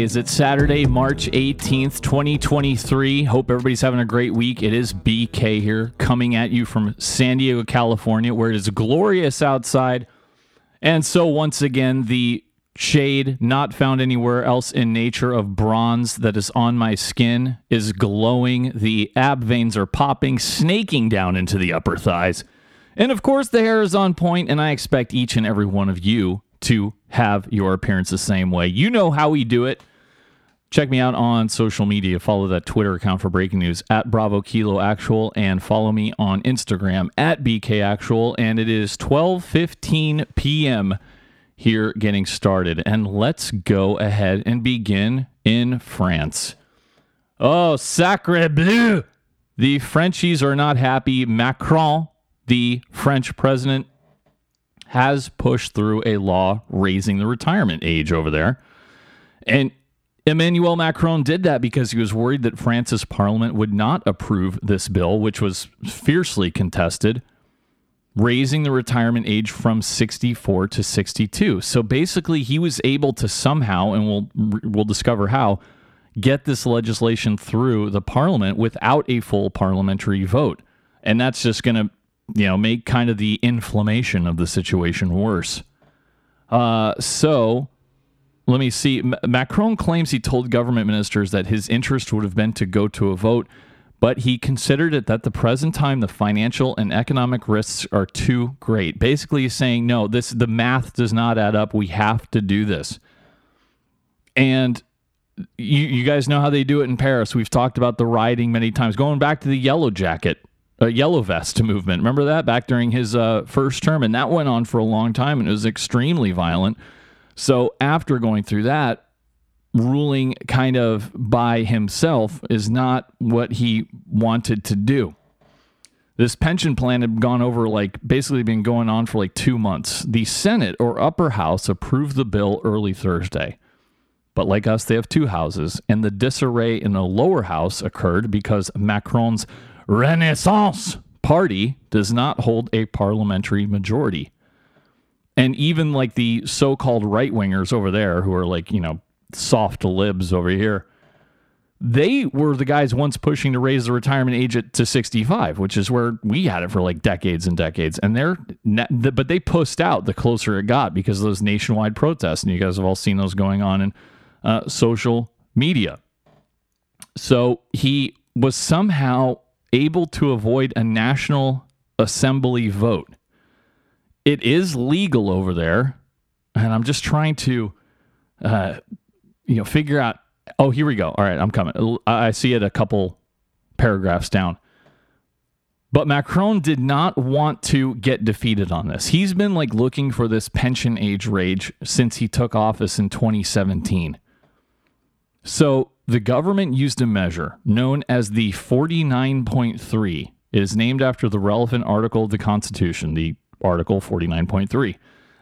Is it? Saturday, March 18th, 2023. Hope everybody's having a great week. It is BK here coming at you from San Diego, California, where it is glorious outside. And so, once again, the shade not found anywhere else in nature of bronze that is on my skin is glowing. The ab veins are popping, snaking down into the upper thighs. And of course, the hair is on point, and I expect each and every one of you to have your appearance the same way. You know how we do it. Check me out on social media. Follow that Twitter account for breaking news at Bravo Kilo Actual and follow me on Instagram at BK Actual. And it is 12:15 p.m. here getting started. And let's go ahead and begin in France. Oh, sacre bleu! The Frenchies are not happy. Macron, the French president, has pushed through a law raising the retirement age over there. And Emmanuel Macron did that because he was worried that France's parliament would not approve this bill, which was fiercely contested, raising the retirement age from 64 to 62. So basically, he was able to somehow, and we'll we'll discover how, get this legislation through the parliament without a full parliamentary vote. And that's just going to you know, make kind of the inflammation of the situation worse. Uh, so let me see. M- Macron claims he told government ministers that his interest would have been to go to a vote, but he considered it that the present time the financial and economic risks are too great. Basically, he's saying no, this the math does not add up. We have to do this. And you, you guys know how they do it in Paris. We've talked about the rioting many times. Going back to the yellow jacket uh, yellow vest movement. Remember that back during his uh, first term, and that went on for a long time, and it was extremely violent. So after going through that, ruling kind of by himself is not what he wanted to do. This pension plan had gone over like basically been going on for like two months. The Senate or upper house approved the bill early Thursday. But like us, they have two houses, and the disarray in the lower house occurred because Macron's Renaissance party does not hold a parliamentary majority. And even like the so called right wingers over there, who are like, you know, soft libs over here, they were the guys once pushing to raise the retirement age to 65, which is where we had it for like decades and decades. And they're, but they pushed out the closer it got because of those nationwide protests. And you guys have all seen those going on in uh, social media. So he was somehow able to avoid a National Assembly vote. It is legal over there, and I'm just trying to, uh, you know, figure out. Oh, here we go. All right, I'm coming. I see it a couple paragraphs down. But Macron did not want to get defeated on this. He's been like looking for this pension age rage since he took office in 2017. So the government used a measure known as the 49.3. It is named after the relevant article of the Constitution, the Article 49.3.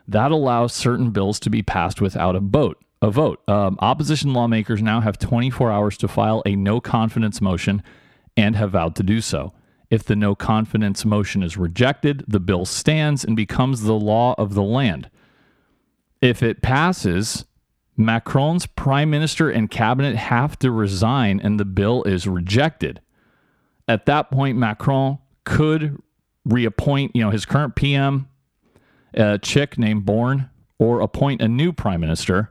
That allows certain bills to be passed without a vote. A vote. Um, opposition lawmakers now have 24 hours to file a no confidence motion and have vowed to do so. If the no confidence motion is rejected, the bill stands and becomes the law of the land. If it passes, Macron's prime minister and cabinet have to resign and the bill is rejected. At that point, Macron could reappoint, you know, his current PM, a chick named Borne, or appoint a new prime minister.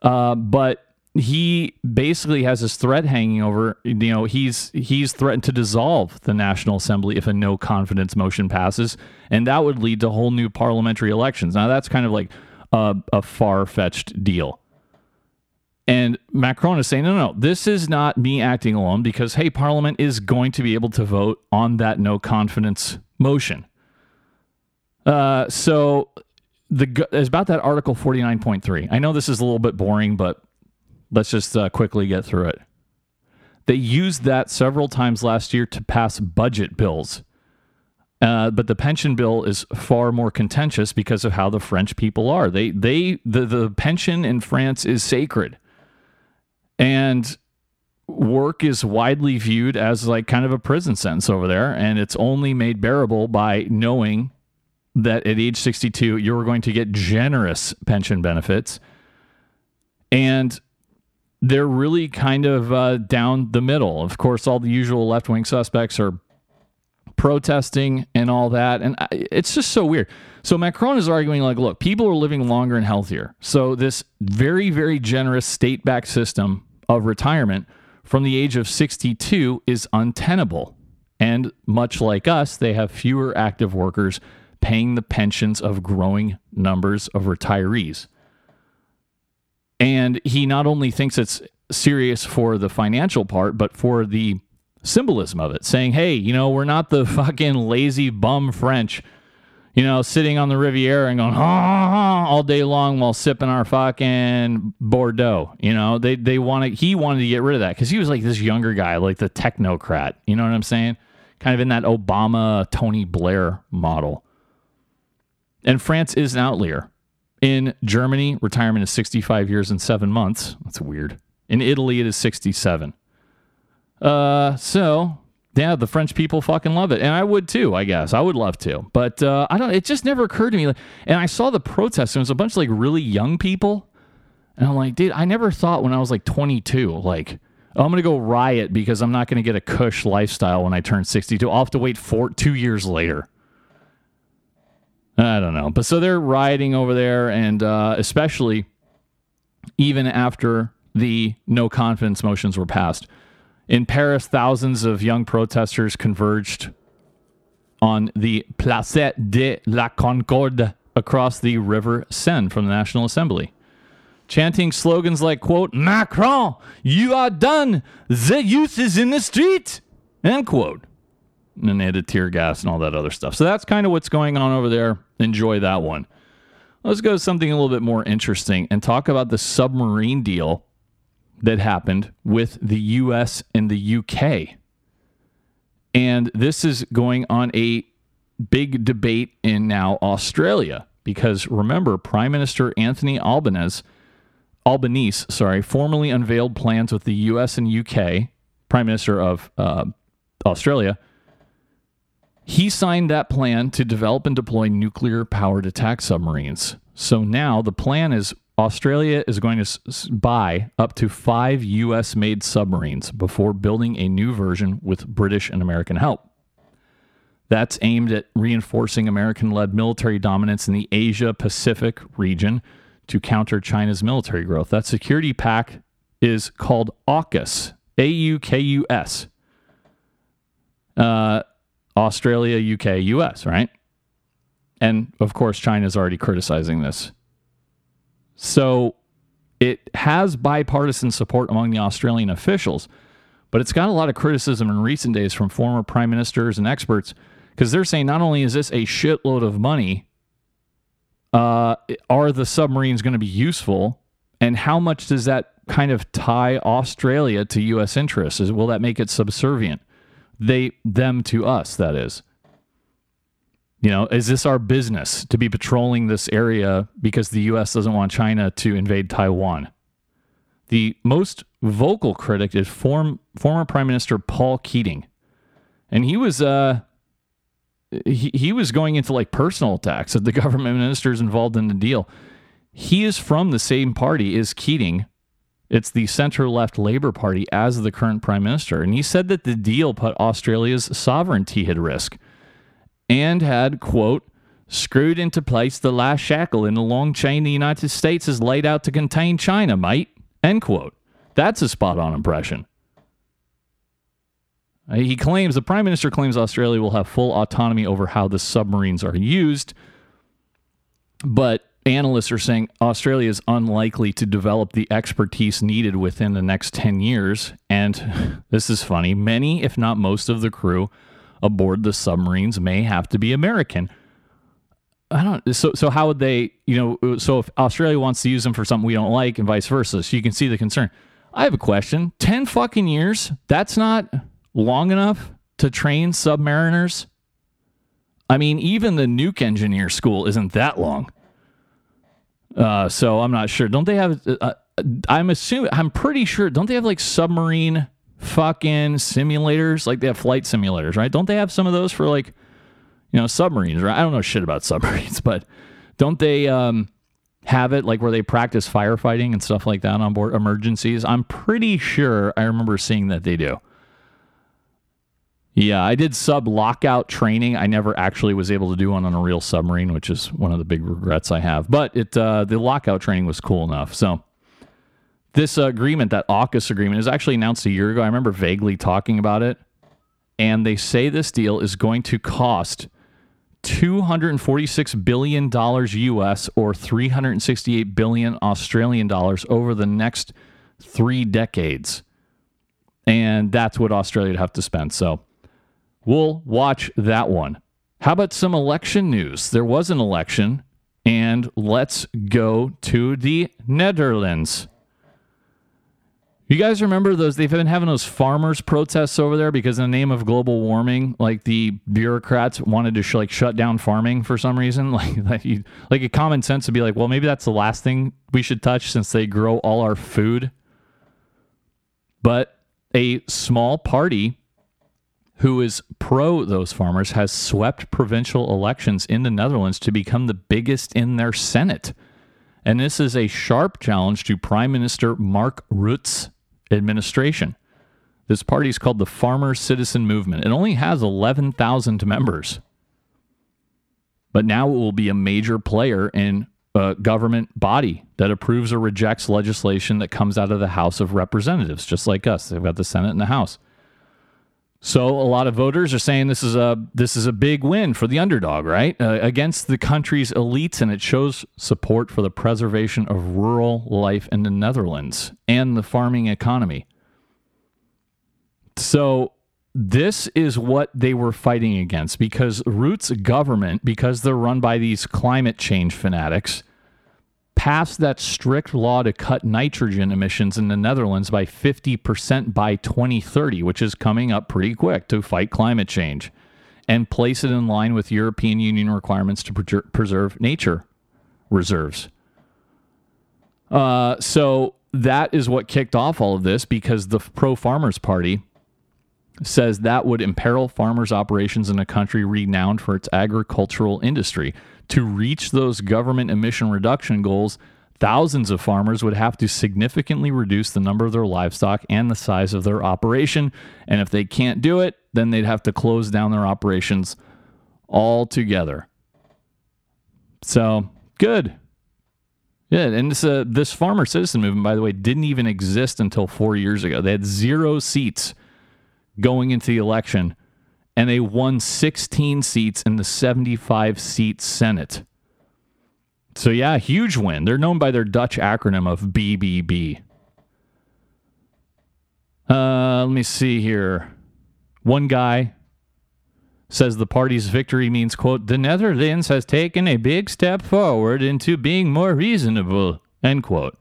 Uh, but he basically has this threat hanging over. You know, he's he's threatened to dissolve the National Assembly if a no confidence motion passes, and that would lead to whole new parliamentary elections. Now, that's kind of like a, a far fetched deal. And Macron is saying, no, no, this is not me acting alone because, hey, Parliament is going to be able to vote on that no confidence motion. Uh, so the it's about that Article 49.3. I know this is a little bit boring, but let's just uh, quickly get through it. They used that several times last year to pass budget bills. Uh, but the pension bill is far more contentious because of how the French people are. They they the, the pension in France is sacred. And work is widely viewed as like kind of a prison sentence over there and it's only made bearable by knowing that at age 62 you're going to get generous pension benefits and they're really kind of uh, down the middle of course all the usual left-wing suspects are protesting and all that and it's just so weird so macron is arguing like look people are living longer and healthier so this very very generous state-backed system of retirement from the age of 62 is untenable. And much like us, they have fewer active workers paying the pensions of growing numbers of retirees. And he not only thinks it's serious for the financial part, but for the symbolism of it, saying, hey, you know, we're not the fucking lazy bum French you know, sitting on the Riviera and going all day long while sipping our fucking Bordeaux. You know, they they wanted he wanted to get rid of that because he was like this younger guy, like the technocrat. You know what I'm saying? Kind of in that Obama Tony Blair model. And France is an outlier. In Germany, retirement is 65 years and seven months. That's weird. In Italy, it is 67. Uh, so yeah, the French people fucking love it, and I would too. I guess I would love to, but uh, I don't. It just never occurred to me. And I saw the protests, and it was a bunch of like really young people, and I'm like, dude, I never thought when I was like 22, like, oh, I'm gonna go riot because I'm not gonna get a cush lifestyle when I turn 62. I'll have to wait four two years later. I don't know, but so they're rioting over there, and uh, especially even after the no confidence motions were passed in Paris, thousands of young protesters converged on the Place de la Concorde across the River Seine from the National Assembly, chanting slogans like, quote, Macron, you are done. The youth is in the street, end quote. And they had a tear gas and all that other stuff. So that's kind of what's going on over there. Enjoy that one. Let's go to something a little bit more interesting and talk about the submarine deal that happened with the US and the UK. And this is going on a big debate in now Australia because remember Prime Minister Anthony Albanese Albanese, sorry, formally unveiled plans with the US and UK, Prime Minister of uh, Australia. He signed that plan to develop and deploy nuclear powered attack submarines. So now the plan is Australia is going to buy up to five U.S. made submarines before building a new version with British and American help. That's aimed at reinforcing American led military dominance in the Asia Pacific region to counter China's military growth. That security pack is called AUKUS, A U K U S. Uh, Australia, UK, US, right? And of course, China is already criticizing this. So it has bipartisan support among the Australian officials, but it's got a lot of criticism in recent days from former prime ministers and experts because they're saying not only is this a shitload of money, uh, are the submarines going to be useful? And how much does that kind of tie Australia to U.S. interests? Will that make it subservient? They, them to us, that is. You know, is this our business to be patrolling this area because the U.S. doesn't want China to invade Taiwan? The most vocal critic is form, former Prime Minister Paul Keating, and he was uh, he, he was going into like personal attacks at the government ministers involved in the deal. He is from the same party as Keating. It's the center left Labour Party as the current prime minister. And he said that the deal put Australia's sovereignty at risk and had, quote, screwed into place the last shackle in the long chain the United States has laid out to contain China, mate, end quote. That's a spot on impression. Uh, he claims, the Prime Minister claims Australia will have full autonomy over how the submarines are used, but analysts are saying Australia is unlikely to develop the expertise needed within the next 10 years. And this is funny many, if not most, of the crew aboard the submarines may have to be American. I don't. So so how would they? You know. So if Australia wants to use them for something we don't like, and vice versa, so you can see the concern. I have a question. 10 fucking years? That's not long enough to train submariners? I mean, even the nuke engineer school isn't that long. Uh, so I'm not sure. Don't they have? Uh, uh I'm assuming. I'm pretty sure. Don't they have like submarine fucking simulators? Like they have flight simulators, right? Don't they have some of those for like, you know, submarines? Right? I don't know shit about submarines, but don't they? Um, have it like where they practice firefighting and stuff like that on board emergencies. I'm pretty sure I remember seeing that they do. Yeah, I did sub lockout training. I never actually was able to do one on a real submarine, which is one of the big regrets I have. But it uh, the lockout training was cool enough. So this uh, agreement, that AUKUS agreement, is actually announced a year ago. I remember vaguely talking about it, and they say this deal is going to cost 246 billion dollars US or 368 billion Australian dollars over the next 3 decades. And that's what Australia would have to spend. So we'll watch that one. How about some election news? There was an election and let's go to the Netherlands. You guys remember those? They've been having those farmers protests over there because, in the name of global warming, like the bureaucrats wanted to sh- like shut down farming for some reason. Like, like, you, like a common sense would be like, well, maybe that's the last thing we should touch since they grow all our food. But a small party who is pro those farmers has swept provincial elections in the Netherlands to become the biggest in their Senate. And this is a sharp challenge to Prime Minister Mark Rutte's administration. This party is called the Farmer Citizen Movement. It only has 11,000 members. But now it will be a major player in a government body that approves or rejects legislation that comes out of the House of Representatives, just like us. They've got the Senate and the House. So a lot of voters are saying this is a this is a big win for the underdog, right? Uh, against the country's elites, and it shows support for the preservation of rural life in the Netherlands and the farming economy. So this is what they were fighting against because Rutte's government, because they're run by these climate change fanatics, passed that strict law to cut nitrogen emissions in the Netherlands by 50% by 2030, which is coming up pretty quick to fight climate change, and place it in line with European Union requirements to pre- preserve nature reserves. Uh, so that is what kicked off all of this because the Pro Farmers Party says that would imperil farmers' operations in a country renowned for its agricultural industry to reach those government emission reduction goals, thousands of farmers would have to significantly reduce the number of their livestock and the size of their operation. And if they can't do it, then they'd have to close down their operations altogether. So, good. Yeah, and this uh, this farmer citizen movement, by the way, didn't even exist until four years ago. They had zero seats going into the election and they won 16 seats in the 75 seat Senate. So, yeah, huge win. They're known by their Dutch acronym of BBB. Uh, let me see here. One guy says the party's victory means, quote, the Netherlands has taken a big step forward into being more reasonable, end quote.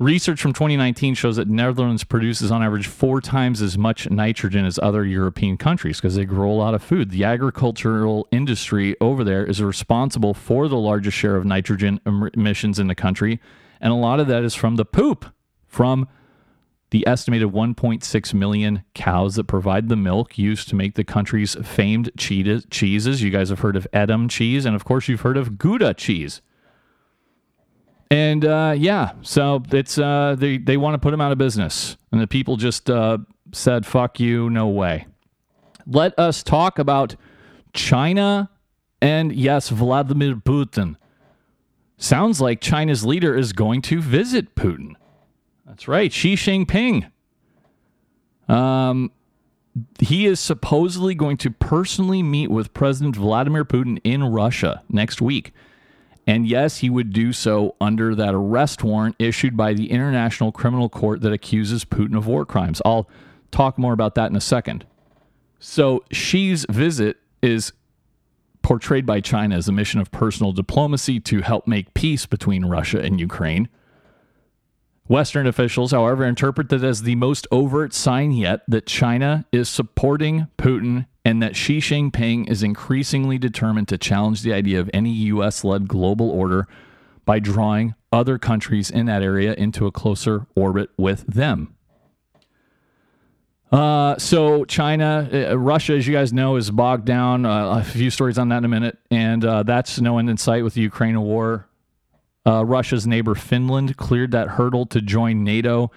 Research from 2019 shows that Netherlands produces on average four times as much nitrogen as other European countries because they grow a lot of food. The agricultural industry over there is responsible for the largest share of nitrogen emissions in the country, and a lot of that is from the poop from the estimated 1.6 million cows that provide the milk used to make the country's famed cheeses. You guys have heard of Edam cheese, and of course, you've heard of Gouda cheese. And uh, yeah, so it's uh, they they want to put him out of business, and the people just uh, said, "Fuck you, no way." Let us talk about China and yes, Vladimir Putin. Sounds like China's leader is going to visit Putin. That's right, Xi Jinping. Um, he is supposedly going to personally meet with President Vladimir Putin in Russia next week. And yes, he would do so under that arrest warrant issued by the International Criminal Court that accuses Putin of war crimes. I'll talk more about that in a second. So, Xi's visit is portrayed by China as a mission of personal diplomacy to help make peace between Russia and Ukraine. Western officials, however, interpret that as the most overt sign yet that China is supporting Putin and that Xi Jinping is increasingly determined to challenge the idea of any U.S. led global order by drawing other countries in that area into a closer orbit with them. Uh, so China, uh, Russia, as you guys know, is bogged down. Uh, a few stories on that in a minute, and uh, that's no end in sight with the Ukraine war. Uh, Russia's neighbor Finland cleared that hurdle to join NATO.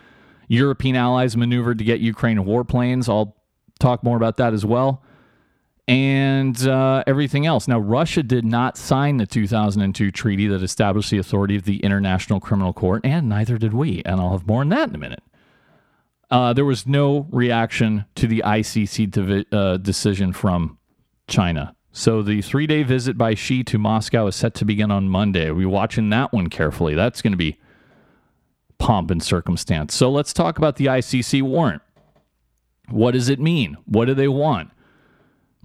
European allies maneuvered to get Ukraine warplanes. I'll talk more about that as well. And uh, everything else. Now, Russia did not sign the 2002 treaty that established the authority of the International Criminal Court, and neither did we. And I'll have more on that in a minute. Uh, there was no reaction to the ICC uh, decision from China. So the three day visit by Xi to Moscow is set to begin on Monday. We're watching that one carefully. That's going to be pomp and circumstance. So let's talk about the ICC warrant. What does it mean? What do they want?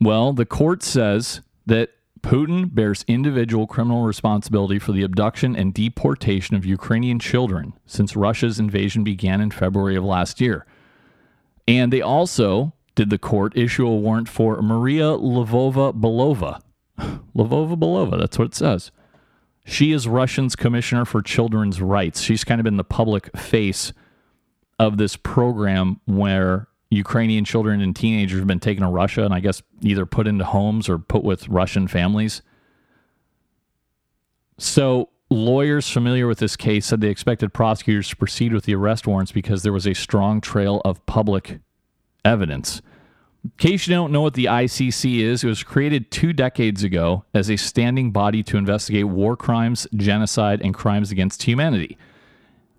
Well, the court says that Putin bears individual criminal responsibility for the abduction and deportation of Ukrainian children since Russia's invasion began in February of last year. And they also did the court issue a warrant for Maria Lvova Belova. Lvova Belova, that's what it says. She is Russia's commissioner for children's rights. She's kind of been the public face of this program where Ukrainian children and teenagers have been taken to Russia and I guess either put into homes or put with Russian families. So, lawyers familiar with this case said they expected prosecutors to proceed with the arrest warrants because there was a strong trail of public evidence. In case you don't know what the ICC is, it was created two decades ago as a standing body to investigate war crimes, genocide, and crimes against humanity.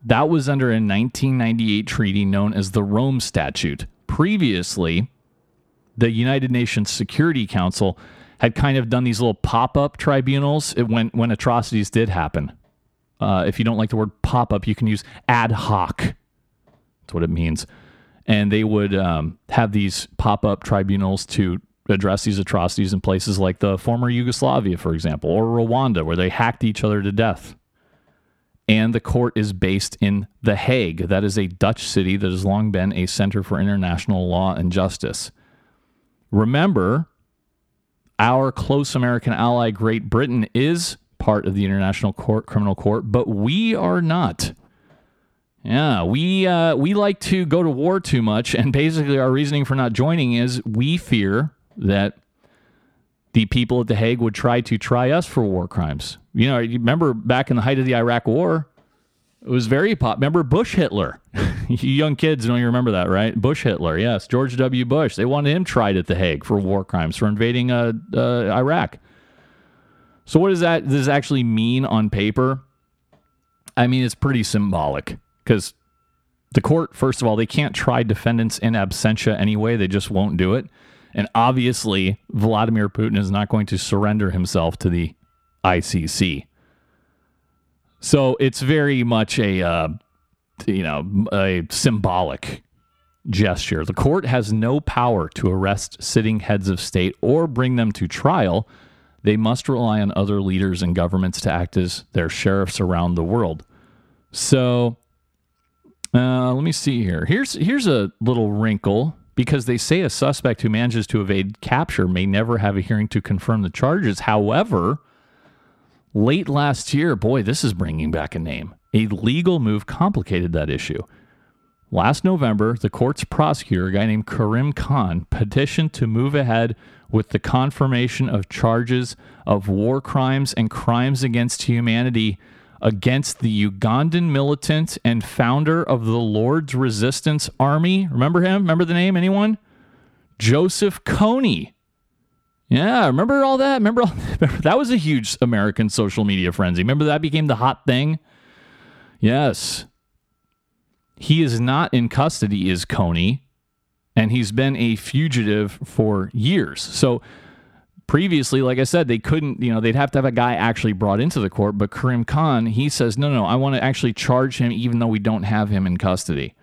That was under a 1998 treaty known as the Rome Statute. Previously, the United Nations Security Council had kind of done these little pop up tribunals when, when atrocities did happen. Uh, if you don't like the word pop up, you can use ad hoc. That's what it means and they would um, have these pop up tribunals to address these atrocities in places like the former Yugoslavia, for example, or Rwanda, where they hacked each other to death. And the court is based in The Hague. That is a Dutch city that has long been a center for international law and justice. Remember, our close American ally, Great Britain, is part of the International Court, Criminal Court, but we are not. Yeah, we uh, we like to go to war too much, and basically our reasoning for not joining is we fear that the people at the Hague would try to try us for war crimes. You know, you remember back in the height of the Iraq War, it was very pop. Remember Bush Hitler? you young kids don't you remember that, right? Bush Hitler, yes, George W. Bush. They wanted him tried at the Hague for war crimes for invading uh, uh, Iraq. So what does that does this actually mean on paper? I mean, it's pretty symbolic because the court, first of all, they can't try defendants in absentia anyway. They just won't do it. And obviously, Vladimir Putin is not going to surrender himself to the ICC. So it's very much a, uh, you know, a symbolic gesture. The court has no power to arrest sitting heads of state or bring them to trial. They must rely on other leaders and governments to act as their sheriffs around the world. So uh, let me see here. Here's here's a little wrinkle because they say a suspect who manages to evade capture may never have a hearing to confirm the charges. However, late last year, boy, this is bringing back a name. A legal move complicated that issue. Last November, the court's prosecutor, a guy named Karim Khan, petitioned to move ahead with the confirmation of charges of war crimes and crimes against humanity against the Ugandan militant and founder of the Lord's Resistance Army. Remember him? Remember the name? Anyone? Joseph Kony. Yeah, remember all that? Remember, all, remember that was a huge American social media frenzy. Remember that became the hot thing? Yes. He is not in custody, is Kony, and he's been a fugitive for years. So previously, like I said, they couldn't, you know, they'd have to have a guy actually brought into the court. But Karim Khan, he says, no, no, I want to actually charge him even though we don't have him in custody.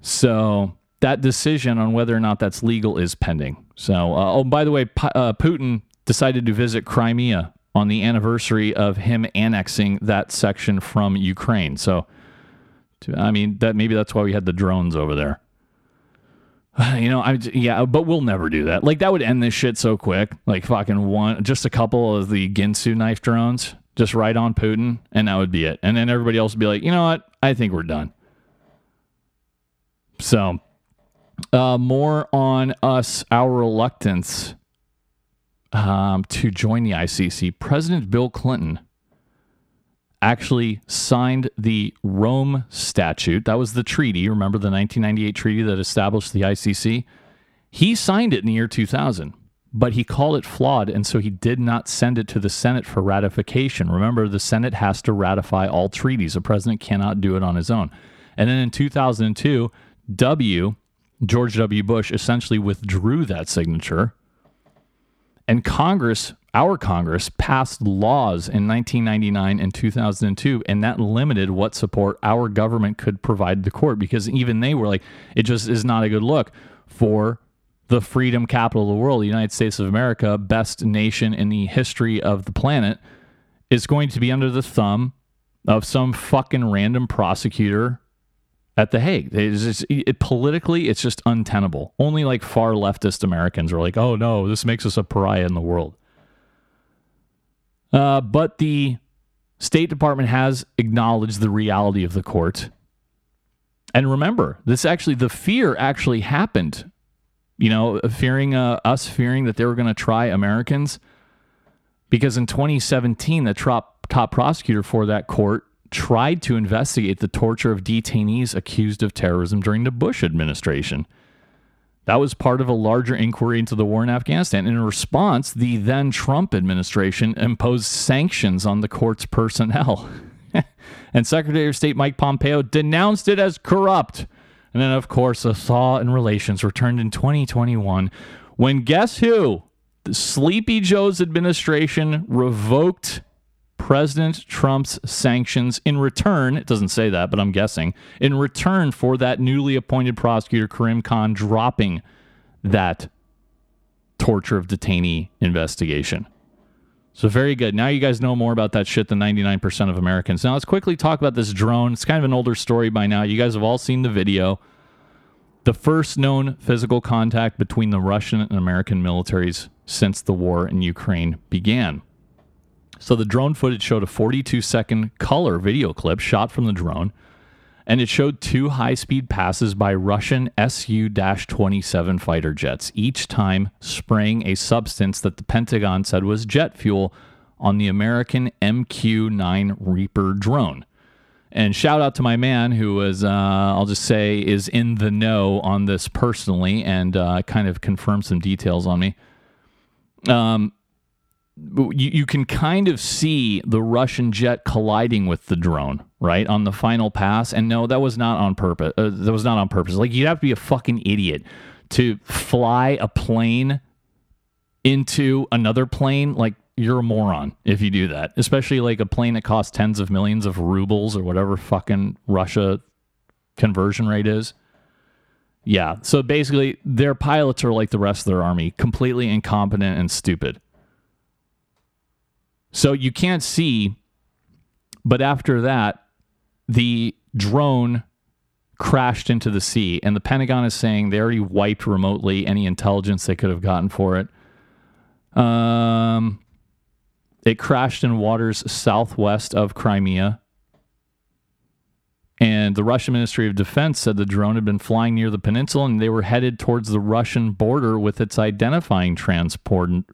So that decision on whether or not that's legal is pending. So, uh, oh, by the way, P- uh, Putin decided to visit Crimea on the anniversary of him annexing that section from Ukraine. So I mean, that maybe that's why we had the drones over there. You know, I yeah, but we'll never do that. Like that would end this shit so quick. Like fucking one, just a couple of the Ginsu knife drones, just right on Putin, and that would be it. And then everybody else would be like, you know what? I think we're done. So, uh, more on us, our reluctance um, to join the ICC. President Bill Clinton actually signed the Rome Statute. That was the treaty. Remember the 1998 treaty that established the ICC? He signed it in the year 2000, but he called it flawed, and so he did not send it to the Senate for ratification. Remember, the Senate has to ratify all treaties. A president cannot do it on his own. And then in 2002, W, George W. Bush, essentially withdrew that signature. And Congress our Congress passed laws in 1999 and 2002, and that limited what support our government could provide the court because even they were like, it just is not a good look for the freedom capital of the world, the United States of America, best nation in the history of the planet, is going to be under the thumb of some fucking random prosecutor at The Hague. It's just, it, politically, it's just untenable. Only like far leftist Americans are like, oh no, this makes us a pariah in the world. Uh, but the State Department has acknowledged the reality of the court. And remember, this actually, the fear actually happened. You know, fearing uh, us fearing that they were going to try Americans. Because in 2017, the top, top prosecutor for that court tried to investigate the torture of detainees accused of terrorism during the Bush administration. That was part of a larger inquiry into the war in Afghanistan. In response, the then Trump administration imposed sanctions on the court's personnel. and Secretary of State Mike Pompeo denounced it as corrupt. And then, of course, a thaw in relations returned in 2021 when guess who? The Sleepy Joe's administration revoked President Trump's sanctions in return, it doesn't say that, but I'm guessing, in return for that newly appointed prosecutor, Karim Khan, dropping that torture of detainee investigation. So, very good. Now you guys know more about that shit than 99% of Americans. Now, let's quickly talk about this drone. It's kind of an older story by now. You guys have all seen the video. The first known physical contact between the Russian and American militaries since the war in Ukraine began. So the drone footage showed a 42 second color video clip shot from the drone, and it showed two high speed passes by Russian Su 27 fighter jets, each time spraying a substance that the Pentagon said was jet fuel on the American MQ 9 Reaper drone. And shout out to my man who was, uh, I'll just say, is in the know on this personally and uh, kind of confirmed some details on me. Um, you, you can kind of see the Russian jet colliding with the drone, right, on the final pass. And no, that was not on purpose. Uh, that was not on purpose. Like you'd have to be a fucking idiot to fly a plane into another plane. Like you're a moron if you do that, especially like a plane that costs tens of millions of rubles or whatever fucking Russia conversion rate is. Yeah. So basically, their pilots are like the rest of their army, completely incompetent and stupid. So you can't see, but after that, the drone crashed into the sea, and the Pentagon is saying they already wiped remotely any intelligence they could have gotten for it. Um, it crashed in waters southwest of Crimea. And the Russian Ministry of Defense said the drone had been flying near the peninsula and they were headed towards the Russian border with its identifying transponder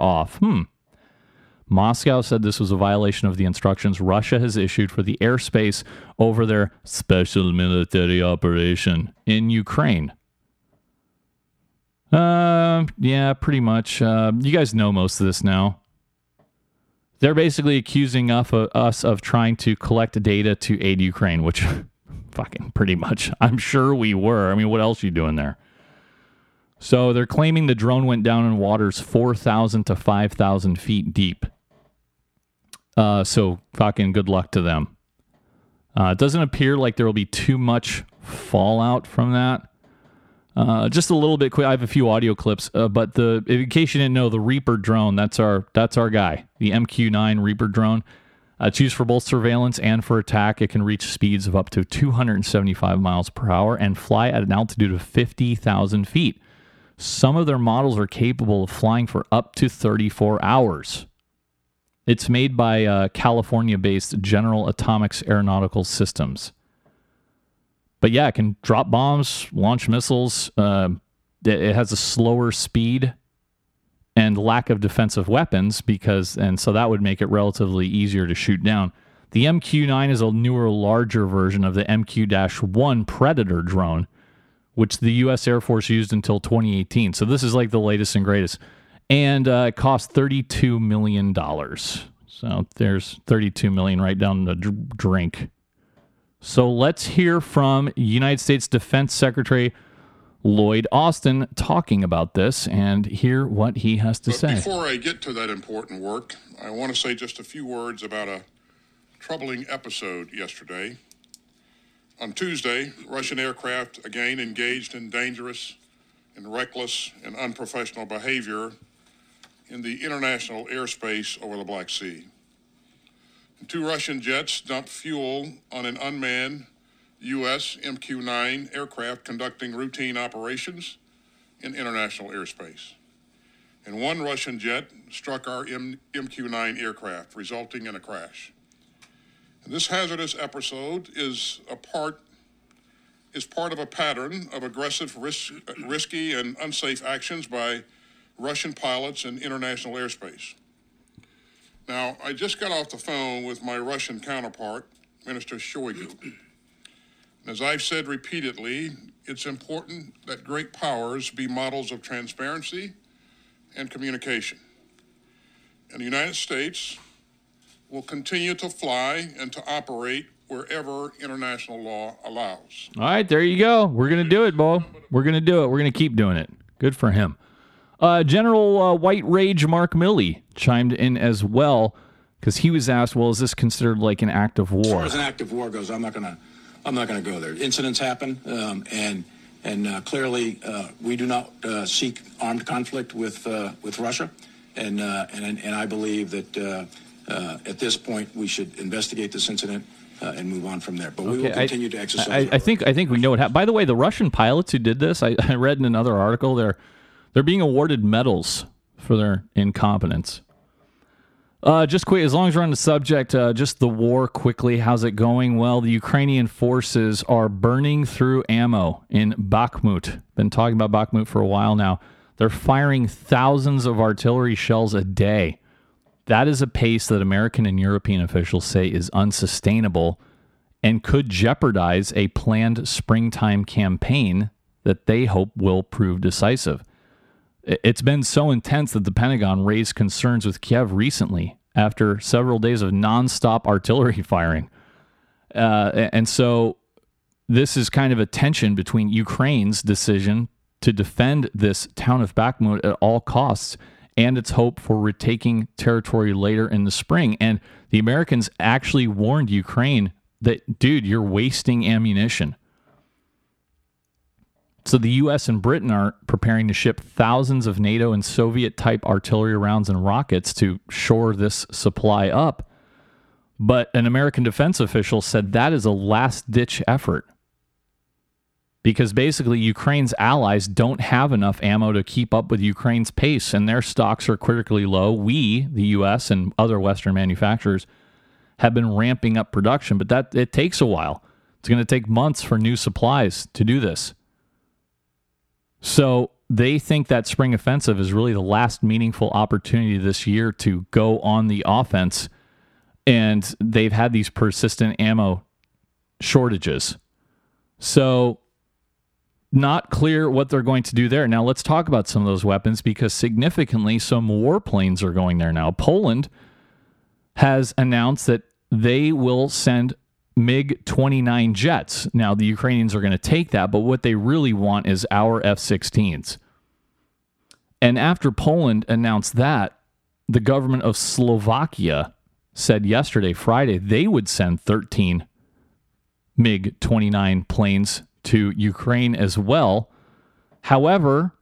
off. Hmm. Moscow said this was a violation of the instructions Russia has issued for the airspace over their special military operation in Ukraine. Uh, yeah, pretty much. Uh, you guys know most of this now. They're basically accusing uh, us of trying to collect data to aid Ukraine, which fucking pretty much, I'm sure we were. I mean, what else are you doing there? So they're claiming the drone went down in waters 4,000 to 5,000 feet deep. Uh, so fucking good luck to them. Uh, it doesn't appear like there will be too much fallout from that. Uh, just a little bit quick. I have a few audio clips, uh, but the in case you didn't know, the Reaper drone that's our that's our guy, the MQ9 Reaper drone. Uh, it's used for both surveillance and for attack. It can reach speeds of up to 275 miles per hour and fly at an altitude of 50,000 feet. Some of their models are capable of flying for up to 34 hours. It's made by uh, California based General Atomics Aeronautical Systems. But yeah, it can drop bombs, launch missiles. Uh, it has a slower speed and lack of defensive weapons because and so that would make it relatively easier to shoot down. The MQ-9 is a newer, larger version of the MQ-1 Predator drone, which the U.S. Air Force used until 2018. So this is like the latest and greatest, and uh, it cost 32 million dollars. So there's 32 million right down the dr- drink. So let's hear from United States Defense Secretary Lloyd Austin talking about this and hear what he has to but say. Before I get to that important work, I want to say just a few words about a troubling episode yesterday. On Tuesday, Russian aircraft again engaged in dangerous and reckless and unprofessional behavior in the international airspace over the Black Sea. And two Russian jets dumped fuel on an unmanned U.S. MQ 9 aircraft conducting routine operations in international airspace. And one Russian jet struck our M- MQ 9 aircraft, resulting in a crash. And this hazardous episode is a part is part of a pattern of aggressive, risk, risky, and unsafe actions by Russian pilots in international airspace. Now, I just got off the phone with my Russian counterpart, Minister Shoigu. As I've said repeatedly, it's important that great powers be models of transparency and communication. And the United States will continue to fly and to operate wherever international law allows. All right, there you go. We're going to do it, Bo. We're going to do it. We're going to keep doing it. Good for him. Uh, General uh, White Rage Mark Milley chimed in as well because he was asked, "Well, is this considered like an act of war?" As far as an act of war goes, I'm not going to I'm not to go there. Incidents happen, um, and and uh, clearly uh, we do not uh, seek armed conflict with uh, with Russia, and uh, and and I believe that uh, at this point we should investigate this incident. and move on from there, but we will continue I, to exercise. I, I, think I think we know what happened. By the way, the Russian pilots who did this, I, I read in another article, they're they're being awarded medals for their incompetence. Uh, just quick, as long as we're on the subject, uh, just the war quickly. How's it going? Well, the Ukrainian forces are burning through ammo in Bakhmut. Been talking about Bakhmut for a while now. They're firing thousands of artillery shells a day. That is a pace that American and European officials say is unsustainable and could jeopardize a planned springtime campaign that they hope will prove decisive. It's been so intense that the Pentagon raised concerns with Kiev recently after several days of nonstop artillery firing. Uh, and so this is kind of a tension between Ukraine's decision to defend this town of Bakhmut at all costs and its hope for retaking territory later in the spring. And the Americans actually warned Ukraine that, dude, you're wasting ammunition. So the U.S. and Britain are preparing to ship thousands of NATO and Soviet type artillery rounds and rockets to shore this supply up. But an American defense official said that is a last ditch effort. Because basically, Ukraine's allies don't have enough ammo to keep up with Ukraine's pace, and their stocks are critically low. We, the U.S. and other Western manufacturers, have been ramping up production, but that it takes a while. It's going to take months for new supplies to do this. So they think that spring offensive is really the last meaningful opportunity this year to go on the offense. And they've had these persistent ammo shortages. So, not clear what they're going to do there. Now, let's talk about some of those weapons because significantly, some warplanes are going there now. Poland has announced that they will send MiG 29 jets. Now, the Ukrainians are going to take that, but what they really want is our F 16s. And after Poland announced that, the government of Slovakia said yesterday, Friday, they would send 13 MiG 29 planes to Ukraine as well. However,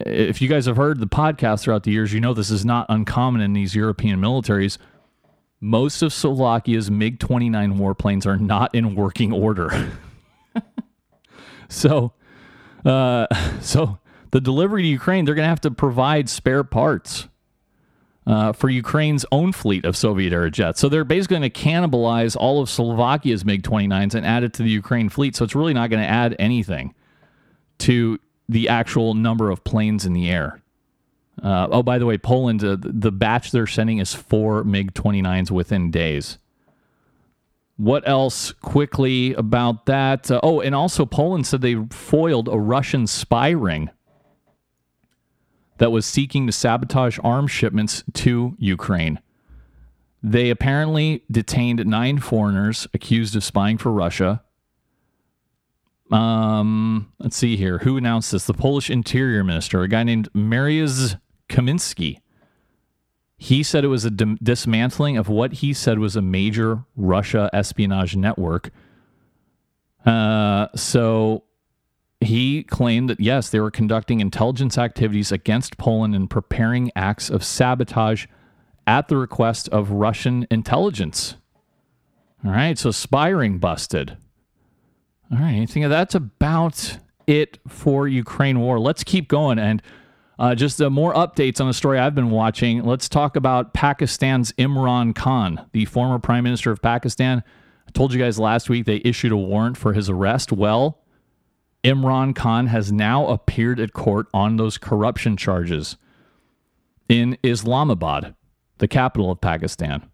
if you guys have heard the podcast throughout the years, you know this is not uncommon in these European militaries most of Slovakia's MiG 29 warplanes are not in working order. so, uh, so the delivery to Ukraine, they're going to have to provide spare parts uh, for Ukraine's own fleet of Soviet era jets. So they're basically going to cannibalize all of Slovakia's MiG 29s and add it to the Ukraine fleet. So it's really not going to add anything to the actual number of planes in the air. Uh, oh, by the way, Poland, uh, the batch they're sending is four MiG 29s within days. What else quickly about that? Uh, oh, and also Poland said they foiled a Russian spy ring that was seeking to sabotage arms shipments to Ukraine. They apparently detained nine foreigners accused of spying for Russia. Um, let's see here. Who announced this? The Polish Interior Minister, a guy named Mariusz Kamiński. He said it was a dismantling of what he said was a major Russia espionage network. Uh, so he claimed that yes, they were conducting intelligence activities against Poland and preparing acts of sabotage at the request of Russian intelligence. All right, so spy ring busted. All right, I think that's about it for Ukraine war. Let's keep going and uh, just uh, more updates on the story I've been watching. Let's talk about Pakistan's Imran Khan, the former prime minister of Pakistan. I told you guys last week they issued a warrant for his arrest. Well, Imran Khan has now appeared at court on those corruption charges in Islamabad, the capital of Pakistan.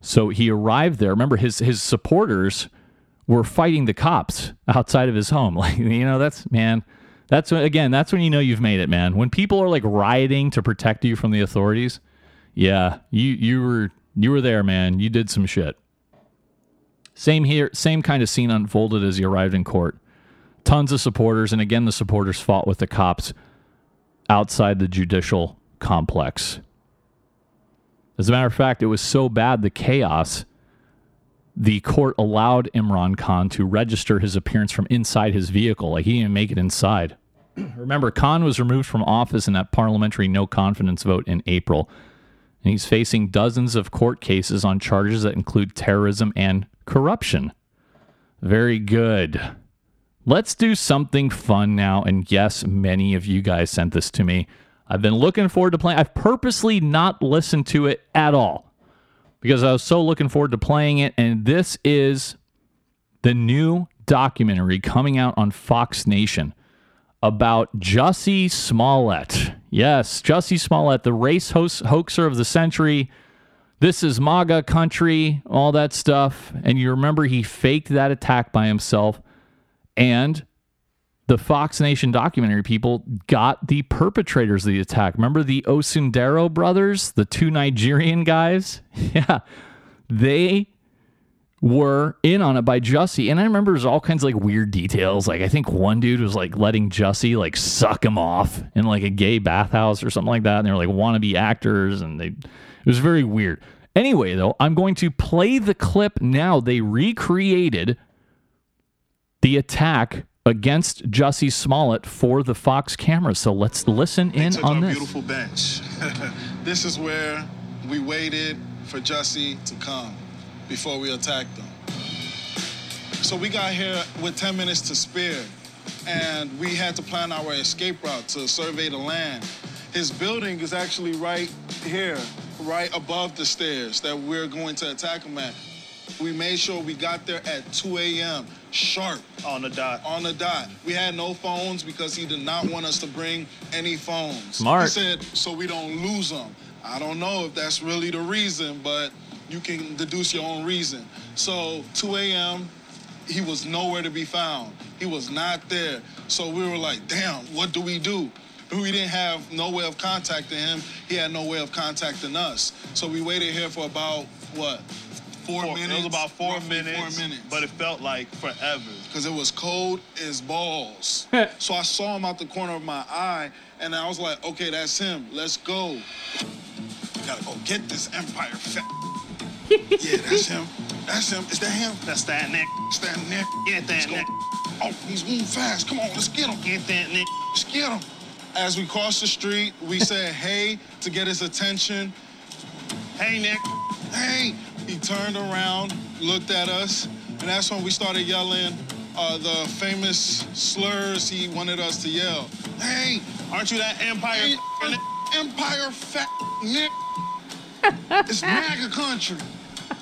So he arrived there. Remember, his his supporters were fighting the cops outside of his home. Like you know, that's man that's when, again, that's when you know you've made it, man. When people are like rioting to protect you from the authorities, yeah, you you were you were there, man. You did some shit. Same here, same kind of scene unfolded as he arrived in court. Tons of supporters, and again, the supporters fought with the cops outside the judicial complex. As a matter of fact, it was so bad the chaos the court allowed Imran Khan to register his appearance from inside his vehicle. Like he didn't make it inside. Remember, Khan was removed from office in that parliamentary no confidence vote in April. And he's facing dozens of court cases on charges that include terrorism and corruption. Very good. Let's do something fun now. And yes, many of you guys sent this to me. I've been looking forward to playing. I've purposely not listened to it at all because I was so looking forward to playing it. And this is the new documentary coming out on Fox Nation about Jussie Smollett. Yes, Jussie Smollett, the race host, hoaxer of the century. This is MAGA country, all that stuff. And you remember he faked that attack by himself. And the Fox Nation documentary people got the perpetrators of the attack. Remember the Osundairo brothers, the two Nigerian guys? Yeah. They were in on it by Jussie. And I remember there's all kinds of like weird details. Like I think one dude was like letting Jussie like suck him off in like a gay bathhouse or something like that. And they were like wannabe actors and they it was very weird. Anyway, though, I'm going to play the clip now. They recreated the attack against Jussie Smollett for the Fox camera. So let's listen in on this. Beautiful bench. this is where we waited for Jussie to come before we attacked them. So we got here with 10 minutes to spare, and we had to plan our escape route to survey the land. His building is actually right here, right above the stairs that we're going to attack him at. We made sure we got there at 2 a.m. sharp. On the dot. On the dot. We had no phones because he did not want us to bring any phones. Smart. He said so we don't lose them. I don't know if that's really the reason, but you can deduce your own reason. So 2 a.m., he was nowhere to be found. He was not there. So we were like, damn, what do we do? We didn't have no way of contacting him. He had no way of contacting us. So we waited here for about, what, four, four minutes? It was about four minutes, four minutes. but it felt like forever. Because it was cold as balls. so I saw him out the corner of my eye, and I was like, okay, that's him. Let's go. We gotta go get this Empire yeah, that's him. That's him. Is that him? That's that Nick. Is that Nick? Get that. Nick. Oh, he's moving fast. Come on, let's get him. Get that Nick. Let's get him. As we crossed the street, we said hey to get his attention. Hey Nick. hey. He turned around, looked at us, and that's when we started yelling uh, the famous slurs he wanted us to yell. Hey, Aren't you that Empire? hey, f***ing Empire fat nick. it's MAGA country.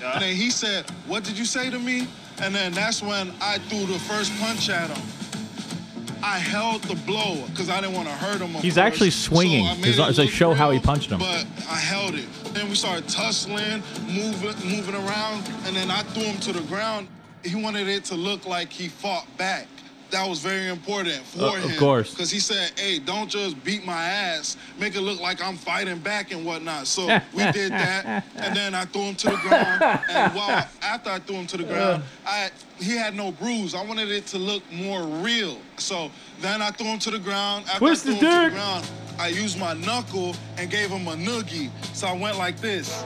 And then he said, What did you say to me? And then that's when I threw the first punch at him. I held the blow because I didn't want to hurt him. He's course. actually swinging. So I made His- it as they look show how he punched him. But I held it. Then we started tussling, moving, moving around, and then I threw him to the ground. He wanted it to look like he fought back. That was very important for Uh, him. of course. Because he said, hey, don't just beat my ass, make it look like I'm fighting back and whatnot. So we did that. And then I threw him to the ground. And while after I threw him to the ground, I he had no bruise. I wanted it to look more real. So then I threw him to the ground. After Twist I threw him to the ground, I used my knuckle and gave him a noogie. So I went like this.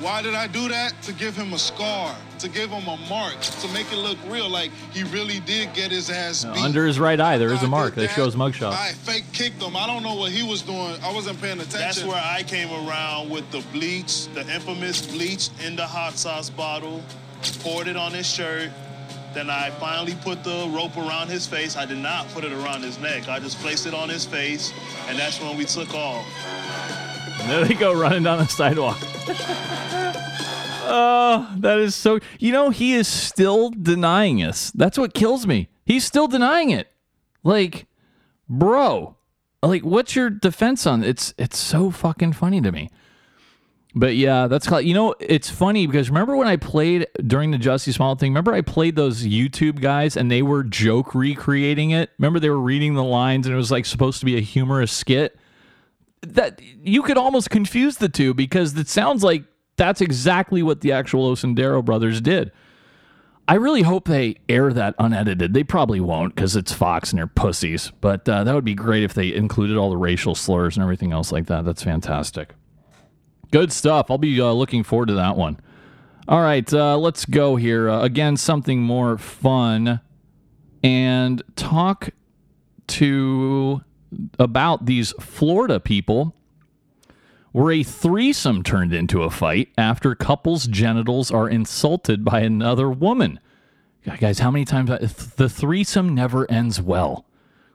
Why did I do that? To give him a scar, to give him a mark, to make it look real, like he really did get his ass beat. Under his right eye, there is I a mark. did They that. show his mugshot. I fake kicked him. I don't know what he was doing. I wasn't paying attention. That's where I came around with the bleach, the infamous bleach in the hot sauce bottle, poured it on his shirt. Then I finally put the rope around his face. I did not put it around his neck. I just placed it on his face, and that's when we took off. And There they go running down the sidewalk. oh, that is so. You know, he is still denying us. That's what kills me. He's still denying it. Like, bro, like, what's your defense on it's? It's so fucking funny to me. But yeah, that's you know, it's funny because remember when I played during the Jussie Smollett thing? Remember I played those YouTube guys and they were joke recreating it? Remember they were reading the lines and it was like supposed to be a humorous skit? that you could almost confuse the two because it sounds like that's exactly what the actual Osundairo brothers did. I really hope they air that unedited. They probably won't because it's Fox and they're pussies. But uh, that would be great if they included all the racial slurs and everything else like that. That's fantastic. Good stuff. I'll be uh, looking forward to that one. All right, uh, let's go here. Uh, again, something more fun and talk to about these Florida people where a threesome turned into a fight after couple's genitals are insulted by another woman. Guys, how many times the threesome never ends well?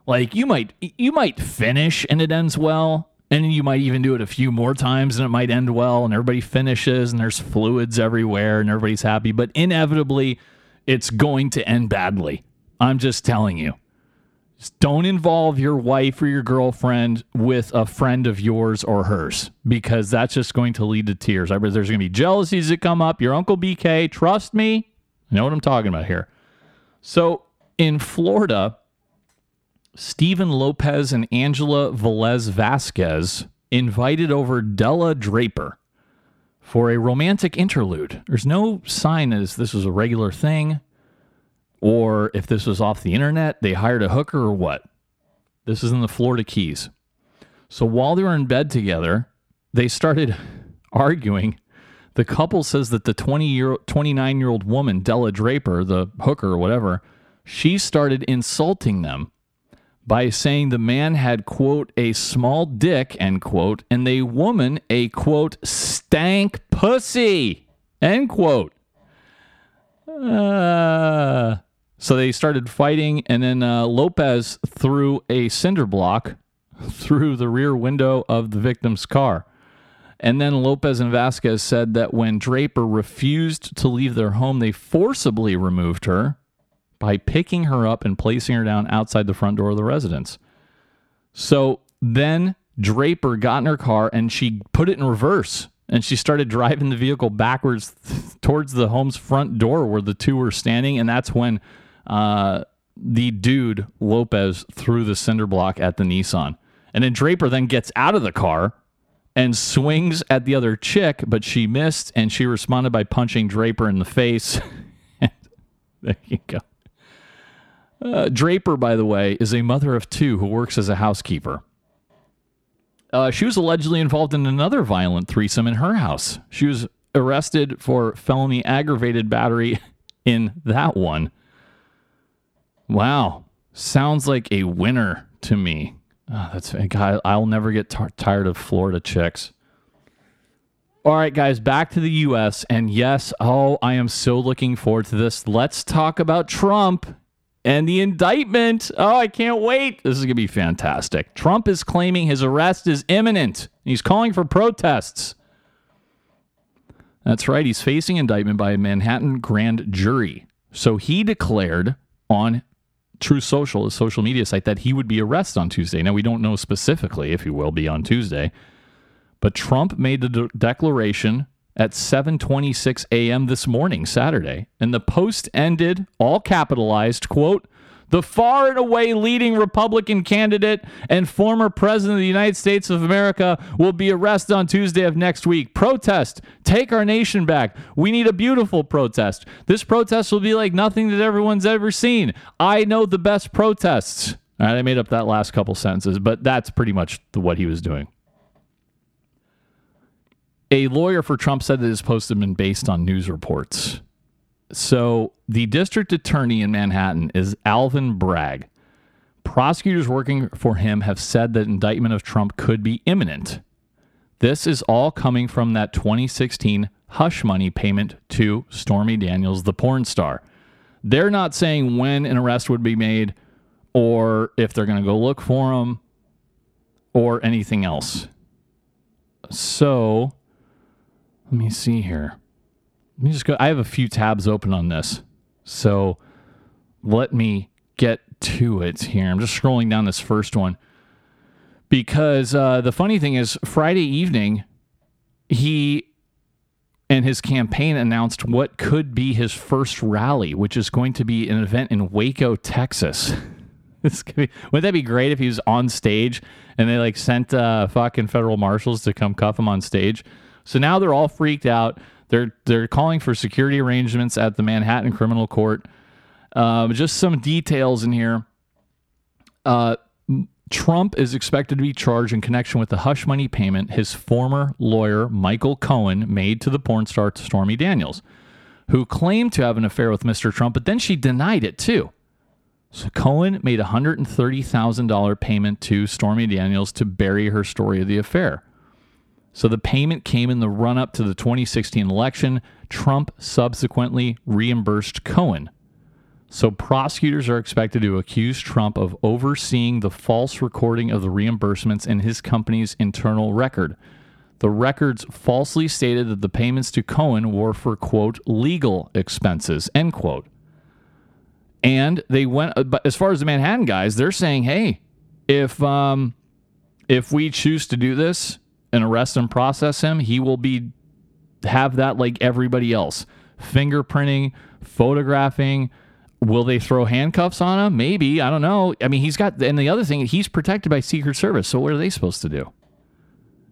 Like you might you might finish and it ends well, and you might even do it a few more times and it might end well and everybody finishes and there's fluids everywhere and everybody's happy, but inevitably it's going to end badly. I'm just telling you. Just don't involve your wife or your girlfriend with a friend of yours or hers because that's just going to lead to tears. There's going to be jealousies that come up. Your Uncle BK, trust me, I know what I'm talking about here. So in Florida, Stephen Lopez and Angela Velez Vasquez invited over Della Draper for a romantic interlude. There's no sign as this was a regular thing or if this was off the internet, they hired a hooker or what. This is in the Florida Keys. So while they were in bed together, they started arguing. The couple says that the 20 year 29 year old woman, Della Draper, the hooker or whatever, she started insulting them by saying the man had, quote, a small dick, end quote, and the woman a, quote, stank pussy, end quote. Uh, so they started fighting, and then uh, Lopez threw a cinder block through the rear window of the victim's car. And then Lopez and Vasquez said that when Draper refused to leave their home, they forcibly removed her by picking her up and placing her down outside the front door of the residence. So then Draper got in her car and she put it in reverse and she started driving the vehicle backwards towards the home's front door where the two were standing. And that's when uh, the dude, Lopez, threw the cinder block at the Nissan. And then Draper then gets out of the car and swings at the other chick, but she missed and she responded by punching Draper in the face. there you go. Uh, Draper, by the way, is a mother of two who works as a housekeeper. Uh, she was allegedly involved in another violent threesome in her house. She was arrested for felony aggravated battery in that one. Wow. Sounds like a winner to me. Oh, that's God, I'll never get tar- tired of Florida chicks. All right, guys, back to the U.S. And yes, oh, I am so looking forward to this. Let's talk about Trump and the indictment. Oh, I can't wait. This is going to be fantastic. Trump is claiming his arrest is imminent. He's calling for protests. That's right. He's facing indictment by a Manhattan grand jury. So he declared on Truth Social, his social media site, that he would be arrested on Tuesday. Now, we don't know specifically if he will be on Tuesday. But Trump made the de- declaration at 7:26 a.m. this morning, Saturday, and the post ended all capitalized, quote, the far and away leading Republican candidate and former president of the United States of America will be arrested on Tuesday of next week. Protest. Take our nation back. We need a beautiful protest. This protest will be like nothing that everyone's ever seen. I know the best protests. All right, I made up that last couple sentences, but that's pretty much what he was doing. A lawyer for Trump said that his post had been based on news reports. So the district attorney in Manhattan is Alvin Bragg. Prosecutors working for him have said that indictment of Trump could be imminent. This is all coming from that 2016 hush money payment to Stormy Daniels, the porn star. They're not saying when an arrest would be made or if they're going to go look for him or anything else. So let me see here. Let me just go. I have a few tabs open on this. So let me get to it here. I'm just scrolling down this first one because uh, the funny thing is, Friday evening, he and his campaign announced what could be his first rally, which is going to be an event in Waco, Texas. This could be, wouldn't that be great if he was on stage and they like sent uh, fucking federal marshals to come cuff him on stage? So now they're all freaked out. They're they're calling for security arrangements at the Manhattan Criminal Court. Um, just some details in here. Uh, Trump is expected to be charged in connection with the hush money payment his former lawyer Michael Cohen made to the porn star Stormy Daniels, who claimed to have an affair with Mr. Trump, but then she denied it too. So Cohen made a $130,000 payment to Stormy Daniels to bury her story of the affair. So the payment came in the run up to the 2016 election. Trump subsequently reimbursed Cohen. So prosecutors are expected to accuse Trump of overseeing the false recording of the reimbursements in his company's internal record. The records falsely stated that the payments to Cohen were for quote legal expenses end quote. And they went, uh, but as far as the Manhattan guys, they're saying, hey, if um, if we choose to do this and arrest and process him, he will be have that like everybody else, fingerprinting, photographing. Will they throw handcuffs on him? Maybe I don't know. I mean, he's got, and the other thing, he's protected by Secret Service. So what are they supposed to do?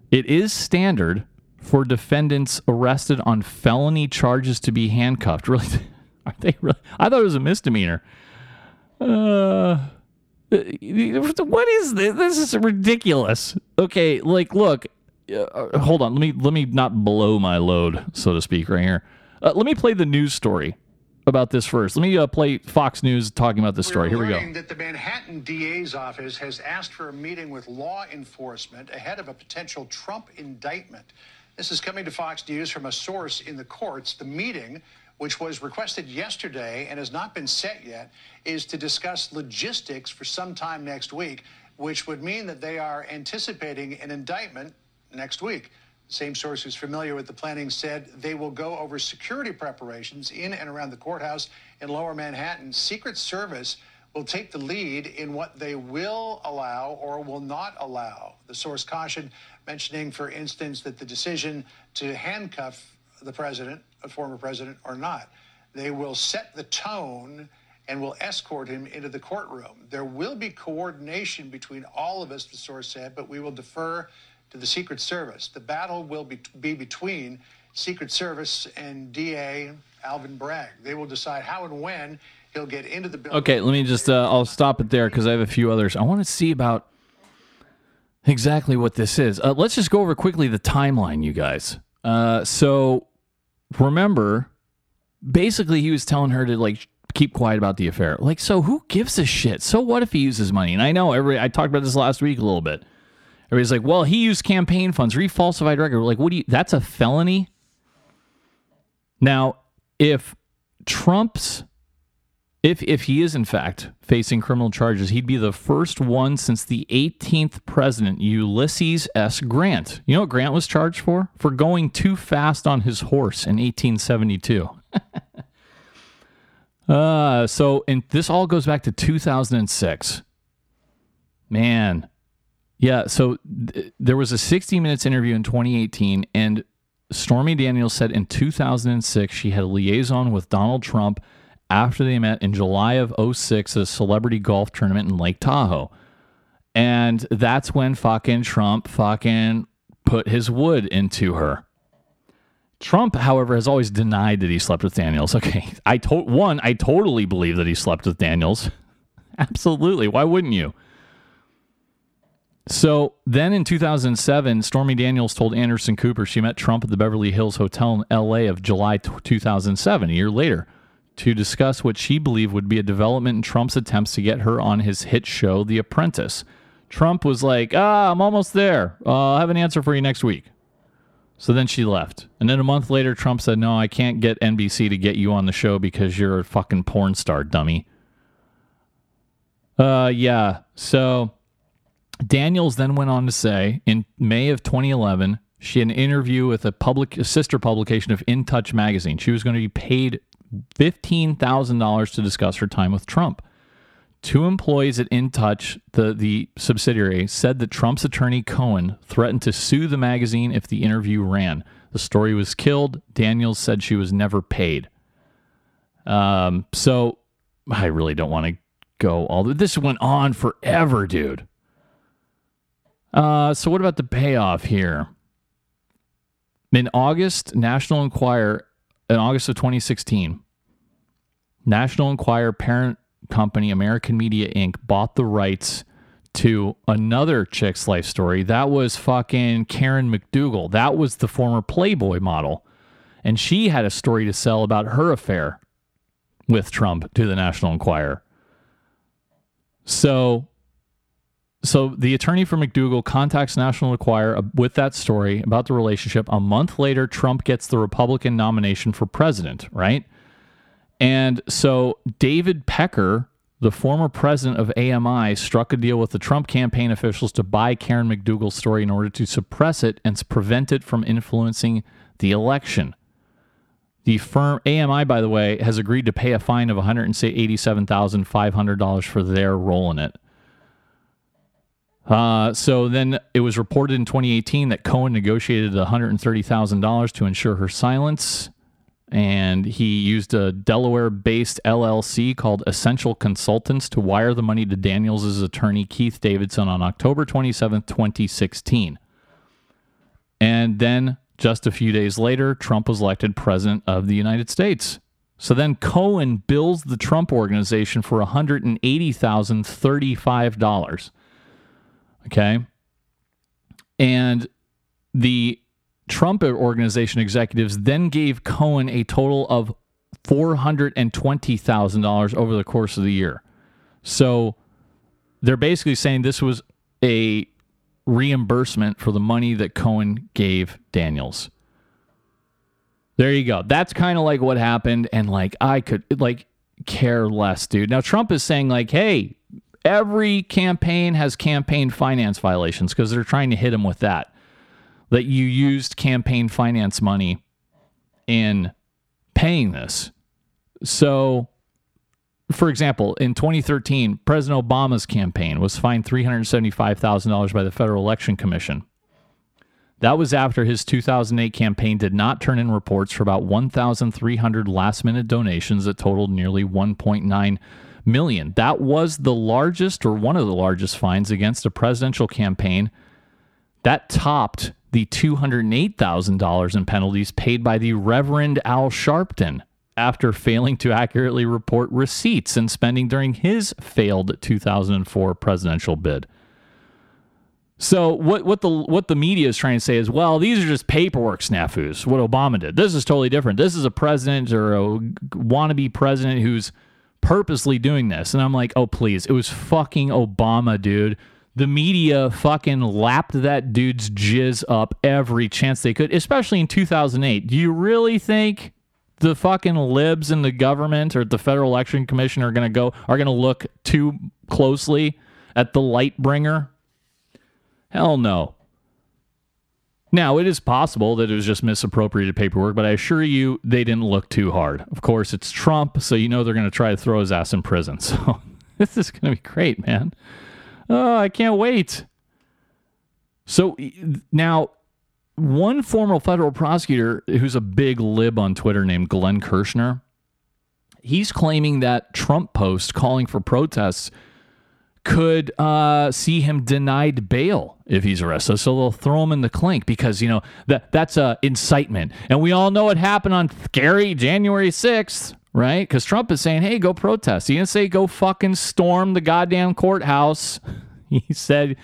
It is standard for defendants arrested on felony charges to be handcuffed. Really, are they really? I thought it was a misdemeanor. Uh, what is this? This is ridiculous. Okay, like, look, uh, hold on. Let me let me not blow my load, so to speak, right here. Uh, let me play the news story about this first. Let me uh, play Fox News talking about this story. Here we go. That the Manhattan DA's office has asked for a meeting with law enforcement ahead of a potential Trump indictment. This is coming to Fox News from a source in the courts. The meeting, which was requested yesterday and has not been set yet, is to discuss logistics for sometime next week, which would mean that they are anticipating an indictment next week. The Same source who's familiar with the planning said they will go over security preparations in and around the courthouse in lower Manhattan. Secret Service will take the lead in what they will allow or will not allow. The source cautioned, mentioning, for instance, that the decision to handcuff the president, a former president, or not, they will set the tone and will escort him into the courtroom. There will be coordination between all of us, the source said, but we will defer to the Secret Service. The battle will be, be between Secret Service and DA Alvin Bragg. They will decide how and when he'll get into the building. Okay, let me just, uh, I'll stop it there because I have a few others. I want to see about exactly what this is. Uh, let's just go over quickly the timeline, you guys. Uh, so remember, basically, he was telling her to like keep quiet about the affair. Like, so who gives a shit? So what if he uses money? And I know every, I talked about this last week a little bit. Everybody's like, well, he used campaign funds, he falsified record. Like, what do you? That's a felony. Now, if Trump's if if he is in fact facing criminal charges, he'd be the first one since the 18th president, Ulysses S. Grant. You know what Grant was charged for? For going too fast on his horse in 1872. uh, so and this all goes back to 2006. Man. Yeah, so th- there was a 60 minutes interview in 2018 and Stormy Daniels said in 2006 she had a liaison with Donald Trump after they met in July of 06 at a celebrity golf tournament in Lake Tahoe. And that's when fucking Trump fucking put his wood into her. Trump, however, has always denied that he slept with Daniels. Okay, I told one, I totally believe that he slept with Daniels. Absolutely. Why wouldn't you? So then in 2007, Stormy Daniels told Anderson Cooper she met Trump at the Beverly Hills Hotel in LA of July 2007, a year later to discuss what she believed would be a development in Trump's attempts to get her on his hit show, The Apprentice. Trump was like, ah, I'm almost there. Uh, I'll have an answer for you next week. So then she left. And then a month later, Trump said, No, I can't get NBC to get you on the show because you're a fucking porn star, dummy. Uh, yeah. So Daniels then went on to say in May of 2011, she had an interview with a public a sister publication of In Touch magazine. She was going to be paid $15,000 to discuss her time with Trump. Two employees at InTouch, the, the subsidiary, said that Trump's attorney Cohen threatened to sue the magazine if the interview ran. The story was killed. Daniels said she was never paid. Um, so I really don't want to go all this went on forever, dude. Uh, so what about the payoff here? In August, National Enquirer in August of 2016, National Enquirer parent company American Media Inc. bought the rights to another chick's life story. That was fucking Karen McDougal. That was the former Playboy model. And she had a story to sell about her affair with Trump to the National Enquirer. So so the attorney for McDougal contacts National Enquirer with that story about the relationship. A month later, Trump gets the Republican nomination for president, right? And so David Pecker, the former president of AMI, struck a deal with the Trump campaign officials to buy Karen McDougal's story in order to suppress it and prevent it from influencing the election. The firm AMI, by the way, has agreed to pay a fine of $187,500 for their role in it. Uh, so then it was reported in 2018 that Cohen negotiated $130,000 to ensure her silence. And he used a Delaware based LLC called Essential Consultants to wire the money to Daniels' attorney, Keith Davidson, on October 27, 2016. And then just a few days later, Trump was elected president of the United States. So then Cohen bills the Trump organization for $180,035. Okay. And the Trump organization executives then gave Cohen a total of $420,000 over the course of the year. So they're basically saying this was a reimbursement for the money that Cohen gave Daniels. There you go. That's kind of like what happened. And like, I could like care less, dude. Now, Trump is saying, like, hey, every campaign has campaign finance violations because they're trying to hit him with that. That you used campaign finance money in paying this. So, for example, in 2013, President Obama's campaign was fined $375,000 by the Federal Election Commission. That was after his 2008 campaign did not turn in reports for about 1,300 last minute donations that totaled nearly 1.9 million. That was the largest or one of the largest fines against a presidential campaign. That topped the $208,000 in penalties paid by the Reverend Al Sharpton after failing to accurately report receipts and spending during his failed 2004 presidential bid. So what what the what the media is trying to say is, well, these are just paperwork snafus. What Obama did. This is totally different. This is a president or a wannabe president who's purposely doing this. And I'm like, oh please, it was fucking Obama, dude. the media fucking lapped that dude's jizz up every chance they could, especially in 2008. Do you really think the fucking libs in the government or the Federal Election Commission are going to go are going to look too closely at the light bringer? Hell no. Now, it is possible that it was just misappropriated paperwork, but I assure you they didn't look too hard. Of course, it's Trump, so you know they're going to try to throw his ass in prison. So this is going to be great, man. Oh, I can't wait. So now, one former federal prosecutor who's a big lib on Twitter named Glenn Kirschner, he's claiming that Trump post calling for protests could uh, see him denied bail if he's arrested. So they'll throw him in the clink because you know that that's a incitement, and we all know what happened on scary January sixth, right? Because Trump is saying, "Hey, go protest." He didn't say go fucking storm the goddamn courthouse. He said,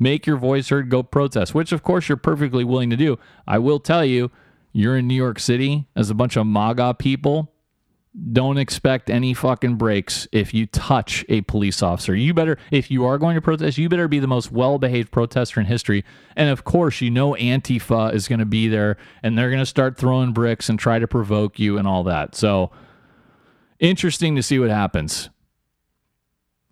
"Make your voice heard, go protest," which of course you're perfectly willing to do. I will tell you, you're in New York City as a bunch of MAGA people don't expect any fucking breaks if you touch a police officer. You better, if you are going to protest, you better be the most well behaved protester in history. And of course, you know Antifa is going to be there and they're going to start throwing bricks and try to provoke you and all that. So, interesting to see what happens.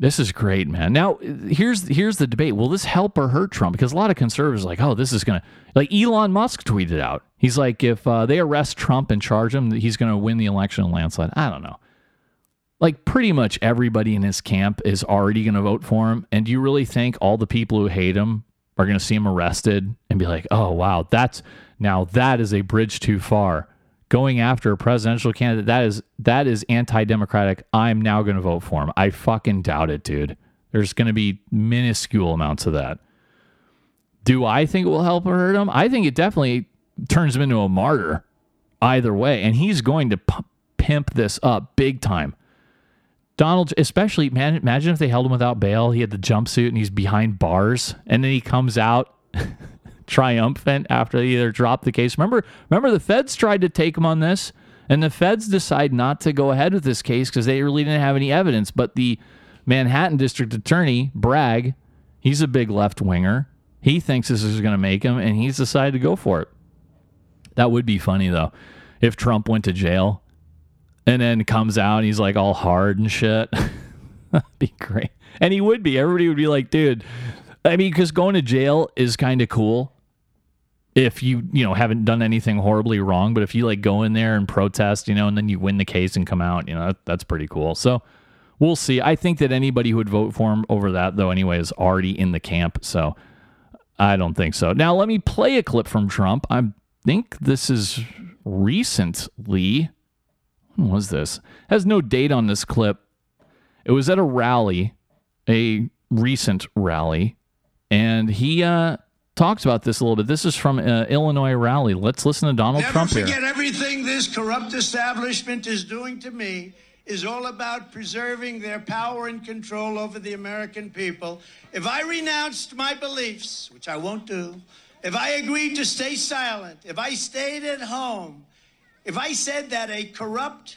This is great, man. Now, here's here's the debate. Will this help or hurt Trump? Because a lot of conservatives are like, oh, this is gonna like Elon Musk tweeted out. He's like, if uh, they arrest Trump and charge him, he's gonna win the election in landslide. I don't know. Like pretty much everybody in his camp is already gonna vote for him. And do you really think all the people who hate him are gonna see him arrested and be like, oh wow, that's now that is a bridge too far going after a presidential candidate that is that is anti-democratic. I'm now going to vote for him. I fucking doubt it dude. There's going to be minuscule amounts of that. Do i think it will help or hurt him? I think it definitely turns him into a martyr either way and he's going to p- pimp this up big time. Donald especially man, imagine if they held him without bail he had the jumpsuit and he's behind bars and then he comes out triumphant after they either dropped the case. Remember, remember the feds tried to take him on this, and the feds decide not to go ahead with this case because they really didn't have any evidence. But the Manhattan District Attorney Bragg, he's a big left winger. He thinks this is going to make him, and he's decided to go for it. That would be funny though, if Trump went to jail and then comes out and he's like all hard and shit. That'd be great. And he would be. Everybody would be like, dude. I mean, because going to jail is kind of cool if you you know haven't done anything horribly wrong but if you like go in there and protest you know and then you win the case and come out you know that, that's pretty cool. So we'll see. I think that anybody who would vote for him over that though anyway is already in the camp so i don't think so. Now let me play a clip from trump. I think this is recently when was this? Has no date on this clip. It was at a rally a recent rally and he uh talks about this a little bit. This is from uh, Illinois rally. Let's listen to Donald Never Trump here. Forget everything this corrupt establishment is doing to me is all about preserving their power and control over the American people. If I renounced my beliefs, which I won't do, if I agreed to stay silent, if I stayed at home, if I said that a corrupt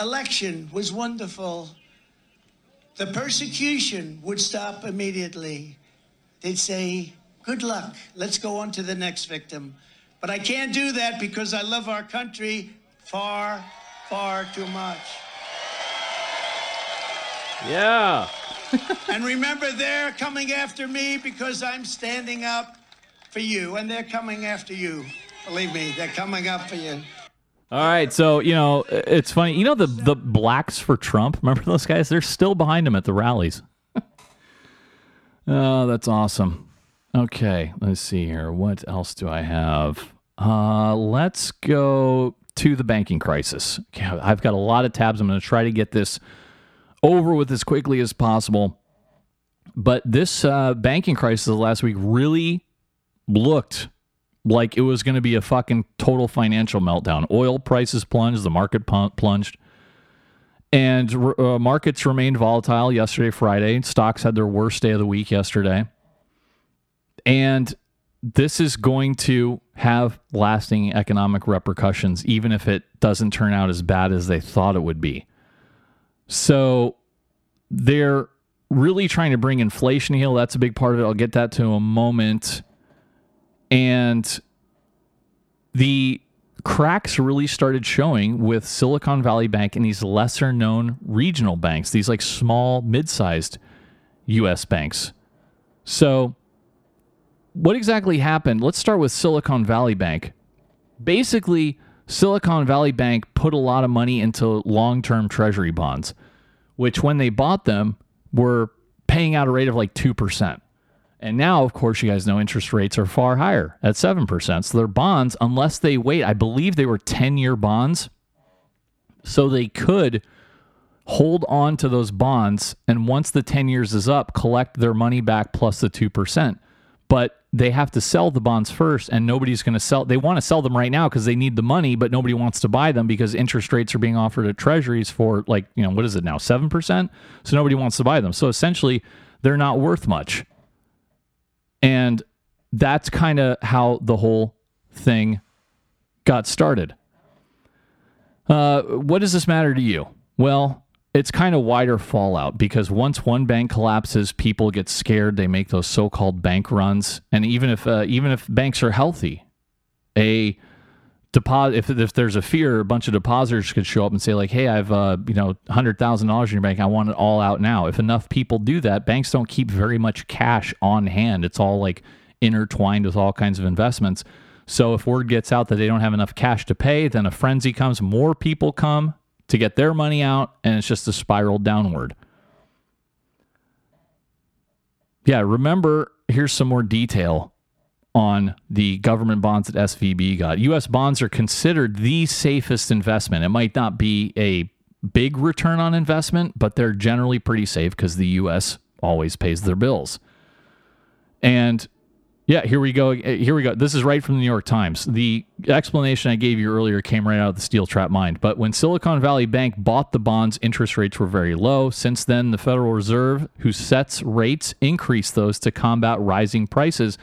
election was wonderful, the persecution would stop immediately. They'd say, Good luck. Let's go on to the next victim. But I can't do that because I love our country far, far too much. Yeah. and remember, they're coming after me because I'm standing up for you, and they're coming after you. Believe me, they're coming up for you. All right, so you know it's funny. You know the the blacks for Trump. Remember those guys? They're still behind him at the rallies. oh, that's awesome. Okay, let's see here. What else do I have? Uh, let's go to the banking crisis. I've got a lot of tabs. I'm going to try to get this over with as quickly as possible. But this uh, banking crisis last week really looked like it was going to be a fucking total financial meltdown. Oil prices plunged, the market plunged, and uh, markets remained volatile yesterday, Friday. Stocks had their worst day of the week yesterday. And this is going to have lasting economic repercussions, even if it doesn't turn out as bad as they thought it would be. So they're really trying to bring inflation heel. That's a big part of it. I'll get that to a moment. And the cracks really started showing with Silicon Valley Bank and these lesser known regional banks, these like small, mid sized US banks. So, what exactly happened? Let's start with Silicon Valley Bank. Basically, Silicon Valley Bank put a lot of money into long term treasury bonds, which when they bought them were paying out a rate of like 2%. And now, of course, you guys know interest rates are far higher at 7%. So their bonds, unless they wait, I believe they were 10 year bonds. So they could hold on to those bonds. And once the 10 years is up, collect their money back plus the 2%. But they have to sell the bonds first, and nobody's going to sell. They want to sell them right now because they need the money, but nobody wants to buy them because interest rates are being offered at treasuries for like, you know, what is it now, 7%? So nobody wants to buy them. So essentially, they're not worth much. And that's kind of how the whole thing got started. Uh, what does this matter to you? Well, it's kind of wider fallout because once one bank collapses, people get scared. They make those so-called bank runs, and even if uh, even if banks are healthy, a deposit if, if there's a fear, a bunch of depositors could show up and say like, "Hey, I've uh, you know hundred thousand dollars in your bank. I want it all out now." If enough people do that, banks don't keep very much cash on hand. It's all like intertwined with all kinds of investments. So if word gets out that they don't have enough cash to pay, then a frenzy comes. More people come to get their money out, and it's just a spiral downward. Yeah, remember, here's some more detail on the government bonds that SVB got. US bonds are considered the safest investment. It might not be a big return on investment, but they're generally pretty safe because the US always pays their bills. And yeah, here we go. Eh, here we go. This is right from the New York Times. The explanation I gave you earlier came right out of the steel trap mind. But when Silicon Valley Bank bought the bonds, interest rates were very low. Since then, the Federal Reserve, who sets rates, increased those to combat rising prices.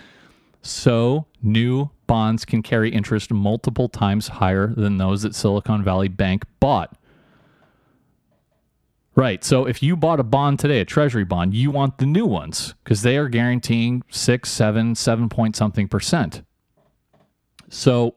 So new bonds can carry interest multiple times higher than those that Silicon Valley Bank bought. Right. So if you bought a bond today, a treasury bond, you want the new ones because they are guaranteeing six, seven, seven point something percent. So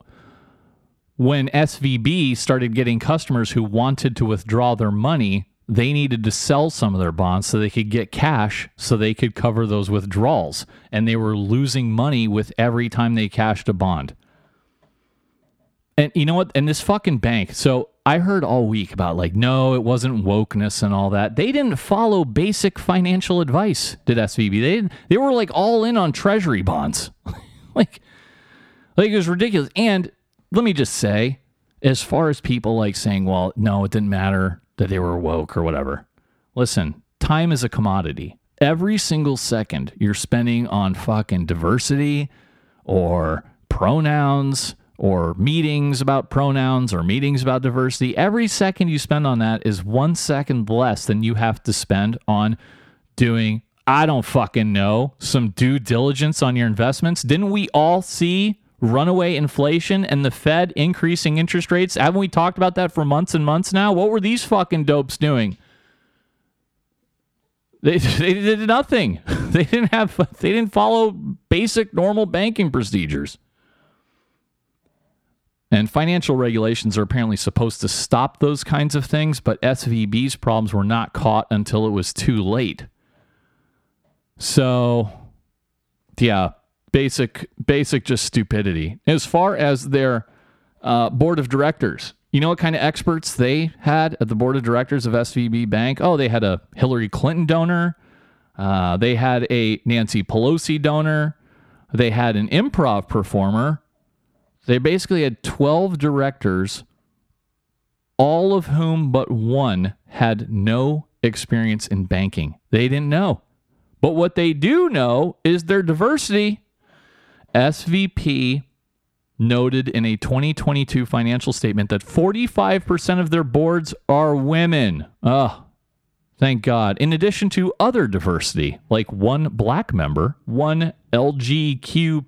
when SVB started getting customers who wanted to withdraw their money, they needed to sell some of their bonds so they could get cash so they could cover those withdrawals. And they were losing money with every time they cashed a bond. And you know what? And this fucking bank. So I heard all week about like, no, it wasn't wokeness and all that. They didn't follow basic financial advice, did SVB? They didn't, they were like all in on treasury bonds. like, like it was ridiculous. And let me just say, as far as people like saying, well, no, it didn't matter that they were woke or whatever. Listen, time is a commodity. Every single second you're spending on fucking diversity or pronouns or meetings about pronouns or meetings about diversity, every second you spend on that is one second less than you have to spend on doing, I don't fucking know, some due diligence on your investments. Didn't we all see runaway inflation and the Fed increasing interest rates? Haven't we talked about that for months and months now? What were these fucking dopes doing? They, they did nothing. They didn't have they didn't follow basic normal banking procedures. And financial regulations are apparently supposed to stop those kinds of things, but SVB's problems were not caught until it was too late. So, yeah, basic, basic, just stupidity. As far as their uh, board of directors, you know what kind of experts they had at the board of directors of SVB Bank? Oh, they had a Hillary Clinton donor. Uh, they had a Nancy Pelosi donor. They had an improv performer they basically had 12 directors, all of whom but one had no experience in banking. They didn't know. But what they do know is their diversity. SVB noted in a 2022 financial statement that 45% of their boards are women. Oh, thank God. In addition to other diversity, like one black member, one LGQ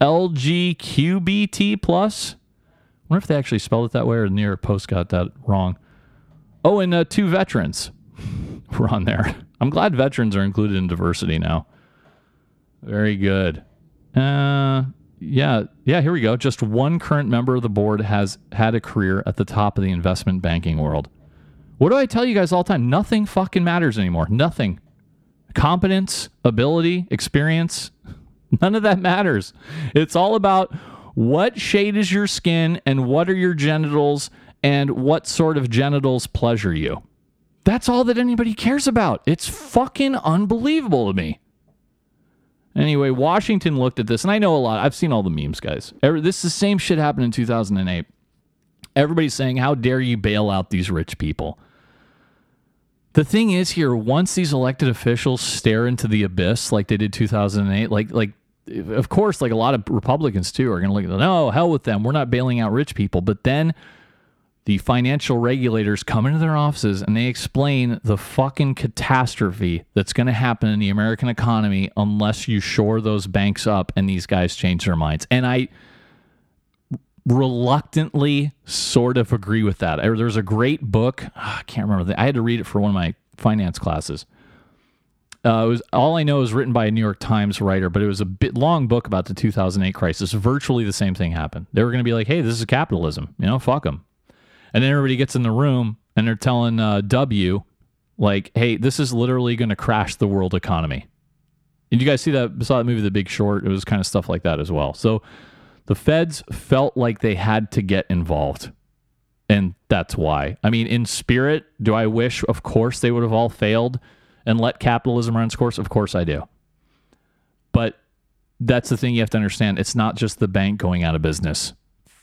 LGQBT plus. I wonder if they actually spelled it that way or the New York Post got that wrong. Oh, and uh, two veterans were on there. I'm glad veterans are included in diversity now. Very good. Uh, yeah, yeah. Here we go. Just one current member of the board has had a career at the top of the investment banking world. What do I tell you guys all the time? Nothing fucking matters anymore. Nothing. Competence, ability, experience, none of that matters. It's all about what shade is your skin and what are your genitals and what sort of genitals pleasure you. That's all that anybody cares about. It's fucking unbelievable to me. Anyway, Washington looked at this, and I know a lot. I've seen all the memes, guys. This is the same shit happened in 2008. Everybody's saying, How dare you bail out these rich people? The thing is here, once these elected officials stare into the abyss like they did 2008, like like of course, like a lot of Republicans too are going to look at, no, hell with them. We're not bailing out rich people. But then the financial regulators come into their offices and they explain the fucking catastrophe that's going to happen in the American economy unless you shore those banks up and these guys change their minds. And I reluctantly sort of agree with that. There's a great book. Ah, I can't remember. I had to read it for one of my finance classes. Uh, it was all I know is written by a New York Times writer, but it was a bit long book about the 2008 crisis. Virtually the same thing happened. They were going to be like, "Hey, this is capitalism," you know, fuck them. And then everybody gets in the room and they're telling uh, W, like, "Hey, this is literally going to crash the world economy." Did you guys see that? Saw that movie, The Big Short? It was kind of stuff like that as well. So the feds felt like they had to get involved. And that's why. I mean, in spirit, do I wish, of course, they would have all failed and let capitalism run its course? Of course I do. But that's the thing you have to understand. It's not just the bank going out of business.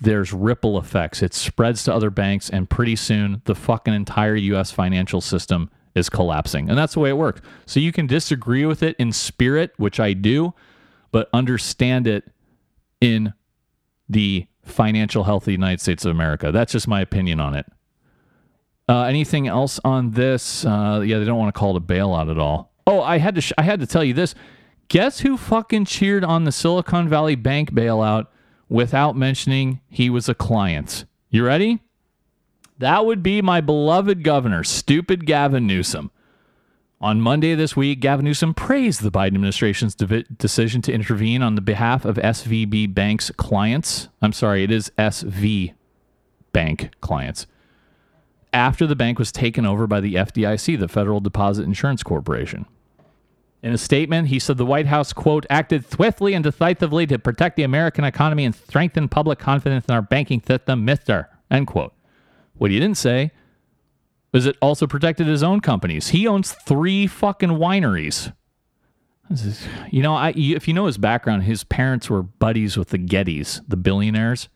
There's ripple effects. It spreads to other banks, and pretty soon the fucking entire US financial system is collapsing. And that's the way it works. So you can disagree with it in spirit, which I do, but understand it in the financial health of the United States of America. That's just my opinion on it. Uh, anything else on this? Uh, yeah, they don't want to call it a bailout at all. Oh, I had to sh- I had to tell you this. Guess who fucking cheered on the Silicon Valley Bank bailout without mentioning he was a client? You ready? That would be my beloved governor, stupid Gavin Newsom. On Monday this week, Gavin Newsom praised the Biden administration's de- decision to intervene on the behalf of SVB Bank's clients. I'm sorry, it is SV Bank clients after the bank was taken over by the FDIC, the Federal Deposit Insurance Corporation. In a statement, he said the White House, quote, acted swiftly and decisively to protect the American economy and strengthen public confidence in our banking system, mister, end quote. What he didn't say was it also protected his own companies. He owns three fucking wineries. You know, I, if you know his background, his parents were buddies with the Gettys, the billionaires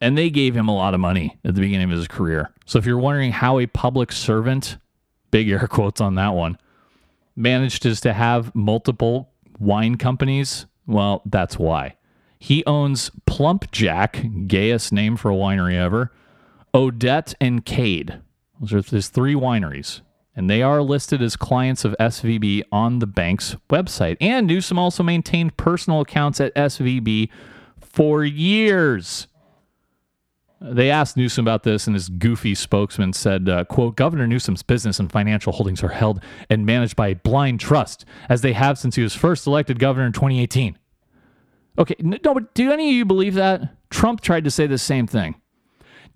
and they gave him a lot of money at the beginning of his career. So if you're wondering how a public servant, big air quotes on that one, managed to have multiple wine companies, well, that's why. He owns PlumpJack, gayest name for a winery ever, Odette and Cade. His three wineries. And they are listed as clients of SVB on the bank's website. And Newsom also maintained personal accounts at SVB for years. They asked Newsom about this, and his goofy spokesman said, uh, quote, Governor Newsom's business and financial holdings are held and managed by a blind trust, as they have since he was first elected governor in 2018. Okay, no, but do any of you believe that? Trump tried to say the same thing.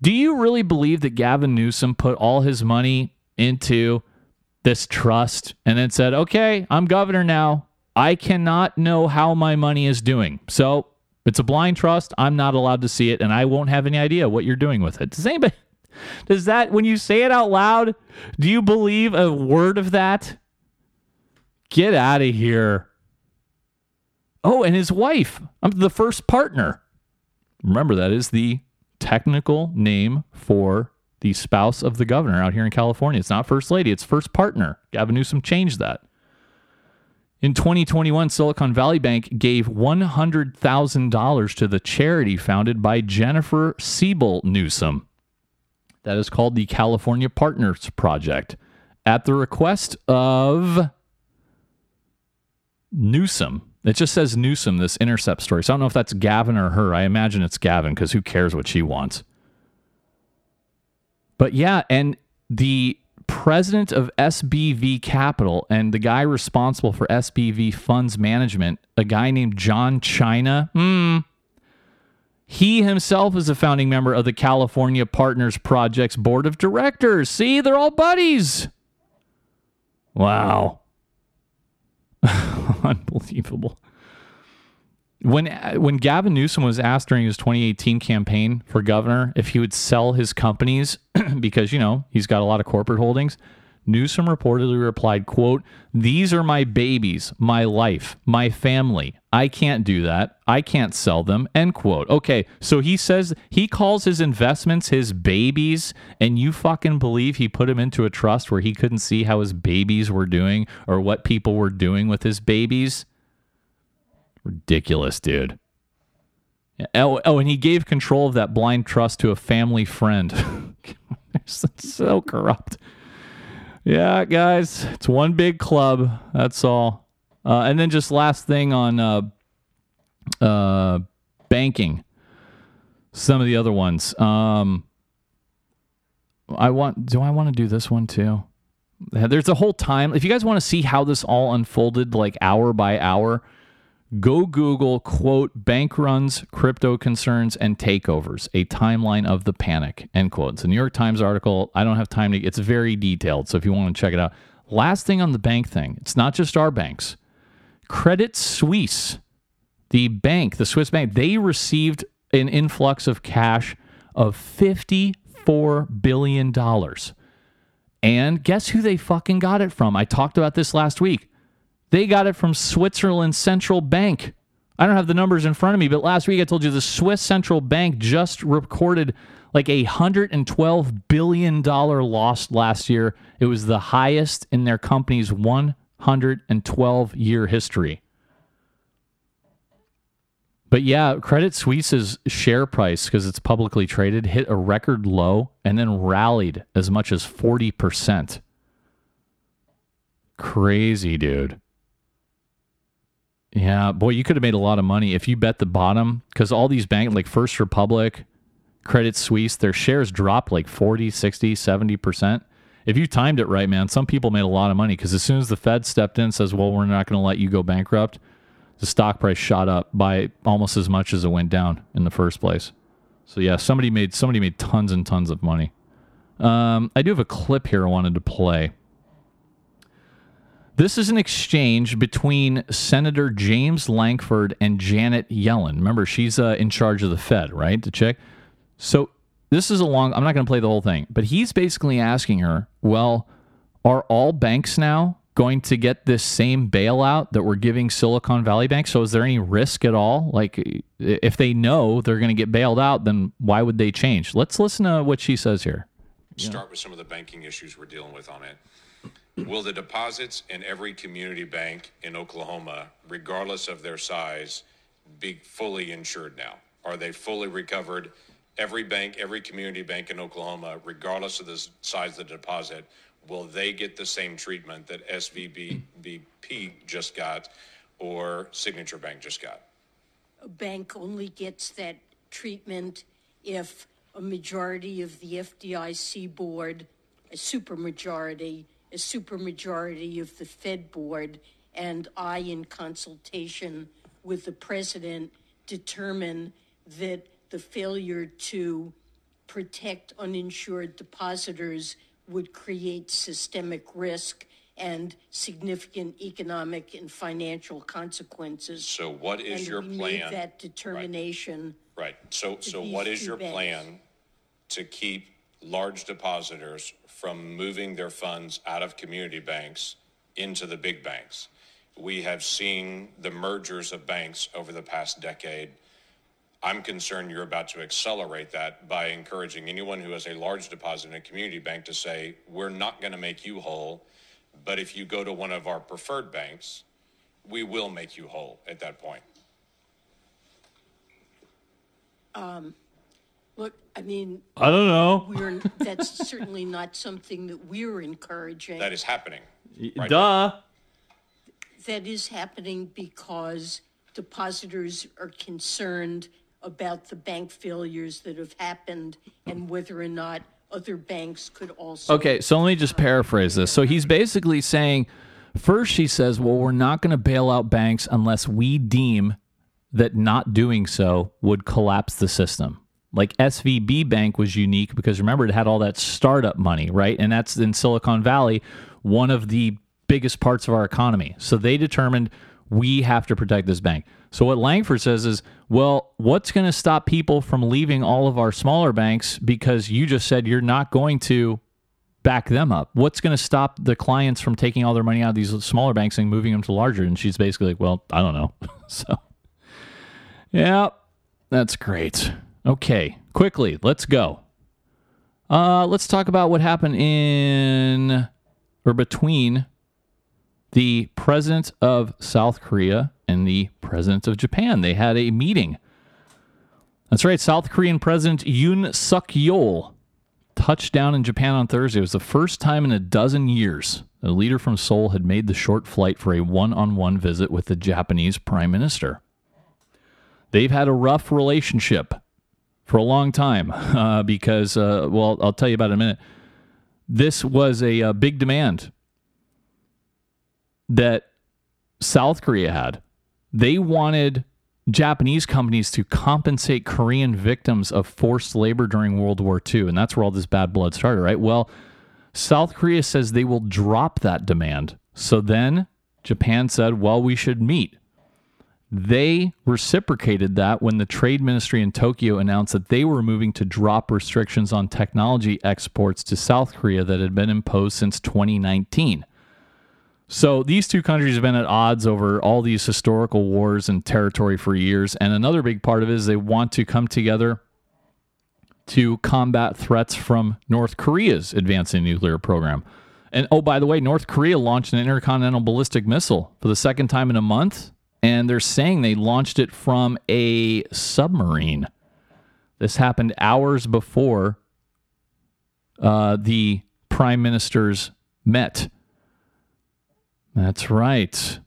Do you really believe that Gavin Newsom put all his money into this trust and then said, okay, I'm governor now. I cannot know how my money is doing. So it's a blind trust. I'm not allowed to see it, and I won't have any idea what you're doing with it. Does anybody? Does that when you say it out loud, do you believe a word of that? Get out of here. Oh, and his wife. I'm the first partner. Remember, that is the technical name for the spouse of the governor out here in California. It's not first lady, it's first partner. Gavin Newsom changed that. In 2021, Silicon Valley Bank gave $100,000 to the charity founded by Jennifer Siebel Newsom. That is called the California Partners Project at the request of Newsom. It just says Newsom, this intercept story. So I don't know if that's Gavin or her. I imagine it's Gavin because who cares what she wants. But yeah, and the president of SBV Capital and the guy responsible for SBV funds management, a guy named John China. Hmm. He himself is a founding member of the California Partners Project's board of directors. See, they're all buddies. Wow. Unbelievable. When uh, when Gavin Newsom was asked during his 2018 campaign for governor if he would sell his companies because you know he's got a lot of corporate holdings, Newsom reportedly replied, "quote These are my babies, my life, my family. I can't do that. I can't sell them." End quote. Okay, so he says he calls his investments his babies, and you fucking believe he put him into a trust where he couldn't see how his babies were doing or what people were doing with his babies? Ridiculous, dude. Oh, oh, and he gave control of that blind trust to a family friend. so corrupt. Yeah, guys, it's one big club. That's all. Uh, and then just last thing on uh, uh, banking. Some of the other ones. Um, I want. Do I want to do this one too? There's a whole time. If you guys want to see how this all unfolded, like hour by hour, Go Google, quote, bank runs, crypto concerns, and takeovers, a timeline of the panic, end quote. It's a New York Times article. I don't have time to, it's very detailed. So if you want to check it out. Last thing on the bank thing, it's not just our banks. Credit Suisse, the bank, the Swiss bank, they received an influx of cash of $54 billion. And guess who they fucking got it from? I talked about this last week. They got it from Switzerland Central Bank. I don't have the numbers in front of me, but last week I told you the Swiss Central Bank just recorded like a $112 billion loss last year. It was the highest in their company's 112 year history. But yeah, Credit Suisse's share price, because it's publicly traded, hit a record low and then rallied as much as 40%. Crazy, dude. Yeah, boy, you could have made a lot of money if you bet the bottom because all these banks like First Republic, Credit Suisse, their shares dropped like 40, 60, 70%. If you timed it right, man, some people made a lot of money because as soon as the Fed stepped in and says, well, we're not going to let you go bankrupt, the stock price shot up by almost as much as it went down in the first place. So yeah, somebody made somebody made tons and tons of money. Um, I do have a clip here I wanted to play. This is an exchange between Senator James Lankford and Janet Yellen. Remember, she's uh, in charge of the Fed, right? To check. So this is a long. I'm not going to play the whole thing, but he's basically asking her, "Well, are all banks now going to get this same bailout that we're giving Silicon Valley Bank? So is there any risk at all? Like, if they know they're going to get bailed out, then why would they change? Let's listen to what she says here. Start with some of the banking issues we're dealing with on it. Will the deposits in every community bank in Oklahoma, regardless of their size, be fully insured now? Are they fully recovered? Every bank, every community bank in Oklahoma, regardless of the size of the deposit, will they get the same treatment that SVB just got or Signature Bank just got? A bank only gets that treatment if a majority of the FDIC board, a supermajority, a supermajority of the Fed board, and I, in consultation with the president, determine that the failure to protect uninsured depositors would create systemic risk and significant economic and financial consequences. So what is And your we plan? made that determination. Right. So, so what is your banks. plan to keep large depositors from moving their funds out of community banks into the big banks? We have seen the mergers of banks over the past decade. I'm concerned you're about to accelerate that by encouraging anyone who has a large deposit in a community bank to say, we're not going to make you whole, but if you go to one of our preferred banks, we will make you whole at that point. Look, I mean, I don't know. we're, that's certainly not something that we're encouraging. That is happening. Right. Duh. That is happening because depositors are concerned about the bank failures that have happened and whether or not other banks could also. Okay, so let me just paraphrase this. So he's basically saying first she says, "Well, we're not going to bail out banks unless we deem that not doing so would collapse the system." Like SVB Bank was unique because remember it had all that startup money, right? And that's in Silicon Valley, one of the biggest parts of our economy. So they determined we have to protect this bank. So what Lankford says is, well, what's going to stop people from leaving all of our smaller banks because you just said you're not going to back them up? What's going to stop the clients from taking all their money out of these smaller banks and moving them to larger? And she's basically like, well, I don't know. so, yeah, that's great. Okay, quickly, let's go. Uh, let's talk about what happened in or between the president of South Korea and the president of Japan. They had a meeting. That's right. South Korean President Yoon Suk Yeol touched down in Japan on Thursday. It was the first time in a dozen years a leader from Seoul had made the short flight for a one on one visit with the Japanese prime minister. They've had a rough relationship for a long time uh, because, uh, well, I'll tell you about it in a minute. This was a, a big demand that South Korea had. They wanted Japanese companies to compensate Korean victims of forced labor during World War II. And that's where all this bad blood started, right? Well, South Korea says they will drop that demand. So then Japan said, well, we should meet. They reciprocated that when the trade ministry in Tokyo announced that they were moving to drop restrictions on technology exports to South Korea that had been imposed since 2019. So these two countries have been at odds over all these historical wars and territory for years. And another big part of it is they want to come together to combat threats from North Korea's advancing nuclear program. And oh, by the way, North Korea launched an intercontinental ballistic missile for the second time in a month. And they're saying they launched it from a submarine. This happened hours before uh, the prime ministers met that's right.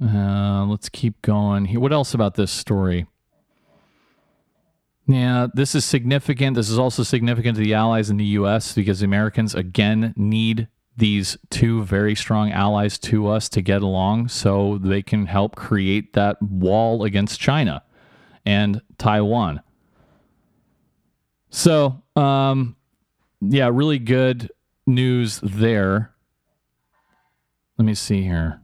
Uh, let's keep going here. What else about this story? Yeah, this is significant. This is also significant to the allies in the U.S. because the Americans, again, need these two very strong allies to us to get along so they can help create that wall against China and Taiwan. So, um, yeah, really good news there let me see here.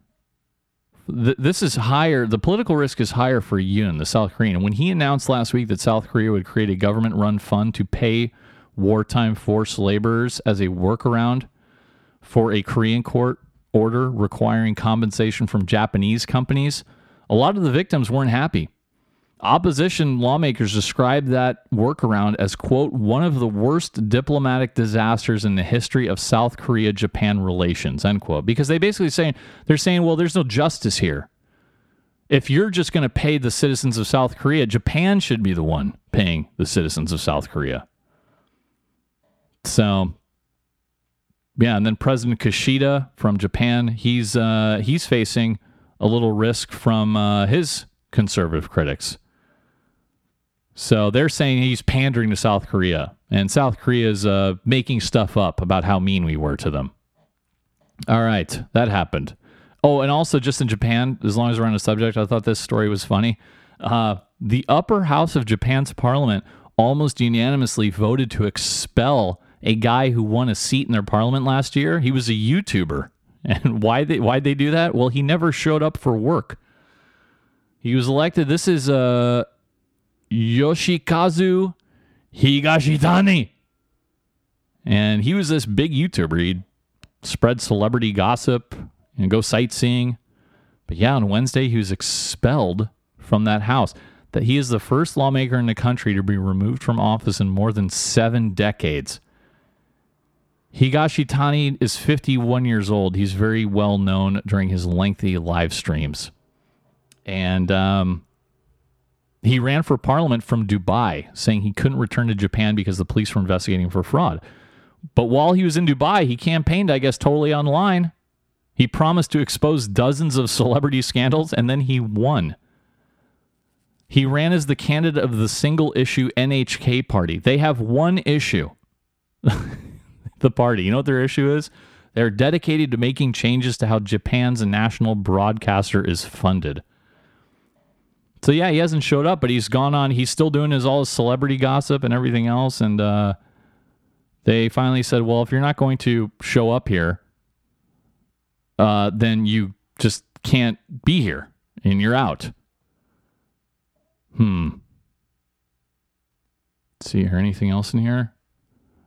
this is higher. The political risk is higher for Yoon, the South Korean. When he announced last week that South Korea would create a government run fund to pay wartime forced laborers as a workaround for a Korean court order requiring compensation from Japanese companies, a lot of the victims weren't happy. Opposition lawmakers described that workaround as, quote, one of the worst diplomatic disasters in the history of South Korea Japan relations, end quote. Because they basically saying, they're saying, well, there's no justice here. If you're just going to pay the citizens of South Korea, Japan should be the one paying the citizens of South Korea. So, yeah, and then President Kishida from Japan, he's uh, he's facing a little risk from uh, his conservative critics. So they're saying he's pandering to South Korea, and South Korea is uh, making stuff up about how mean we were to them. All right, that happened. Oh, and also just in Japan, as long as we're on the subject, I thought this story was funny. Uh, the upper house of Japan's parliament almost unanimously voted to expel a guy who won a seat in their parliament last year. He was a YouTuber. And why they why they do that? Well, he never showed up for work. He was elected. This is uh, Yoshikazu Higashitani. And he was this big YouTuber. He'd spread celebrity gossip and go sightseeing. But yeah, on Wednesday, he was expelled from that house. That he is the first lawmaker in the country to be removed from office in more than seven decades. Higashitani is 51 years old. He's very well known during his lengthy live streams. And um, he ran for parliament from Dubai, saying he couldn't return to Japan because the police were investigating for fraud. But while he was in Dubai, he campaigned, I guess, totally online. He promised to expose dozens of celebrity scandals, and then he won. He ran as the candidate of the single issue NHK party. They have one issue, the party. You know what their issue is? They're dedicated to making changes to how Japan's national broadcaster is funded. So yeah, he hasn't showed up, but he's gone on. He's still doing his all his celebrity gossip and everything else. And uh, they finally said, "Well, if you're not going to show up here, uh, then you just can't be here, and you're out." Hmm. Let's see here. Anything else in here?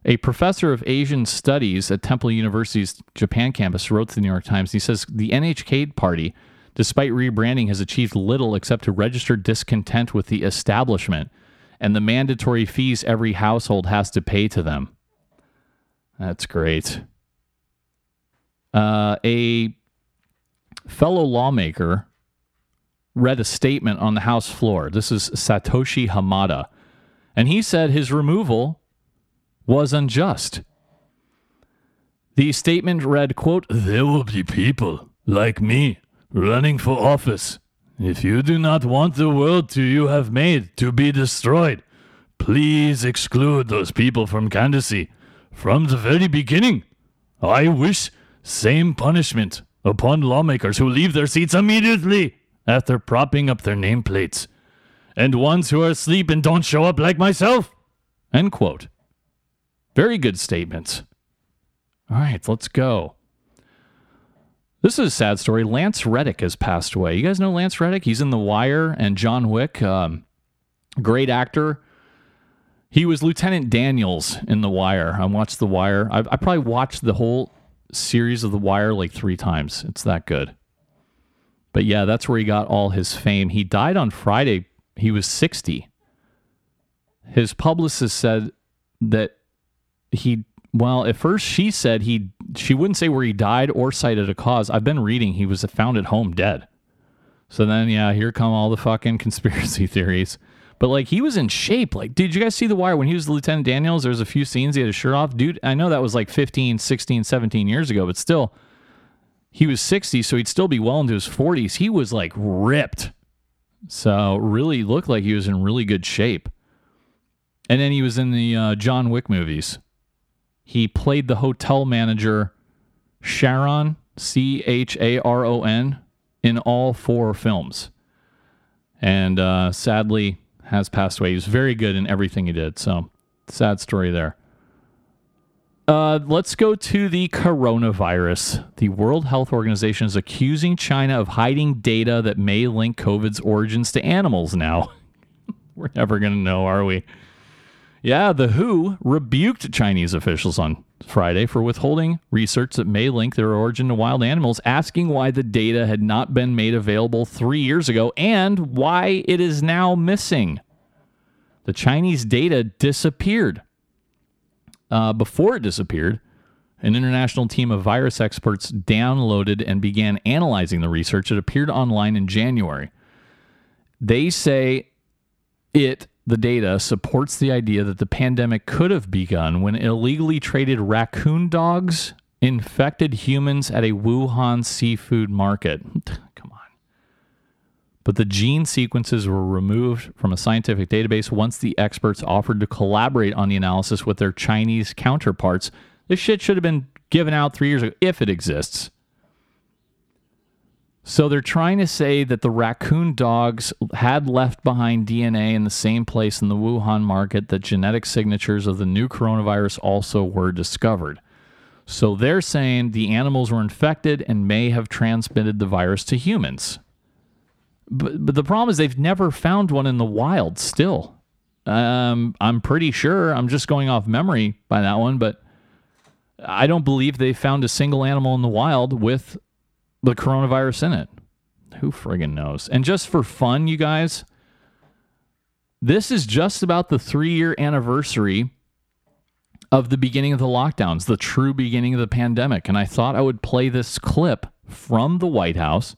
A professor of Asian studies at Temple University's Japan campus wrote to the New York Times. He says the NHK party, despite rebranding, has achieved little except to register discontent with the establishment and the mandatory fees every household has to pay to them. That's great. Uh, a fellow lawmaker read a statement on the House floor. This is Satoshi Hamada. And he said his removal was unjust. The statement read, quote, There will be people like me running for office. If you do not want the world to you have made to be destroyed, please exclude those people from candidacy from the very beginning. I wish same punishment upon lawmakers who leave their seats immediately after propping up their nameplates, and ones who are asleep and don't show up like myself. End quote. Very good statements. All right, let's go. This is a sad story. Lance Reddick has passed away. You guys know Lance Reddick? He's in The Wire and John Wick. Um, great actor. He was Lieutenant Daniels in The Wire. I watched The Wire. I, I probably watched the whole series of The Wire like three times. It's that good. But yeah, that's where he got all his fame. He died on Friday. He was 60. His publicist said that he well, at first she said he she wouldn't say where he died or cited a cause. I've been reading he was found at home dead. So then yeah, here come all the fucking conspiracy theories. But like he was in shape. Like, did you guys see the wire when he was Lieutenant Daniels? There was a few scenes he had his shirt off. Dude, I know that was like 15, 16, 17 years ago, but still he was 60, so he'd still be well into his 40s. He was like ripped. So really looked like he was in really good shape. And then he was in the uh, John Wick movies. He played the hotel manager Charon, C H A R O N, in all four films. And uh, sadly has passed away. He was very good in everything he did. So sad story there. Uh, let's go to the coronavirus. The World Health Organization is accusing China of hiding data that may link COVID's origins to animals now. We're never going to know, are we? Yeah, the WHO rebuked Chinese officials on Friday for withholding research that may link their origin to wild animals, asking why the data had not been made available three years ago and why it is now missing. The Chinese data disappeared uh, before it disappeared, an international team of virus experts downloaded and began analyzing the research. It appeared online in January. They say it, the data, supports the idea that the pandemic could have begun when illegally traded raccoon dogs infected humans at a Wuhan seafood market. Come on. But the gene sequences were removed from a scientific database once the experts offered to collaborate on the analysis with their Chinese counterparts. This shit should have been given out three years ago, if it exists. So they're trying to say that the raccoon dogs had left behind DNA in the same place in the Wuhan market that genetic signatures of the new coronavirus also were discovered. So they're saying the animals were infected and may have transmitted the virus to humans. But, but the problem is they've never found one in the wild still. Um, I'm pretty sure, I'm just going off memory by that one, but I don't believe they found a single animal in the wild with the coronavirus in it. Who friggin' knows? And just for fun, you guys, this is just about the three year anniversary of the beginning of the lockdowns, the true beginning of the pandemic. And I thought I would play this clip from the White House.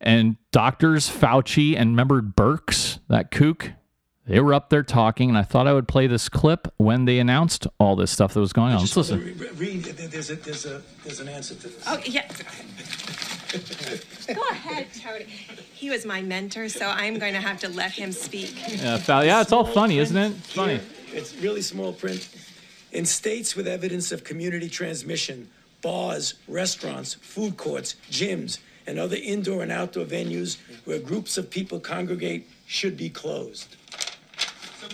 And doctors Fauci and remember Birx, that kook, they were up there talking. And I thought I would play this clip when they announced all this stuff that was going on. Let's listen. Read, there's, a, there's, a, there's an answer to this. Oh, yeah. Go ahead, Tony. He was my mentor, so I'm going to have to let him speak. Yeah, yeah, it's all funny, isn't it? It's funny. Here, it's really small print. In states with evidence of community transmission, bars, restaurants, food courts, gyms, and other indoor and outdoor venues where groups of people congregate should be closed.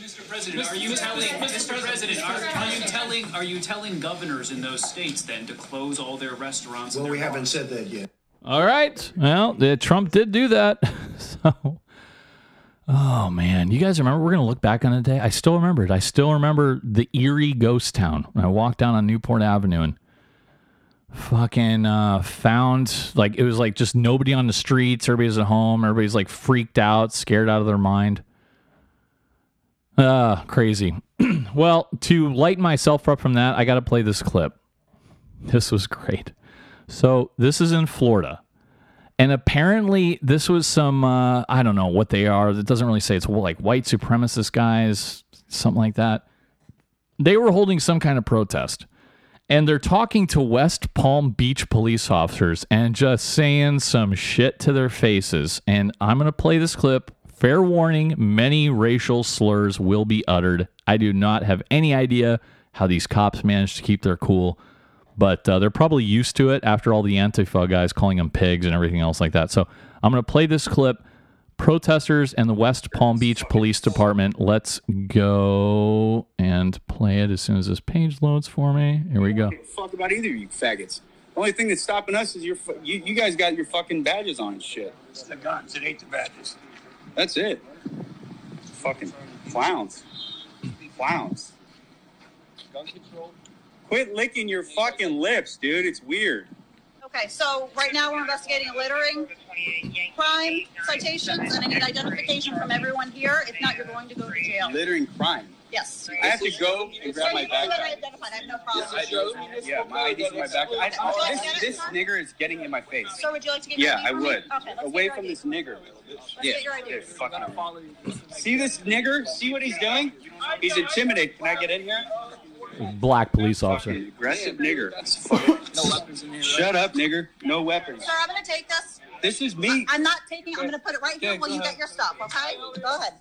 Mr. President, are you telling Mr. President, are, are you telling are you telling governors in those states then to close all their restaurants? Well, and we their haven't bars? said that yet. All right. Well, the, Trump did do that. so, oh man, you guys remember? We're gonna look back on the day. I still remember it. I still remember the eerie ghost town. When I walked down on Newport Avenue and fucking uh, found like it was like just nobody on the streets. Everybody's at home. Everybody's like freaked out, scared out of their mind. Uh, crazy. well, to lighten myself up from that, I got to play this clip. This was great. So, this is in Florida. And apparently, this was some, uh, I don't know what they are. It doesn't really say it's like white supremacist guys, something like that. They were holding some kind of protest. And they're talking to West Palm Beach police officers and just saying some shit to their faces. And I'm going to play this clip. Fair warning many racial slurs will be uttered. I do not have any idea how these cops managed to keep their cool, but uh, they're probably used to it after all the Antifa guys calling them pigs and everything else like that. So I'm going to play this clip. Protesters and the West Palm Beach Police Department. Let's go and play it as soon as this page loads for me. Here we go. fuck about either of you faggots. The only thing that's stopping us is your you, you guys got your fucking badges on and shit. It's the guns. It ain't the badges. That's it. Fucking clowns. Clowns. Gun control. Quit licking your fucking lips, dude. It's weird. Okay, so right now we're investigating a littering crime citations, and I need identification from everyone here. If not, you're going to go to jail. Littering crime. Yes. I have to go and grab my So you can backpack. identified. I have no problem. Do. Yeah, my ID's in my backpack. I, oh, this, this nigger is getting in my face. So would you like to get Yeah, ID I would. Okay, Away from this nigger. Let's Yeah. get your ID. yeah. See this nigger? See what he's doing? He's intimidated. Can I get in here? Black police officer. Aggressive nigger. no weapons in here. Shut up, nigger. No weapons. Sir, I'm going to take this. This is me. I'm not taking. I'm going to put it right here Okay, while you ahead. get your stuff. Okay? Go ahead.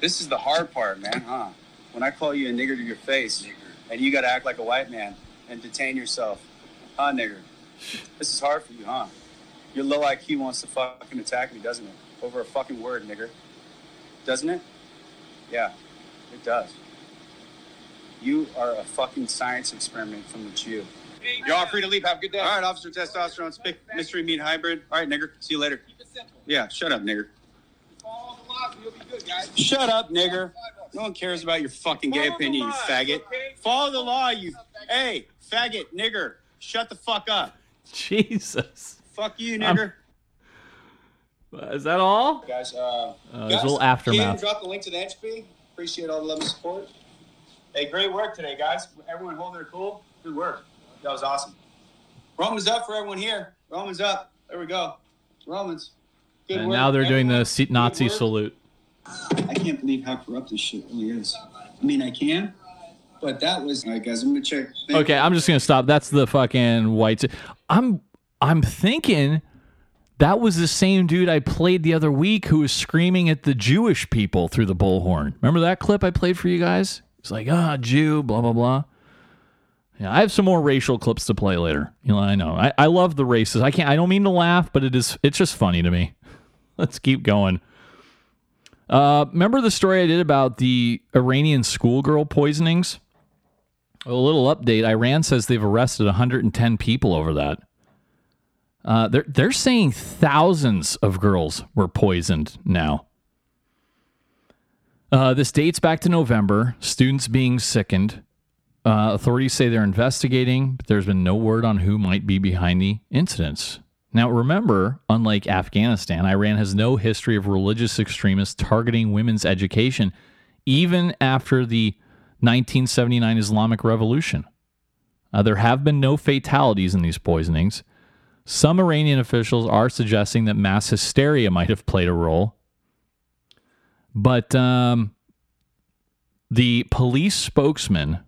This is the hard part, man, huh? When I call you a nigger to your face, and you got to act like a white man and detain yourself, huh, nigger? This is hard for you, huh? Your low IQ wants to fucking attack me, doesn't it? Over a fucking word, nigger. Doesn't it? Yeah, it does. You are a fucking science experiment from the Jew. You're all free to leave. Have a good day. All right, Officer Testosterone, spick, mystery meat hybrid. All right, nigger. See you later. Yeah, shut up, nigger. Shut up, nigger. No one cares about your fucking gay opinion, you faggot. Follow the law, you. Hey, faggot, nigger. Shut the fuck up. Jesus. Fuck you, nigger. Is that all? Guys, uh, Uh, there's a little aftermath. drop the link to the entropy. Appreciate all the love and support. Hey, great work today, guys. Everyone holding their cool. Good work. That was awesome. Romans up for everyone here. Romans up. There we go. Romans. Good And work. now they're doing the Everyone, se- good Nazi salute. I can't believe how corrupt this shit really is. I mean, I can, but that was. All right, guys, I'm gonna check. Thank Okay, I'm just gonna stop. That's the fucking white. I'm I'm thinking that was the same dude I played the other week who was screaming at the Jewish people through the bullhorn. Remember that clip I played for you guys? It's like ah Jew, blah blah blah. Yeah, I have some more racial clips to play later. You know, I know. I, I love the races. I can't. I don't mean to laugh, but it is. It's just funny to me. Let's keep going. Uh, remember the story I did about the Iranian schoolgirl poisonings? A little update. Iran says they've arrested 110 people over that. Uh, they're they're saying thousands of girls were poisoned now. Uh, this dates back to November. Students being sickened. Uh, authorities say they're investigating, but there's been no word on who might be behind the incidents. Now, remember, unlike Afghanistan, Iran has no history of religious extremists targeting women's education, even after the 1979 Islamic Revolution. Uh, there have been no fatalities in these poisonings. Some Iranian officials are suggesting that mass hysteria might have played a role. But um, the police spokesman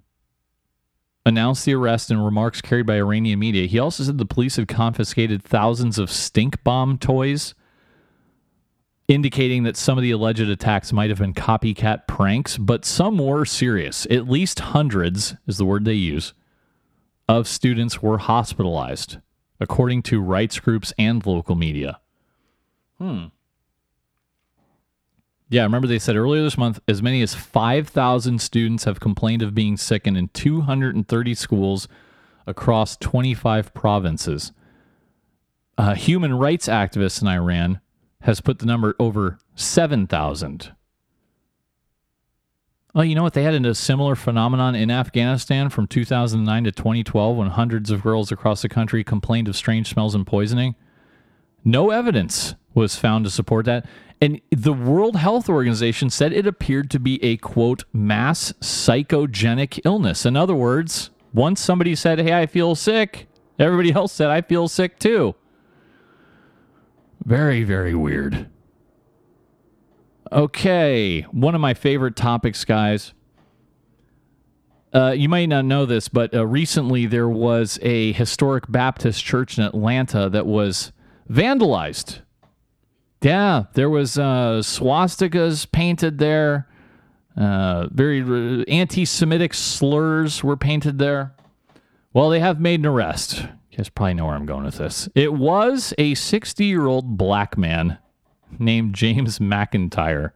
announced the arrest in remarks carried by Iranian media. He also said the police have confiscated thousands of stink bomb toys. indicating that some of the alleged attacks might have been copycat pranks, but some were serious. At least hundreds, is the word they use, of students were hospitalized, according to rights groups and local media. Hmm. Yeah, remember they said earlier this month as many as 5,000 students have complained of being sick and in 230 schools across 25 provinces. Human rights activist in Iran has put the number over 7,000. Well, you know what? They had a similar phenomenon in Afghanistan from 2009 to 2012 when hundreds of girls across the country complained of strange smells and poisoning. No evidence was found to support that. And the World Health Organization said it appeared to be a quote, mass psychogenic illness. In other words, once somebody said, Hey, I feel sick, everybody else said, I feel sick too. Very, very weird. Okay, one of my favorite topics, guys. Uh, you might not know this, but uh, recently there was a historic Baptist church in Atlanta that was vandalized. Yeah, there was uh, swastikas painted there. Uh, very uh, anti-Semitic slurs were painted there. Well, they have made an arrest. You guys probably know where I'm going with this. It was a 60-year-old black man named James McIntyre,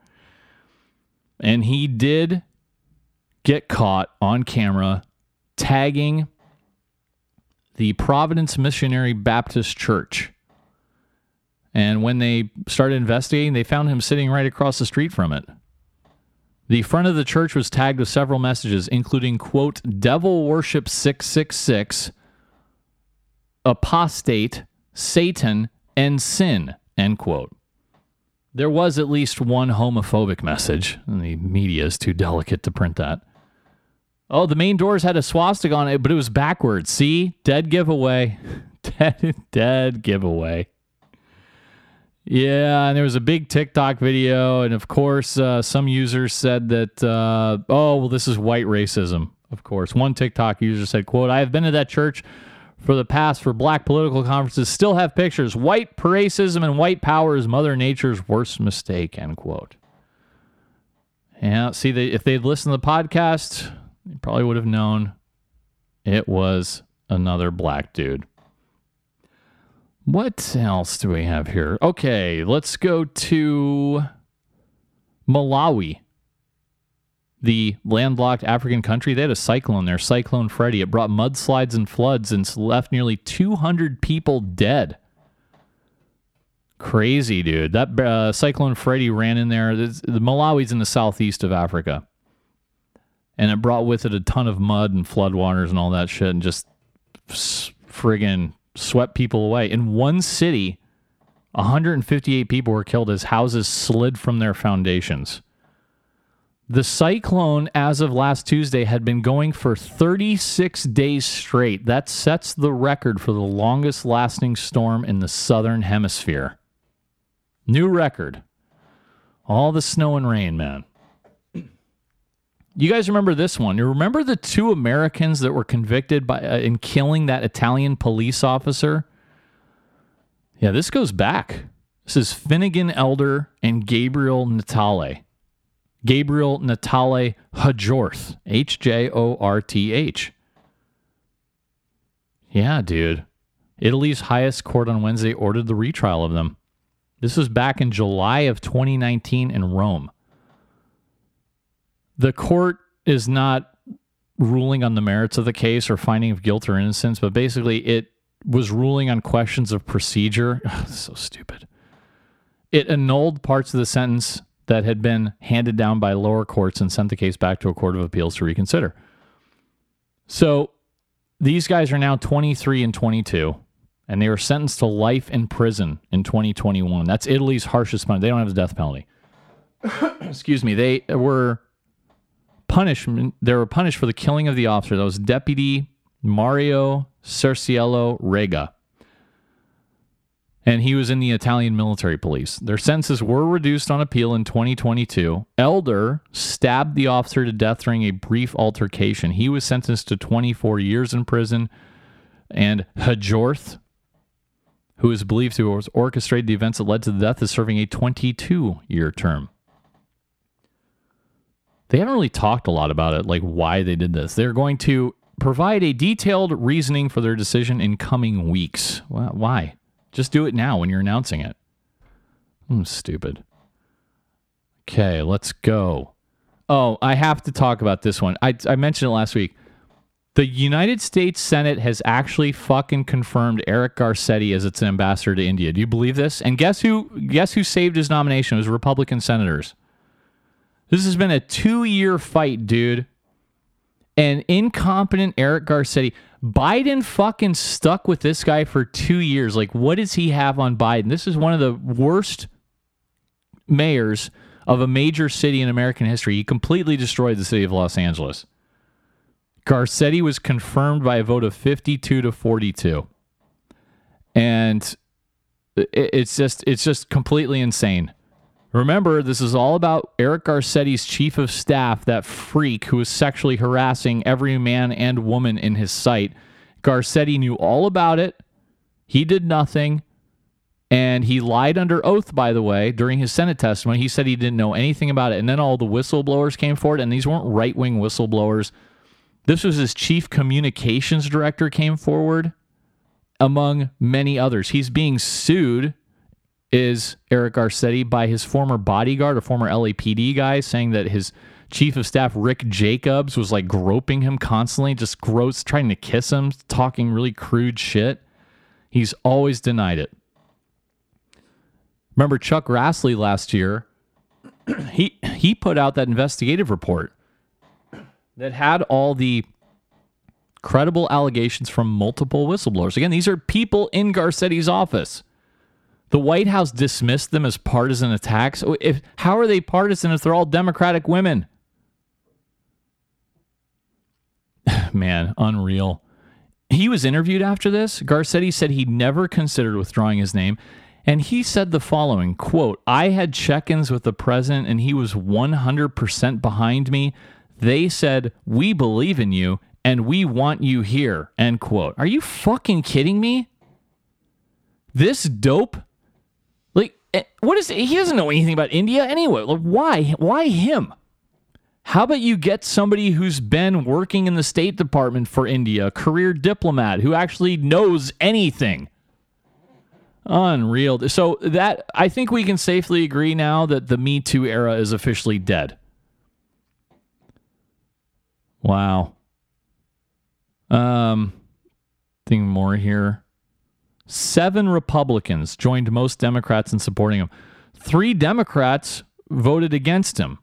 and he did get caught on camera tagging the Providence Missionary Baptist Church. And when they started investigating, they found him sitting right across the street from it. The front of the church was tagged with several messages, including, quote, Devil Worship 666, Apostate, Satan, and Sin, end quote. There was at least one homophobic message, and the media is too delicate to print that. Oh, the main doors had a swastika on it, but it was backwards. See? Dead giveaway. dead, dead giveaway. Yeah, and there was a big TikTok video, and of course, uh, some users said that, uh, oh, well, this is white racism. Of course, one TikTok user said, "quote I have been to that church for the past for black political conferences. Still have pictures. White racism and white power is Mother Nature's worst mistake." End quote. Yeah, see, they, if they'd listened to the podcast, they probably would have known it was another black dude. What else do we have here? Okay, let's go to Malawi, the landlocked African country. They had a cyclone there, Cyclone Freddy. It brought mudslides and floods and left nearly 200 people dead. Crazy, dude. That uh, Cyclone Freddy ran in there. The Malawi's in the southeast of Africa. And it brought with it a ton of mud and floodwaters and all that shit and just friggin' swept people away. In one city, 158 people were killed as houses slid from their foundations. The cyclone, as of last Tuesday, had been going for 36 days straight. That sets the record for the longest lasting storm in the southern hemisphere. New record. All the snow and rain, man. You guys remember this one? You remember the two Americans that were convicted by uh, in killing that Italian police officer? Yeah, this goes back. This is Finnegan Elder and Gabriel Natale. Gabriel Natale Hjorth, H J O R T H. Yeah, dude. Italy's highest court on Wednesday ordered the retrial of them. This was back in July of 2019 in Rome the court is not ruling on the merits of the case or finding of guilt or innocence, but basically it was ruling on questions of procedure. so stupid. It annulled parts of the sentence that had been handed down by lower courts and sent the case back to a court of appeals to reconsider. So these guys are now 23 and 22, and they were sentenced to life in prison in 2021. That's Italy's harshest punishment. They don't have the death penalty. Excuse me. They were punishment. They were punished for the killing of the officer. That was Deputy Mario Cerciello Rega. And he was in the Italian military police. Their sentences were reduced on appeal in 2022. Elder stabbed the officer to death during a brief altercation. He was sentenced to 24 years in prison. And Hjorth, who is believed to have orchestrated the events that led to the death, is serving a 22 year term. They haven't really talked a lot about it, like why they did this. They're going to provide a detailed reasoning for their decision in coming weeks. Wh- Why? Just do it now when you're announcing it. Hmm, stupid. Okay, let's go. Oh, I have to talk about this one. I, I mentioned it last week. The United States Senate has actually fucking confirmed Eric Garcetti as its ambassador to India. Do you believe this? And guess who guess who saved his nomination? It was Republican senators. This has been a two-year fight, dude. And incompetent Eric Garcetti. Biden fucking stuck with this guy for two years. Like, what does he have on Biden? This is one of the worst mayors of a major city in American history. He completely destroyed the city of Los Angeles. Garcetti was confirmed by a vote of 52 to 42. And it's just it's just completely insane. Remember, this is all about Eric Garcetti's chief of staff, that freak who was sexually harassing every man and woman in his sight. Garcetti knew all about it. He did nothing. And he lied under oath, by the way, during his Senate testimony. He said he didn't know anything about it. And then all the whistleblowers came forward, and these weren't right wing whistleblowers. This was his chief communications director came forward, among many others. He's being sued, is Eric Garcetti, by his former bodyguard, a former LAPD guy, saying that his chief of staff, Rick Jacobs, was like groping him constantly, just gross, trying to kiss him, talking really crude shit. He's always denied it. Remember Chuck Grassley last year? he he put out that investigative report that had all the credible allegations from multiple whistleblowers. Again, these are people in Garcetti's office. The White House dismissed them as partisan attacks. Oh, if how are they partisan if they're all Democratic women? Man, unreal. He was interviewed after this. Garcetti said he never considered withdrawing his name. And he said the following quote, I had check ins with the president and he was 100% behind me. They said, We believe in you and we want you here. End quote. Are you fucking kidding me? This dope? Eh, what is he doesn't know anything about India anyway. Like, why? Why him? How about you get somebody who's been working in the State Department for India, a career diplomat who actually knows anything? Unreal. So that I think we can safely agree now that the Me Too era is officially dead. Wow. Um, thing more here. Seven Republicans joined most Democrats in supporting him. Three Democrats voted against him.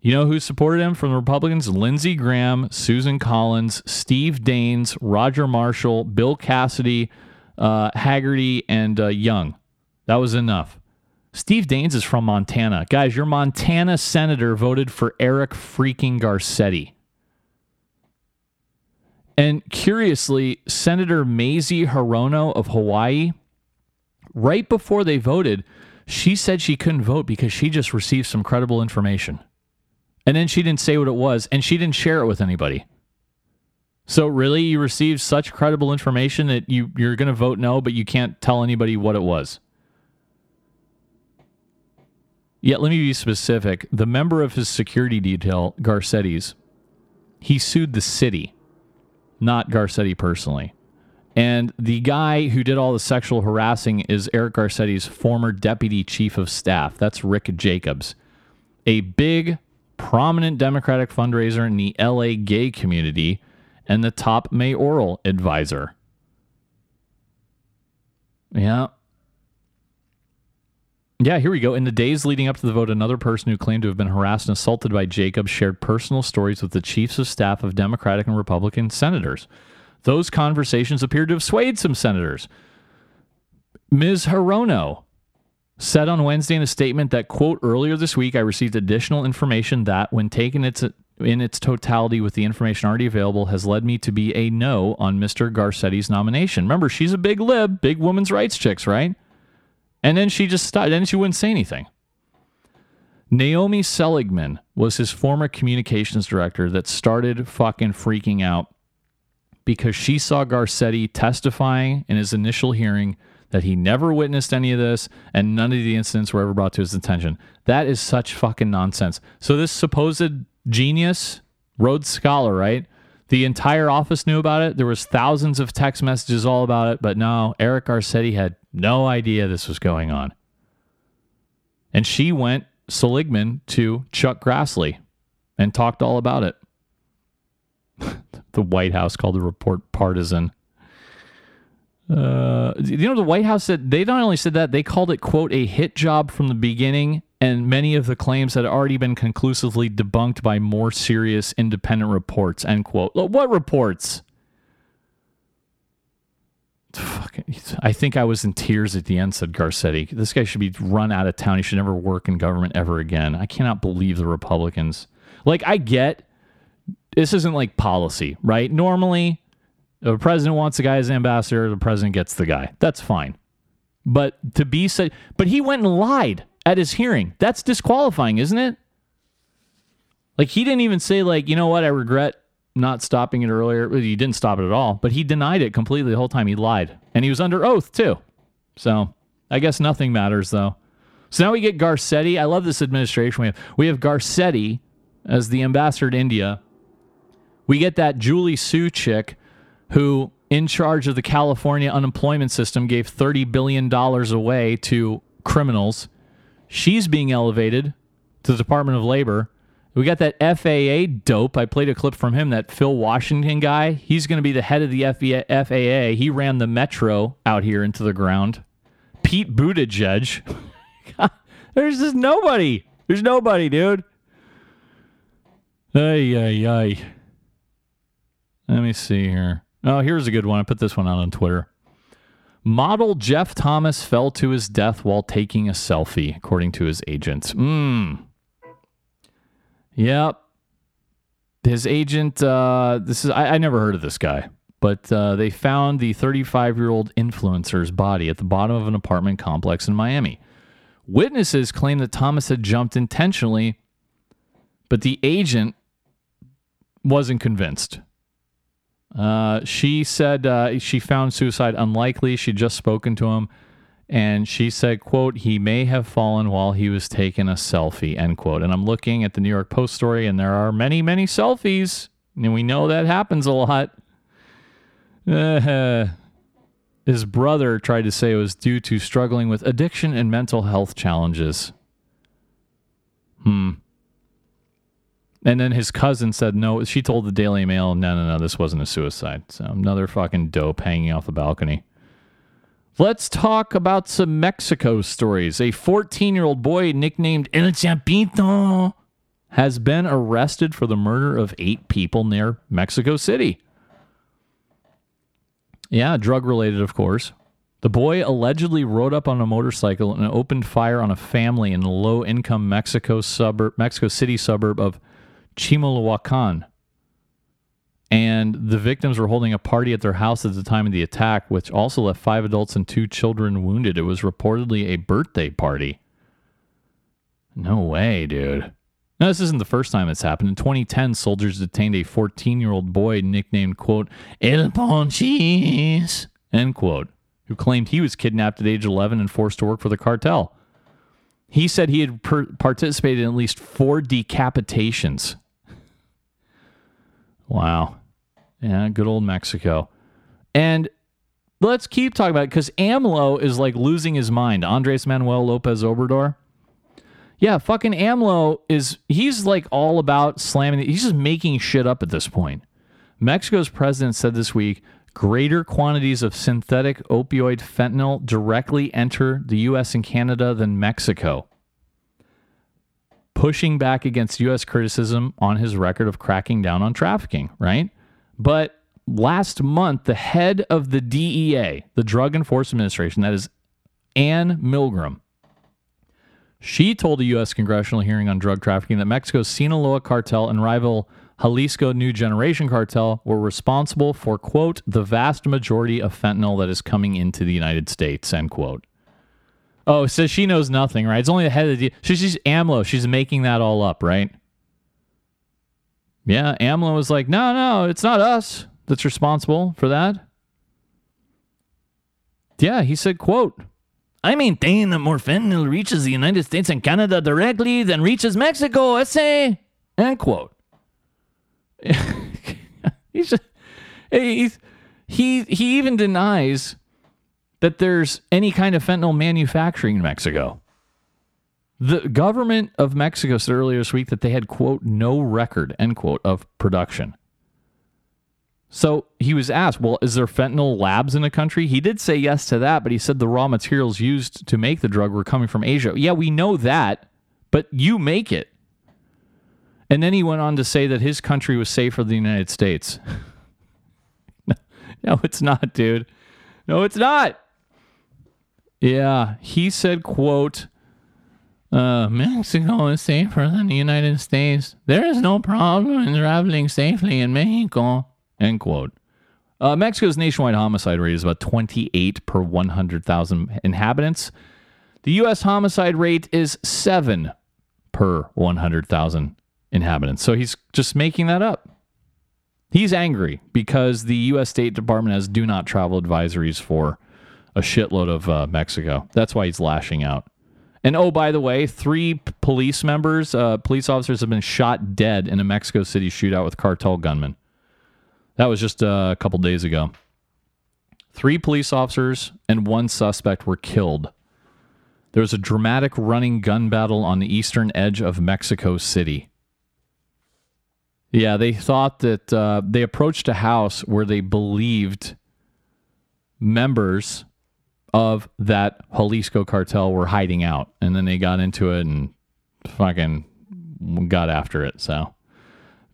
You know who supported him from the Republicans? Lindsey Graham, Susan Collins, Steve Daines, Roger Marshall, Bill Cassidy, uh, Hagerty, and uh, Young. That was enough. Steve Daines is from Montana. Guys, your Montana senator voted for Eric freaking Garcetti. And curiously, Senator Mazie Hirono of Hawaii, right before they voted, she said she couldn't vote because she just received some credible information. And then she didn't say what it was, and she didn't share it with anybody. So really, you received such credible information that you you're going to vote no, but you can't tell anybody what it was. Yet, let me be specific. The member of his security detail, Garcetti's, he sued the city, not Garcetti personally. And the guy who did all the sexual harassing is Eric Garcetti's former deputy chief of staff. That's Rick Jacobs, a big, prominent Democratic fundraiser in the LA gay community and the top mayoral advisor. Yeah. Yeah, here we go. In the days leading up to the vote, another person who claimed to have been harassed and assaulted by Jacobs shared personal stories with the chiefs of staff of Democratic and Republican senators. Those conversations appeared to have swayed some senators. Ms. Hirono said on Wednesday in a statement that, quote, earlier this week, I received additional information that, when taken its, in its totality with the information already available, has led me to be a no on Mr. Garcetti's nomination. Remember, she's a big lib, big women's rights chicks, right? And then she just stopped. Then she wouldn't say anything. Naomi Seligman was his former communications director that started fucking freaking out because she saw Garcetti testifying in his initial hearing that he never witnessed any of this and none of the incidents were ever brought to his attention. That is such fucking nonsense. So this supposed genius, Rhodes Scholar, right? The entire office knew about it. There was thousands of text messages all about it, but no, Eric Garcetti had no idea this was going on. And she went Seligman to Chuck Grassley and talked all about it. the White House called the report partisan. Uh, you know, the White House said they not only said that, they called it, quote, a hit job from the beginning, and many of the claims had already been conclusively debunked by more serious independent reports, end quote. What reports? I think I was in tears at the end, said Garcetti. This guy should be run out of town. He should never work in government ever again. I cannot believe the Republicans. Like, I get this isn't like policy, right? Normally, a president wants a guy as ambassador, the president gets the guy. That's fine. But to be said, but he went and lied at his hearing. That's disqualifying, isn't it? Like he didn't even say like, you know what, I regret not stopping it earlier. He didn't stop it at all, but he denied it completely the whole time. He lied, and he was under oath too. So I guess nothing matters though. So now we get Garcetti. I love this administration. We have we have Garcetti as the ambassador to India. We get that Julie Su chick who, in charge of the California unemployment system, gave $30 billion away to criminals. She's being elevated to the Department of Labor. We got that FAA dope. I played a clip from him, that Phil Washington guy. He's going to be the head of the FAA. He ran the metro out here into the ground. Pete Buttigieg. There's just nobody. There's nobody, dude. Ay, ay, ay. Let me see here. Oh, here's a good one. I put this one out on Twitter. Model Jeff Thomas fell to his death while taking a selfie, according to his agent. Hmm. Yep. His agent, uh, this is, I, I never heard of this guy, but uh, they found the 35 year old influencer's body at the bottom of an apartment complex in Miami. Witnesses claim that Thomas had jumped intentionally, but the agent wasn't convinced. Uh, she said uh, she found suicide unlikely. She'd just spoken to him, and she said, "quote He may have fallen while he was taking a selfie." End quote. And I'm looking at the New York Post story, and there are many, many selfies, and we know that happens a lot. His brother tried to say it was due to struggling with addiction and mental health challenges. Hmm. And then his cousin said no. She told the Daily Mail, no, no, no, this wasn't a suicide. So another fucking dope hanging off the balcony. Let's talk about some Mexico stories. A 14 year old boy nicknamed El Chapito has been arrested for the murder of eight people near Mexico City. Yeah, drug related, of course. The boy allegedly rode up on a motorcycle and opened fire on a family in the low income Mexico suburb Mexico City suburb of Chimalhuacan. And the victims were holding a party at their house at the time of the attack, which also left five adults and two children wounded. It was reportedly a birthday party. No way, dude. Now, this isn't the first time it's happened. In 2010, soldiers detained a 14 year old boy nicknamed, quote, El Ponchis, end quote, who claimed he was kidnapped at age 11 and forced to work for the cartel. He said he had per- participated in at least four decapitations. Wow. Yeah, good old Mexico. And let's keep talking about it because AMLO is like losing his mind. Andres Manuel Lopez Obrador. Yeah, fucking AMLO is, he's like all about slamming, he's just making shit up at this point. Mexico's president said this week greater quantities of synthetic opioid fentanyl directly enter the U.S. and Canada than Mexico, pushing back against U.S. criticism on his record of cracking down on trafficking, right? But last month, the head of the DEA, the Drug Enforcement Administration, that is Anne Milgram, she told a U.S. congressional hearing on drug trafficking that Mexico's Sinaloa cartel and rival Jalisco New Generation cartel were responsible for, quote, the vast majority of fentanyl that is coming into the United States, end quote. Oh, so she knows nothing, right? It's only the head of the. She's, she's AMLO. She's making that all up, right? Yeah, AMLO was like, no, no, it's not us that's responsible for that. Yeah, he said, quote, I maintain that more fentanyl reaches the United States and Canada directly than reaches Mexico, I say, end quote. he's, he's, he, he even denies that there's any kind of fentanyl manufacturing in Mexico. The government of Mexico said earlier this week that they had, quote, no record, end quote, of production. So he was asked, well, is there fentanyl labs in the country? He did say yes to that, but he said the raw materials used to make the drug were coming from Asia. Yeah, we know that, but you make it. And then he went on to say that his country was safer than the United States. no, it's not, dude. No, it's not. Yeah, he said, quote, uh, Mexico is safer than the United States. There is no problem in traveling safely in Mexico. End quote. Uh, Mexico's nationwide homicide rate is about 28 per 100,000 inhabitants. The U.S. homicide rate is 7 per 100,000 inhabitants. So he's just making that up. He's angry because the U.S. State Department has do not travel advisories for a shitload of uh, Mexico. That's why he's lashing out. And oh, by the way, three police members, uh, police officers have been shot dead in a Mexico City shootout with cartel gunmen. That was just uh, a couple days ago. Three police officers and one suspect were killed. There was a dramatic running gun battle on the eastern edge of Mexico City. Yeah, they thought that uh, they approached a house where they believed members of that Jalisco cartel were hiding out. And then they got into it and fucking got after it. So,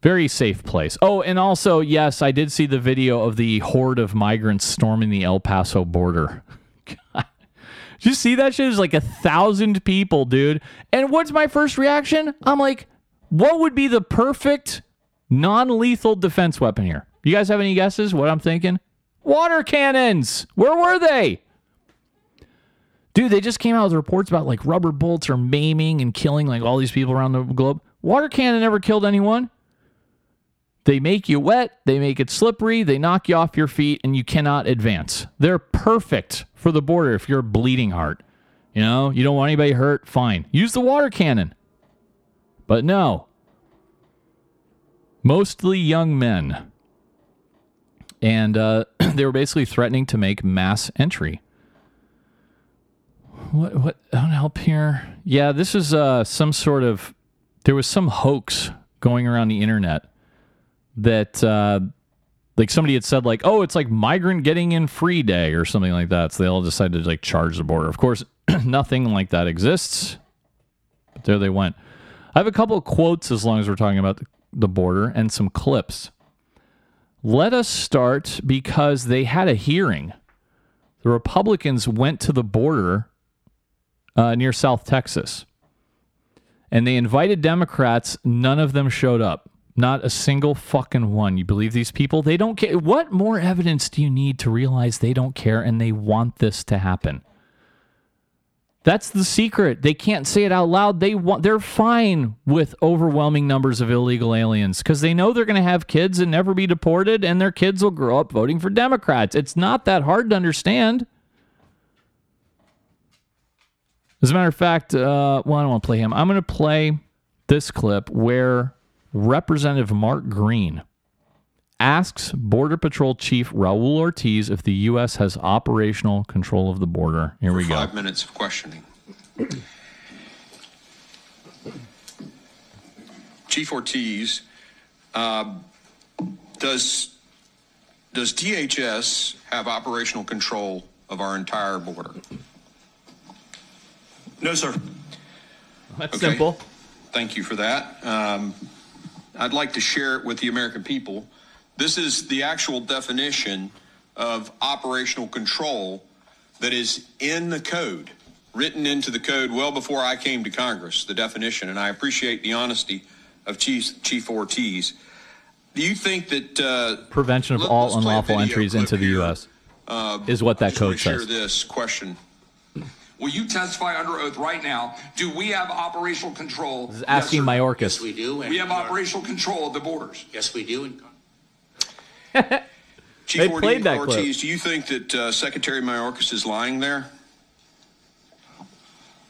very safe place. Oh, and also, yes, I did see the video of the horde of migrants storming the El Paso border. God. Did you see that shit? It like a thousand people, dude. And what's my first reaction? I'm like, what would be the perfect non lethal defense weapon here? You guys have any guesses what I'm thinking? Water cannons. Where were they? Dude, they just came out with reports about like rubber bullets are maiming and killing like all these people around the globe. Water cannon never killed anyone. They make you wet, they make it slippery, they knock you off your feet, and you cannot advance. They're perfect for the border if you're a bleeding heart. You know, you don't want anybody hurt, fine. Use the water cannon. But no. Mostly young men. And uh, they were basically threatening to make mass entry what what help here. Yeah, this is uh some sort of there was some hoax going around the internet that uh like somebody had said like, "Oh, it's like migrant getting in free day" or something like that. So they all decided to like charge the border. Of course, nothing like that exists. But there they went. I have a couple of quotes as long as we're talking about the border and some clips. Let us start because they had a hearing. The Republicans went to the border uh, near South Texas. And they invited Democrats. None of them showed up. Not a single fucking one. You believe these people? They don't care. What more evidence do you need to realize they don't care and they want this to happen? That's the secret. They can't say it out loud. They want they're fine with overwhelming numbers of illegal aliens cuz they know they're going to have kids and never be deported and their kids will grow up voting for Democrats. It's not that hard to understand. As a matter of fact, uh, well, I don't want to play him. I'm going to play this clip where Representative Mark Green asks Border Patrol Chief Raul Ortiz if the U.S. has operational control of the border. Here we go. Five minutes of questioning. Chief Ortiz, uh, does does DHS have operational control of our entire border? No, sir. That's Okay. simple. Thank you for that. Um, I'd like to share it with the American people. This is the actual definition of operational control that is in the code, written into the code well before I came to Congress, the definition, and I appreciate the honesty of Chief, Chief Ortiz. Do you think that uh, Prevention of Let- all let's play a unlawful entries clip into the. U.S. uh, is what that I just wanna code share says. this question? Will you testify under oath right now? Do we have operational control? This is asking Mayorkas. we do. We have operational control of the borders. Yes, we do. Chief They Ortiz, played that clip. Do you think that uh, Secretary Mayorkas is lying there?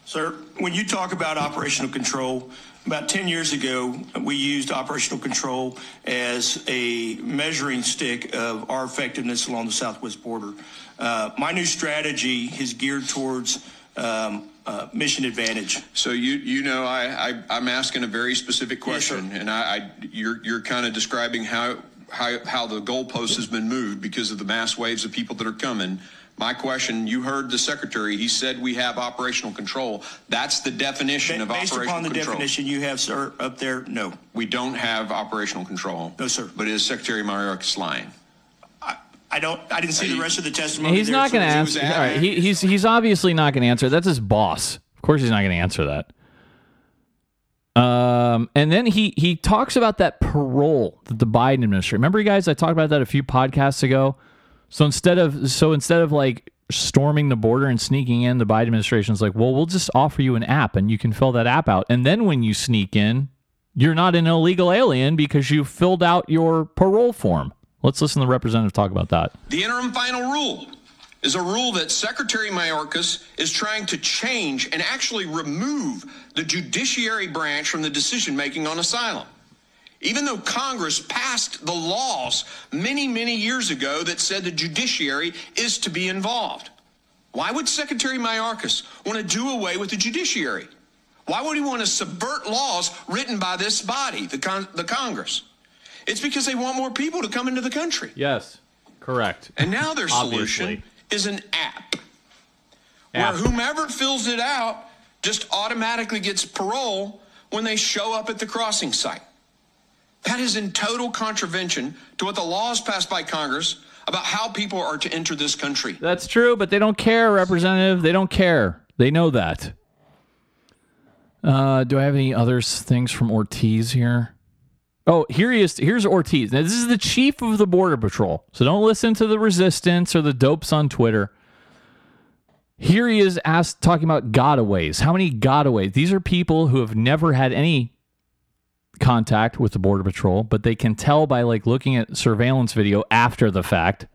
Sir, when you talk about operational control, about 10 years ago, we used operational control as a measuring stick of our effectiveness along the southwest border. Uh, my new strategy is geared towards um, uh, mission advantage. So you you know I, I I'm asking a very specific question, and I, I you're you're kind of describing how how how the goalpost has been moved because of the mass waves of people that are coming. My question: You heard the secretary. He said we have operational control. That's the definition of Based upon the control. definition you have, sir, up there, no. We don't have operational control. No, sir. But is Secretary Mayorkas lying? I don't. I didn't see the rest of the testimony. He's not going to answer. All right, he, he's he's obviously not going to answer. That's his boss. Of course, he's not going to answer that. Um, and then he he talks about that parole that the Biden administration. Remember, you guys, I talked about that a few podcasts ago. So instead of so instead of like storming the border and sneaking in, the Biden administration is like, well, we'll just offer you an app and you can fill that app out, and then when you sneak in, you're not an illegal alien because you filled out your parole form. Let's listen to the representative talk about that. The interim final rule is a rule that Secretary Mayorkas is trying to change and actually remove the judiciary branch from the decision making on asylum. Even though Congress passed the laws many, many years ago that said the judiciary is to be involved. Why would Secretary Mayorkas want to do away with the judiciary? Why would he want to subvert laws written by this body, the, con- the Congress? It's because they want more people to come into the country. Yes, correct. And now their solution is an app, App. where whomever fills it out just automatically gets parole when they show up at the crossing site. That is in total contravention to what the laws passed by Congress about how people are to enter this country. That's true, but they don't care, Representative. They don't care. They know that. Uh, do I have any other things from Ortiz here? Oh, here he is. Here's Ortiz. Now, this is the chief of the Border Patrol. So don't listen to the resistance or the dopes on Twitter. Here he is asked talking about gotaways. How many gotaways? These are people who have never had any contact with the Border Patrol, but they can tell by like looking at surveillance video after the fact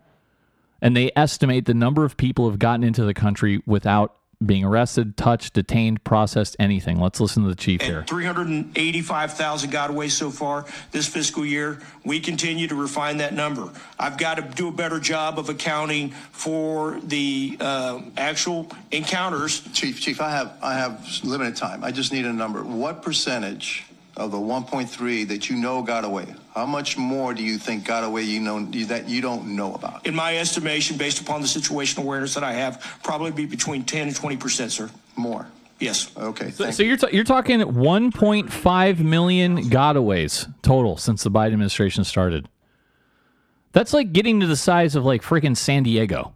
and they estimate the number of people have gotten into the country without being arrested, touched, detained, processed, anything. Let's listen to the chief here. 385,000 got away so far this fiscal year. We continue to refine that number. I've got to do a better job of accounting for the uh, actual encounters. Chief, Chief, I have, I have limited time. I just need a number. What percentage of the 1.3 that you know got away, how much more do you think got away you know that you don't know about? In my estimation, based upon the situational awareness that I have, probably be between 10 and 20 percent, sir. More. Yes. Okay. So, so you're, ta- you're talking 1.5 million gotaways total since the Biden administration started. That's like getting to the size of like freaking San Diego.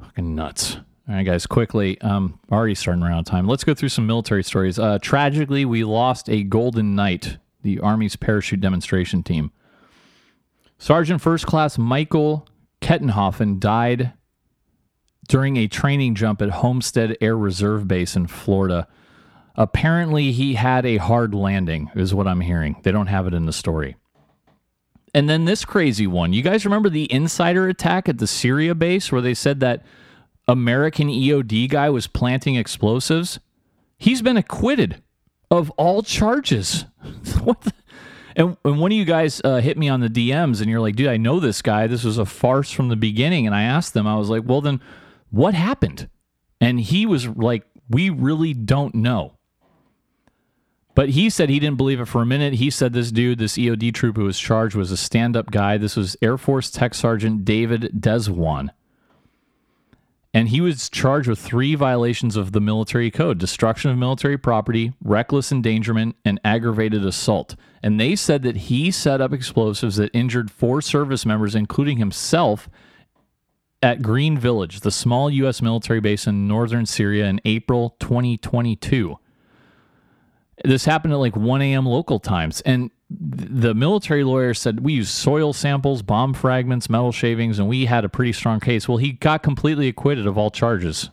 Fucking nuts. All right, guys, quickly. Um, already starting around time. Let's go through some military stories. Uh, tragically, we lost a Golden Knight, the Army's parachute demonstration team. Sergeant First Class Michael Kettenhoffen died during a training jump at Homestead Air Reserve Base in Florida. Apparently, he had a hard landing, is what I'm hearing. They don't have it in the story. And then this crazy one. You guys remember the insider attack at the Syria base where they said that American EOD guy was planting explosives? He's been acquitted of all charges. what the? And, and one of you guys uh, hit me on the DMs and you're like, dude, I know this guy. This was a farce from the beginning. And I asked them, I was like, well, then what happened? And he was like, we really don't know. But he said he didn't believe it for a minute. He said this dude, this EOD troop who was charged, was a stand up guy. This was Air Force Tech Sergeant David Deswan. And he was charged with three violations of the military code destruction of military property, reckless endangerment, and aggravated assault. And they said that he set up explosives that injured four service members, including himself, at Green Village, the small U.S. military base in northern Syria, in April 2022. This happened at like 1 a.m. local times. And the military lawyer said we used soil samples, bomb fragments, metal shavings, and we had a pretty strong case. Well, he got completely acquitted of all charges.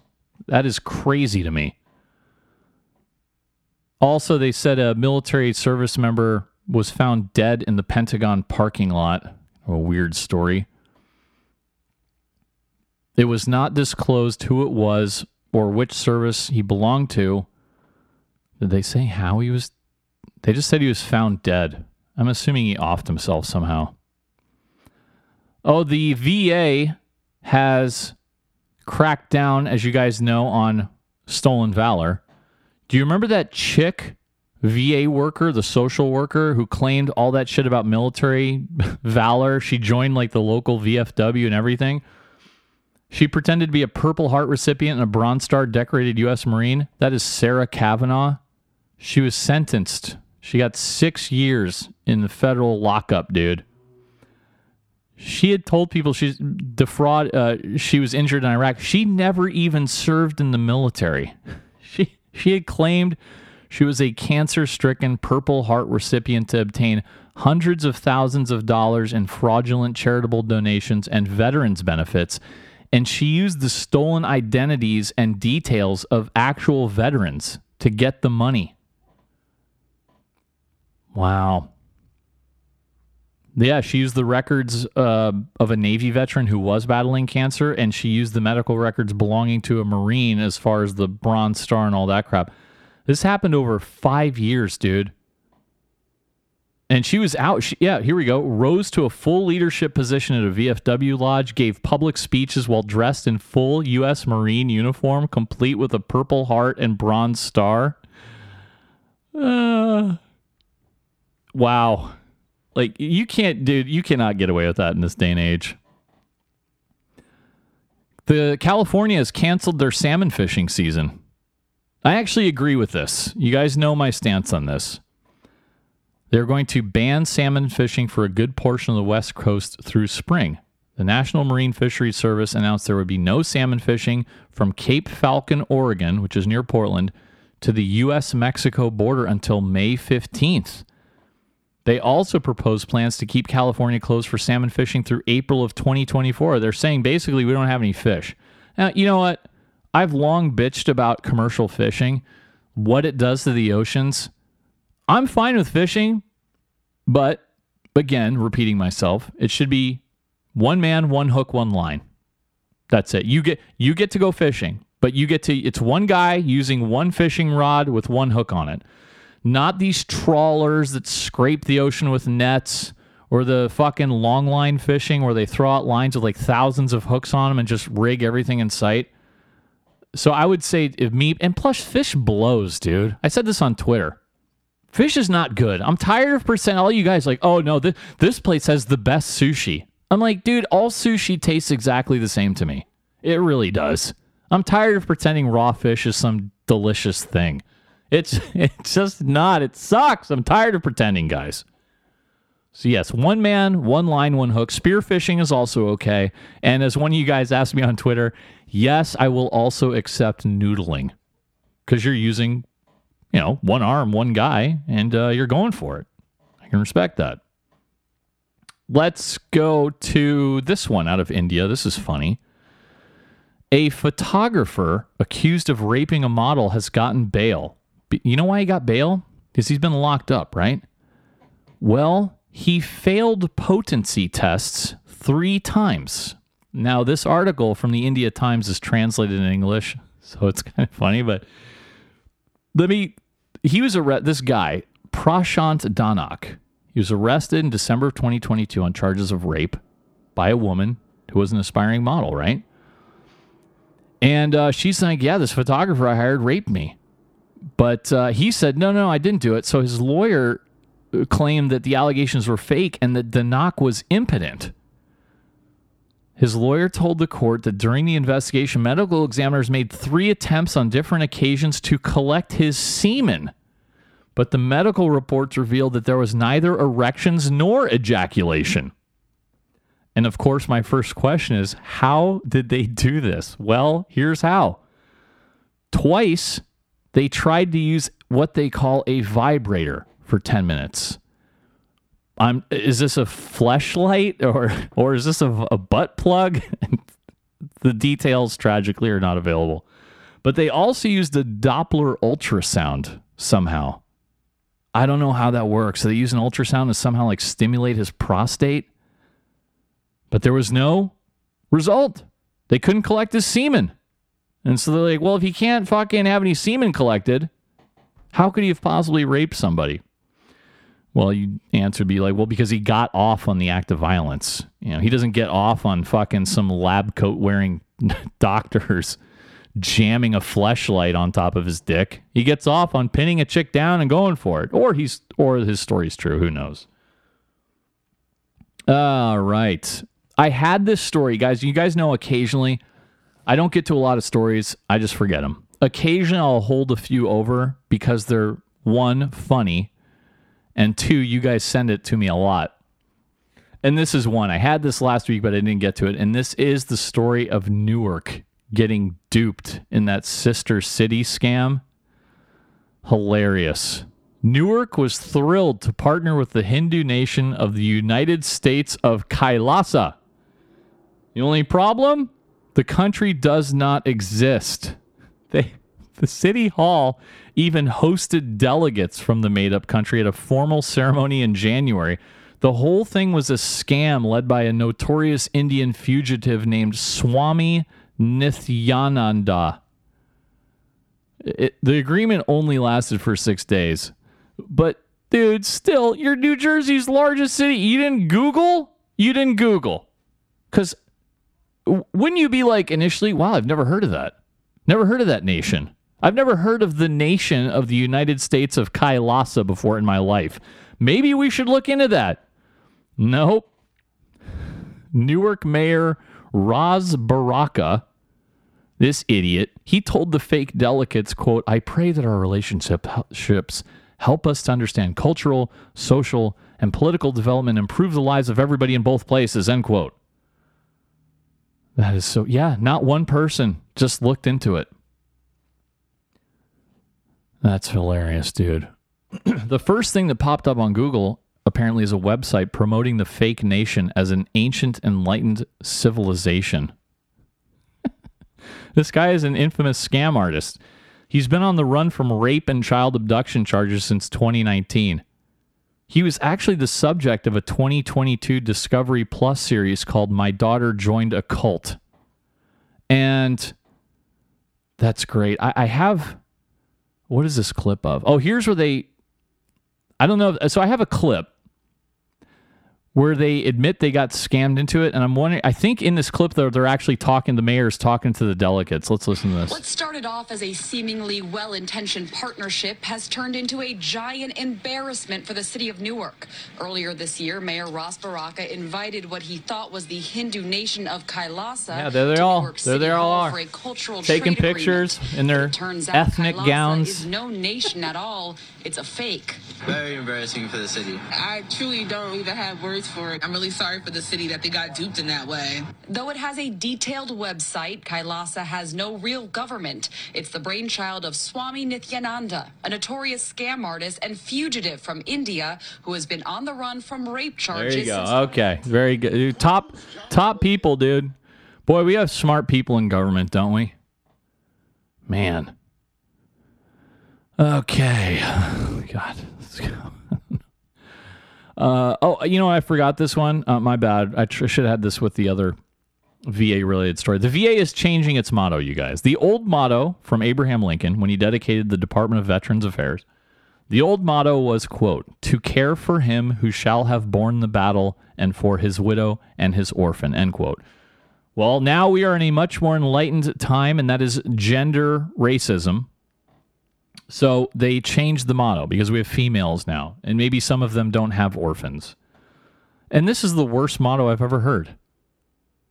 That is crazy to me. Also, they said a military service member was found dead in the Pentagon parking lot. A weird story. It was not disclosed who it was or which service he belonged to. Did they say how he was? They just said he was found dead. I'm assuming he offed himself somehow. Oh, the VA has cracked down, as you guys know, on stolen valor. Do you remember that chick VA worker, the social worker who claimed all that shit about military valor? She joined like the local VFW and everything. She pretended to be a Purple Heart recipient and a Bronze Star decorated U.S. Marine. That is Sarah Cavanaugh. She was sentenced. She got six years in the federal lockup, dude. She had told people she's defraud. Uh, she was injured in Iraq. She never even served in the military. She she had claimed she was a cancer-stricken Purple Heart recipient to obtain hundreds of thousands of dollars in fraudulent charitable donations and veterans benefits, and she used the stolen identities and details of actual veterans to get the money. Wow. Yeah, she used the records uh, of a Navy veteran who was battling cancer, and she used the medical records belonging to a Marine as far as the Bronze Star and all that crap. This happened over five years, dude. And she was out. She, yeah, here we go. Rose to a full leadership position at a VFW lodge, gave public speeches while dressed in full U.S. Marine uniform, complete with a Purple Heart and Bronze Star. Uh, wow. Like you can't, dude. You cannot get away with that in this day and age. The California has canceled their salmon fishing season. I actually agree with this. You guys know my stance on this. They're going to ban salmon fishing for a good portion of the West Coast through spring. The National Marine Fisheries Service announced there would be no salmon fishing from Cape Falcon, Oregon, which is near Portland, to the U.S. Mexico border until May 15th. They also proposed plans to keep California closed for salmon fishing through April of 2024. They're saying basically we don't have any fish. Now, you know what? I've long bitched about commercial fishing, what it does to the oceans. I'm fine with fishing, but again, repeating myself, it should be one man, one hook, one line. That's it. You get you get to go fishing, but you get to it's one guy using one fishing rod with one hook on it. Not these trawlers that scrape the ocean with nets or the fucking long line fishing where they throw out lines with like thousands of hooks on them and just rig everything in sight. So I would say if me and plus fish blows, dude. I said this on Twitter. Fish is not good. I'm tired of percent all you guys like, oh no, this this place has the best sushi. I'm like, dude, all sushi tastes exactly the same to me. It really does. I'm tired of pretending raw fish is some delicious thing. It's it's just not. It sucks. I'm tired of pretending, guys. So yes, one man, one line, one hook. Spear Spearfishing is also okay. And as one of you guys asked me on Twitter, yes, I will also accept noodling because you're using, you know, one arm, one guy, and uh, you're going for it. I can respect that. Let's go to this one out of India. This is funny. A photographer accused of raping a model has gotten bail. You know why he got bail? Because he's been locked up, right? Well, he failed potency tests three times. Now, this article from the India Times is translated in English, so it's kind of funny, but let me. He was arrested, this guy, Prashant Danak. He was arrested in December of 2022 on charges of rape by a woman who was an aspiring model, right? And uh, she's like, Yeah, this photographer I hired raped me. But uh, he said, No, no, I didn't do it. So his lawyer uh, claimed that the allegations were fake and that Danak was impotent. His lawyer told the court that during the investigation, medical examiners made three attempts on different occasions to collect his semen. But the medical reports revealed that there was neither erections nor ejaculation. And of course, my first question is how did they do this? Well, here's how. Twice, they tried to use what they call a vibrator for 10 minutes. I'm, is this a fleshlight or or is this a, a butt plug? the details tragically are not available. But they also used a Doppler ultrasound somehow. I don't know how that works. So they use an ultrasound to somehow like stimulate his prostate. But there was no result. They couldn't collect his semen. And so they're like, well, if he can't fucking have any semen collected, how could he have possibly raped somebody? Well, you answer would be like, well, because he got off on the act of violence. You know, he doesn't get off on fucking some lab coat wearing doctors jamming a fleshlight on top of his dick. He gets off on pinning a chick down and going for it. Or he's or his story's true, who knows. All right. I had this story, guys. You guys know occasionally I don't get to a lot of stories. I just forget them. Occasionally I'll hold a few over because they're one funny and two you guys send it to me a lot. And this is one. I had this last week but I didn't get to it and this is the story of Newark getting duped in that sister city scam. Hilarious. Newark was thrilled to partner with the Hindu nation of the United States of Kailasa. The only problem? The country does not exist. They, the city hall even hosted delegates from the made up country at a formal ceremony in January. The whole thing was a scam led by a notorious Indian fugitive named Swami Nithyananda. It, the agreement only lasted for six days. But, dude, still, you're New Jersey's largest city. You didn't Google? You didn't Google. Because wouldn't you be like initially, wow, I've never heard of that? Never heard of that nation. I've never heard of the nation of the United States of Kailasa before in my life. Maybe we should look into that. Nope. Newark Mayor Ras Baraka this idiot, he told the fake delegates, quote, I pray that our relationships help us to understand cultural, social, and political development, improve the lives of everybody in both places, end quote. That is so, yeah, not one person just looked into it. That's hilarious, dude. the first thing that popped up on Google apparently is a website promoting the fake nation as an ancient enlightened civilization. This guy is an infamous scam artist. He's been on the run from rape and child abduction charges since 2019. He was actually the subject of a 2022 Discovery Plus series called My Daughter Joined a Cult. And that's great. I, I have. What is this clip of? Oh, here's where they. I don't know. So I have a clip where they admit they got scammed into it. And I'm wondering, I think in this clip, though, they're actually talking, the mayor's talking to the delegates. Let's listen to this. What started off as a seemingly well intentioned partnership has turned into a giant embarrassment for the city of Newark. Earlier this year, Mayor Ras Baraka invited what he thought was the Hindu nation of Kailasa. Yeah, there they all. There they all are. Taking pictures agreement. in their ethnic Kailasa gowns. is no nation at all. It's a fake. Very embarrassing for the city. I truly don't even have words for it. I'm really sorry for the city that they got duped in that way. Though it has a detailed website, Kailasa has no real government. It's the brainchild of Swami Nithyananda, a notorious scam artist and fugitive from India who has been on the run from rape charges. There charges. you go. Okay, very good. Dude, Top, top people, dude. Boy, we have smart people in government, don't we? Man. Okay. God. Uh, oh, you know, I forgot this one. Uh, my bad. I tr- should have had this with the other VA related story. The VA is changing its motto, you guys. The old motto from Abraham Lincoln when he dedicated the Department of Veterans Affairs. The old motto was, quote, to care for him who shall have borne the battle and for his widow and his orphan, end quote. Well, now we are in a much more enlightened time, and that is gender racism. So they changed the motto because we have females now, and maybe some of them don't have orphans. And this is the worst motto I've ever heard.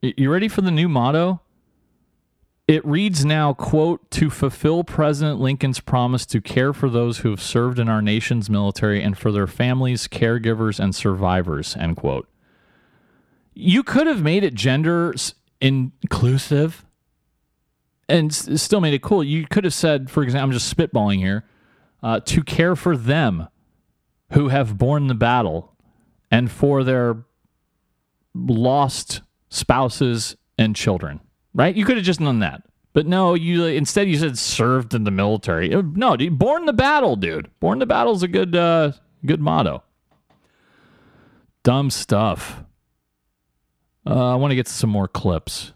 You ready for the new motto? It reads now, quote, to fulfill President Lincoln's promise to care for those who have served in our nation's military and for their families, caregivers, and survivors, end quote. You could have made it gender inclusive and still made it cool. You could have said, for example, I'm just spitballing here, uh, to care for them who have borne the battle and for their lost spouses and children. Right? You could have just done that. But no, you instead you said served in the military. Uh, No, dude, born the battle, dude. Born the battle is a good uh good motto. Dumb stuff. Uh, I want to get some more clips.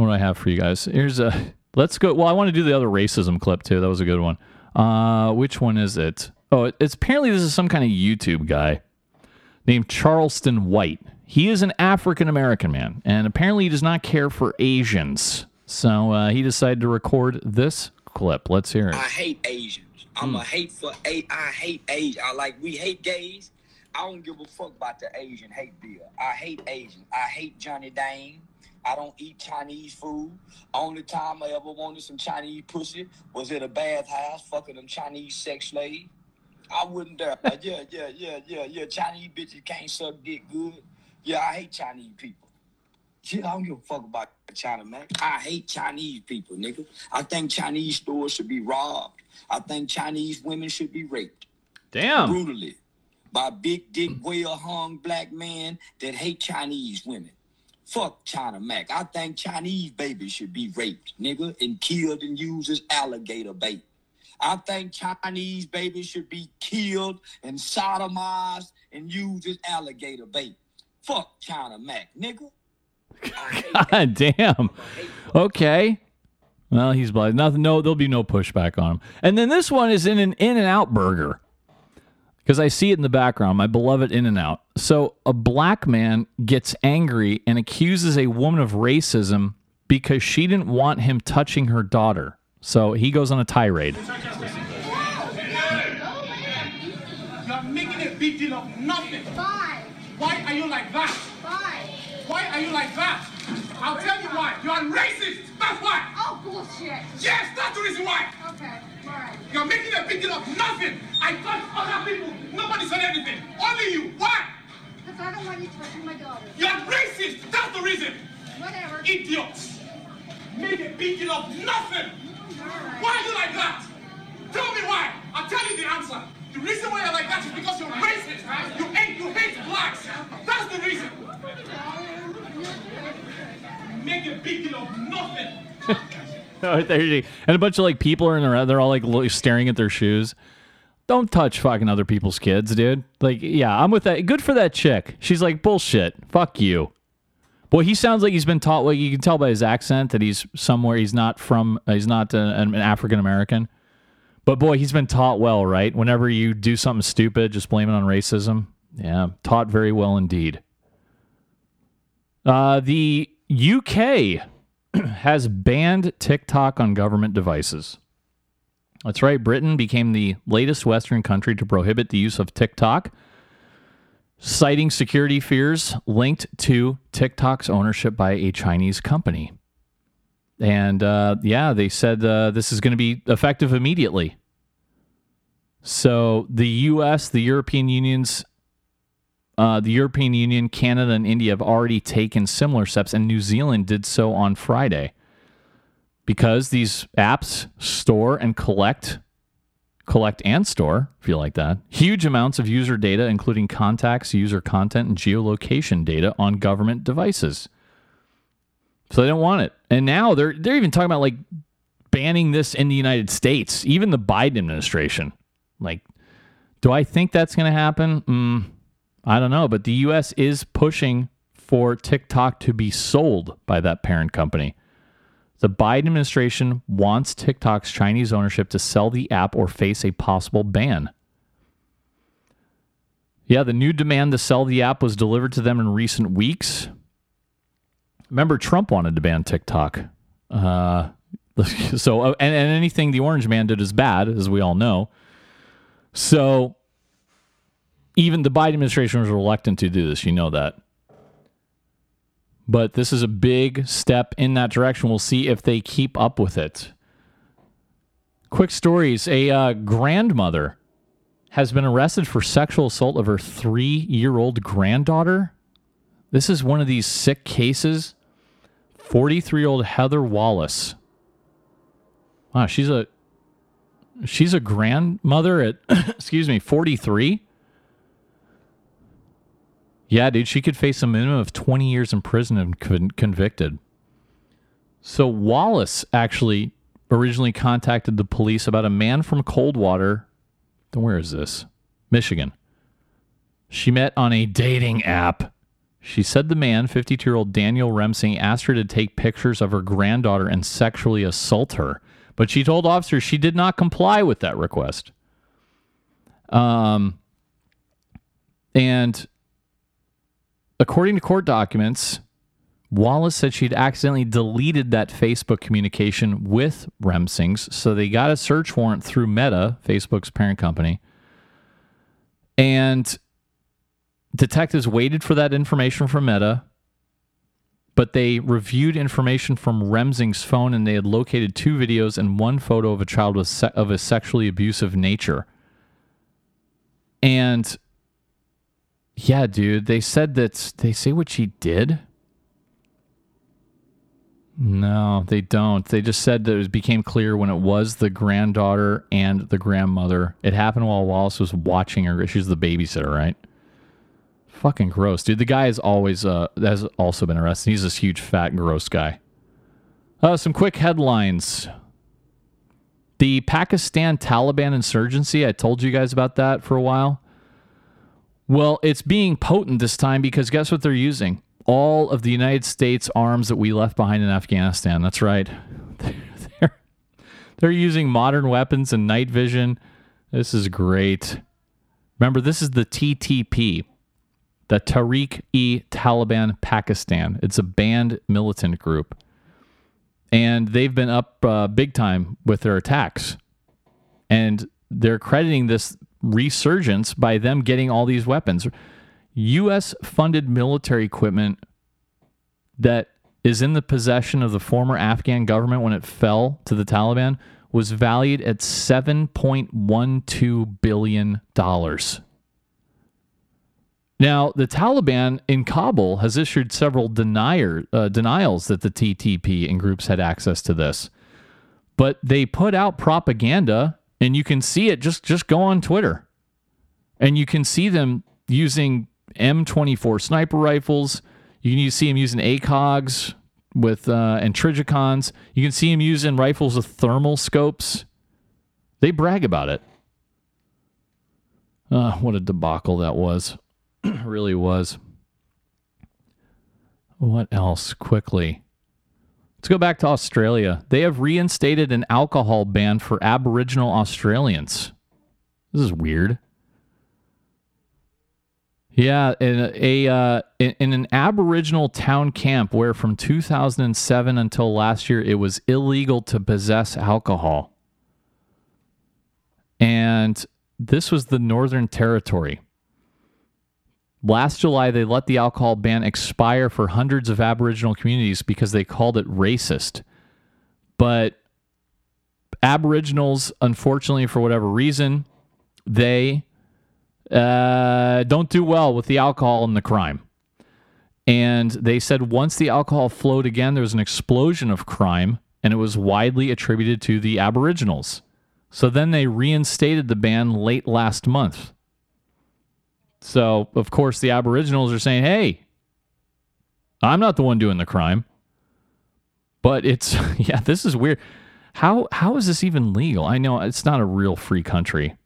What do I have for you guys? Here's a. Let's go. Well, I want to do the other racism clip too. That was a good one. Uh, which one is it? Oh, it- it's apparently this is some kind of YouTube guy named Charleston White. He is an African American man, and apparently he does not care for Asians. So uh, he decided to record this clip. Let's hear it. I hate Asians. I'm a hate for a. I hate Asians. I like we hate gays. I don't give a fuck about the Asian hate bill. I hate Asians. I hate Johnny Dane. I don't eat Chinese food. Only time I ever wanted some Chinese pussy was at a bathhouse fucking them Chinese sex slaves. I wouldn't dare. Like, yeah, yeah, yeah, yeah, yeah. Chinese bitches can't suck dick good. Yeah, I hate Chinese people. Shit, I don't give a fuck about China, man. I hate Chinese people, nigga. I think Chinese stores should be robbed. I think Chinese women should be raped. Damn. Brutally. By big dick, well hung black men that hate Chinese women. Fuck China Mac. I think Chinese babies should be raped, nigga, and killed and used as alligator bait. I think Chinese babies should be killed and sodomized and used as alligator bait. Fuck China Mac, nigga. God damn. Okay. Well, he's black. Nothing. No, there'll be no pushback on him. And then this one is in an In-N-Out burger because I see it in the background. My beloved In-N-Out. So a black man gets angry and accuses a woman of racism because she didn't want him touching her daughter. So he goes on a tirade. You're making a big deal of nothing. Why? Why are you like that? Why? Why are you like that? I'll tell you why. You are racist. That's why. Oh, bullshit. Yes, that's the reason why. Okay, all right. You're making a big deal of nothing. I touch other people. Nobody said anything. Only you. Why? Because I don't want you touching my daughter. You're racist. That's the reason. Whatever. Idiots. Make a big deal of nothing. Why are you like that? Tell me why. I'll tell you the answer. The reason why you're like that is because you're racist. You hate, you hate blacks. That's the reason. Make a big deal of nothing. And a bunch of like people are in there. They're all like staring at their shoes. Don't touch fucking other people's kids, dude. Like, yeah, I'm with that. Good for that chick. She's like, bullshit. Fuck you. Boy, he sounds like he's been taught. Like you can tell by his accent that he's somewhere. He's not from. uh, He's not uh, an, an African American. But boy, he's been taught well, right? Whenever you do something stupid, just blame it on racism. Yeah, taught very well indeed. Uh, the UK has banned TikTok on government devices. That's right. Britain became the latest Western country to prohibit the use of TikTok, citing security fears linked to TikTok's ownership by a Chinese company. And uh, yeah, they said uh, this is going to be effective immediately. So the U.S., the European Union's, uh, the European Union, Canada, and India have already taken similar steps, and New Zealand did so on Friday. Because these apps store and collect collect and store if you like that huge amounts of user data including contacts user content and geolocation data on government devices. So they don't want it. And now they're they're even talking about like banning this in the united states even the biden administration. Like do i think that's going to happen? Mm, i don't know but the us is pushing for tiktok to be sold by that parent company the Biden administration wants TikTok's Chinese ownership to sell the app or face a possible ban. Yeah, the new demand to sell the app was delivered to them in recent weeks. Remember, Trump wanted to ban TikTok. Uh, so, and, and anything the Orange Man did is bad, as we all know. So, even the Biden administration was reluctant to do this. You know that but this is a big step in that direction. We'll see if they keep up with it. Quick stories a uh, grandmother has been arrested for sexual assault of her three year old granddaughter. This is one of these sick cases. 43 year old Heather Wallace. Wow, she's a she's a grandmother at excuse me, 43. Yeah, dude, she could face a minimum of 20 years in prison and con- convicted. So Wallace actually originally contacted the police about a man from Coldwater. Where is this? Michigan. She met on a dating app She said the man, 52 year old Daniel Remsing, asked her to take pictures of her granddaughter and sexually assault her, but she told officers she did not comply with that request. Um, and according to court documents, Wallace said she'd accidentally deleted that Facebook communication with Remsings, so they got a search warrant through Meta, Facebook's parent company. And detectives waited for that information from Meta, but they reviewed information from Remsing's phone and they had located two videos and one photo of a child of a sexually abusive nature. And yeah, dude, they said that they say what she did. No, they don't. They just said that it became clear when it was the granddaughter and the grandmother. It happened while Wallace was watching her. She's the babysitter, right? Fucking gross, dude. The guy is always uh has also been arrested. He's this huge, fat, gross guy. Uh, some quick headlines. The Pakistan Taliban insurgency. I told you guys about that for a while. Well, it's being potent this time because guess what they're using? All of the United States arms that we left behind in Afghanistan. That's right. They're, they're using modern weapons and night vision. This is great. Remember, this is the TTP, the Tariq e Taliban Pakistan. It's a banned militant group. And they've been up uh, big time with their attacks. And they're crediting this resurgence by them getting all these weapons. U.S. funded military equipment that is in the possession of the former Afghan government when it fell to the Taliban was valued at $7.12 billion. Now, the Taliban in Kabul has issued several denier, uh, denials that the TTP and groups had access to this. But they put out propaganda, and you can see it. Just, just go on Twitter, and you can see them using M24 sniper rifles. You can see them using ACOGs with uh, and Trijicons. You can see them using rifles with thermal scopes. They brag about it. Uh, what a debacle that was. really was. What else? Quickly. Let's go back to Australia. They have reinstated an alcohol ban for Aboriginal Australians. This is weird. Yeah, in a uh, in, in an Aboriginal town camp where from 2007 until last year it was illegal to possess alcohol. And this was the Northern Territory. Last July, they let the alcohol ban expire for hundreds of Aboriginal communities because they called it racist. But Aboriginals, unfortunately, for whatever reason, they uh, don't do well with the alcohol and the crime. And they said once the alcohol flowed again, there was an explosion of crime, and it was widely attributed to the Aboriginals. So then they reinstated the ban late last month. So, of course, the Aboriginals are saying, hey, I'm not the one doing the crime. But it's, yeah, this is weird. How How is this even legal? I know it's not a real free country.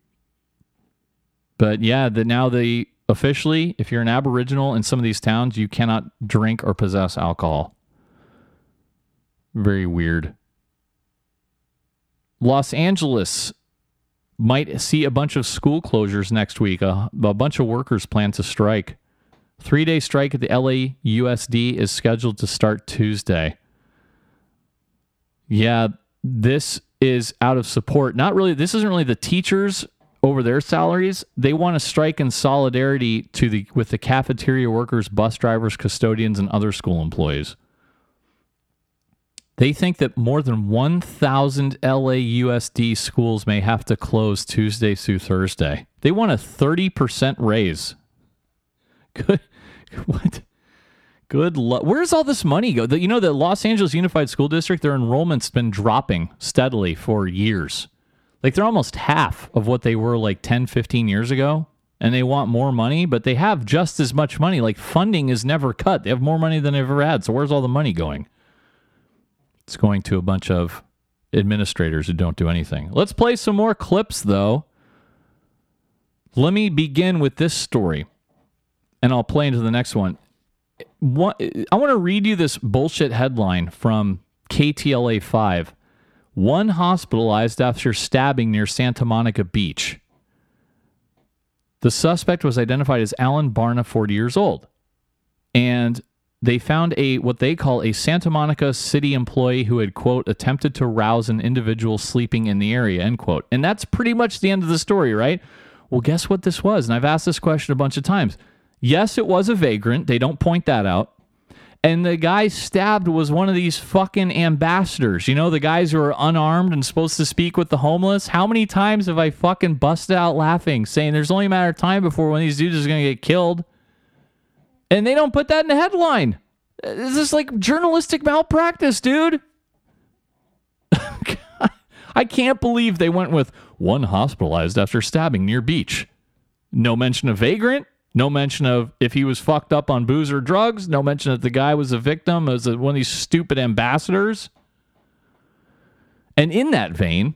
But yeah, the, now they officially, if you're an Aboriginal in some of these towns, you cannot drink or possess alcohol. Very weird. Los Angeles might see a bunch of school closures next week. A, a bunch of workers plan to strike. Three day strike at the LAUSD is scheduled to start Tuesday. Yeah, this is out of support. Not really, this isn't really the teachers over their salaries. They want to strike in solidarity to the with the cafeteria workers, bus drivers, custodians, and other school employees. They think that more than 1,000 LAUSD schools may have to close Tuesday through Thursday. They want a 30% raise. Good. What? Good luck. Where's all this money go? The, you know, the Los Angeles Unified School District, their enrollment's been dropping steadily for years. Like they're almost half of what they were like 10, 15 years ago. And they want more money, but they have just as much money. Like funding is never cut. They have more money than they've ever had. So where's all the money going? It's going to a bunch of administrators who don't do anything. Let's play some more clips, though. Let me begin with this story, and I'll play into the next one. one, I want to read you this bullshit headline from KTLA 5. One hospitalized after stabbing near Santa Monica Beach. The suspect was identified as Alan Barna, 40 years old. And they found a what they call a Santa Monica city employee who had quote attempted to rouse an individual sleeping in the area end quote. And that's pretty much the end of the story, right? Well, guess what this was? And I've asked this question a bunch of times. Yes, it was a vagrant. They don't point that out. And the guy stabbed was one of these fucking ambassadors. You know, the guys who are unarmed and supposed to speak with the homeless. How many times have I fucking busted out laughing, saying there's only a matter of time before one of these dudes is going to get killed? And they don't put that in the headline. This is like journalistic malpractice, dude. I can't believe they went with one hospitalized after stabbing near beach. No mention of vagrant. No mention of if he was fucked up on booze or drugs. No mention that the guy was a victim as one of these stupid ambassadors. And in that vein,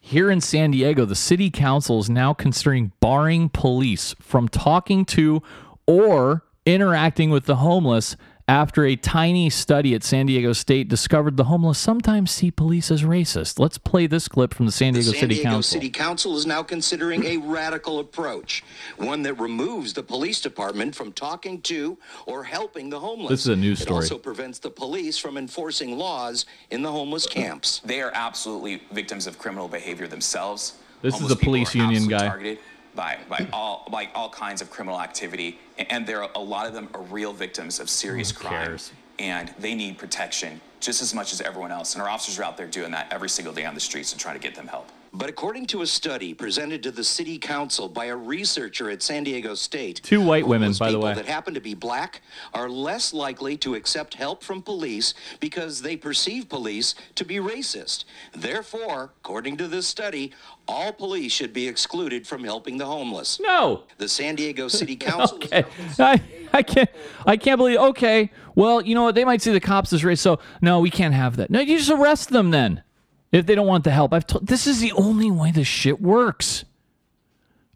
here in San Diego, the city council is now considering barring police from talking to or interacting with the homeless after a tiny study at San Diego State discovered the homeless sometimes see police as racist. Let's play this clip from the San Diego the San City Diego Council. City Council is now considering a radical approach, one that removes the police department from talking to or helping the homeless. This is a news story. It story. also prevents the police from enforcing laws in the homeless camps. They are absolutely victims of criminal behavior themselves. This is Homeless the police union guy. Targeted by, by all by all kinds of criminal activity, and there are a lot of them are real victims of serious crime, and they need protection just as much as everyone else. And our officers are out there doing that every single day on the streets and trying to get them help. But according to a study presented to the city council by a researcher at San Diego State, Two white women, by the way. that happen to be black are less likely to accept help from police because they perceive police to be racist. Therefore, according to this study, all police should be excluded from helping the homeless. No. The San Diego City Council Okay. I, I can't I can't believe okay. Well, you know what? They might see the cops as racist, so no, we can't have that. No, you just arrest them then. If they don't want the help. I've told this is the only way this shit works.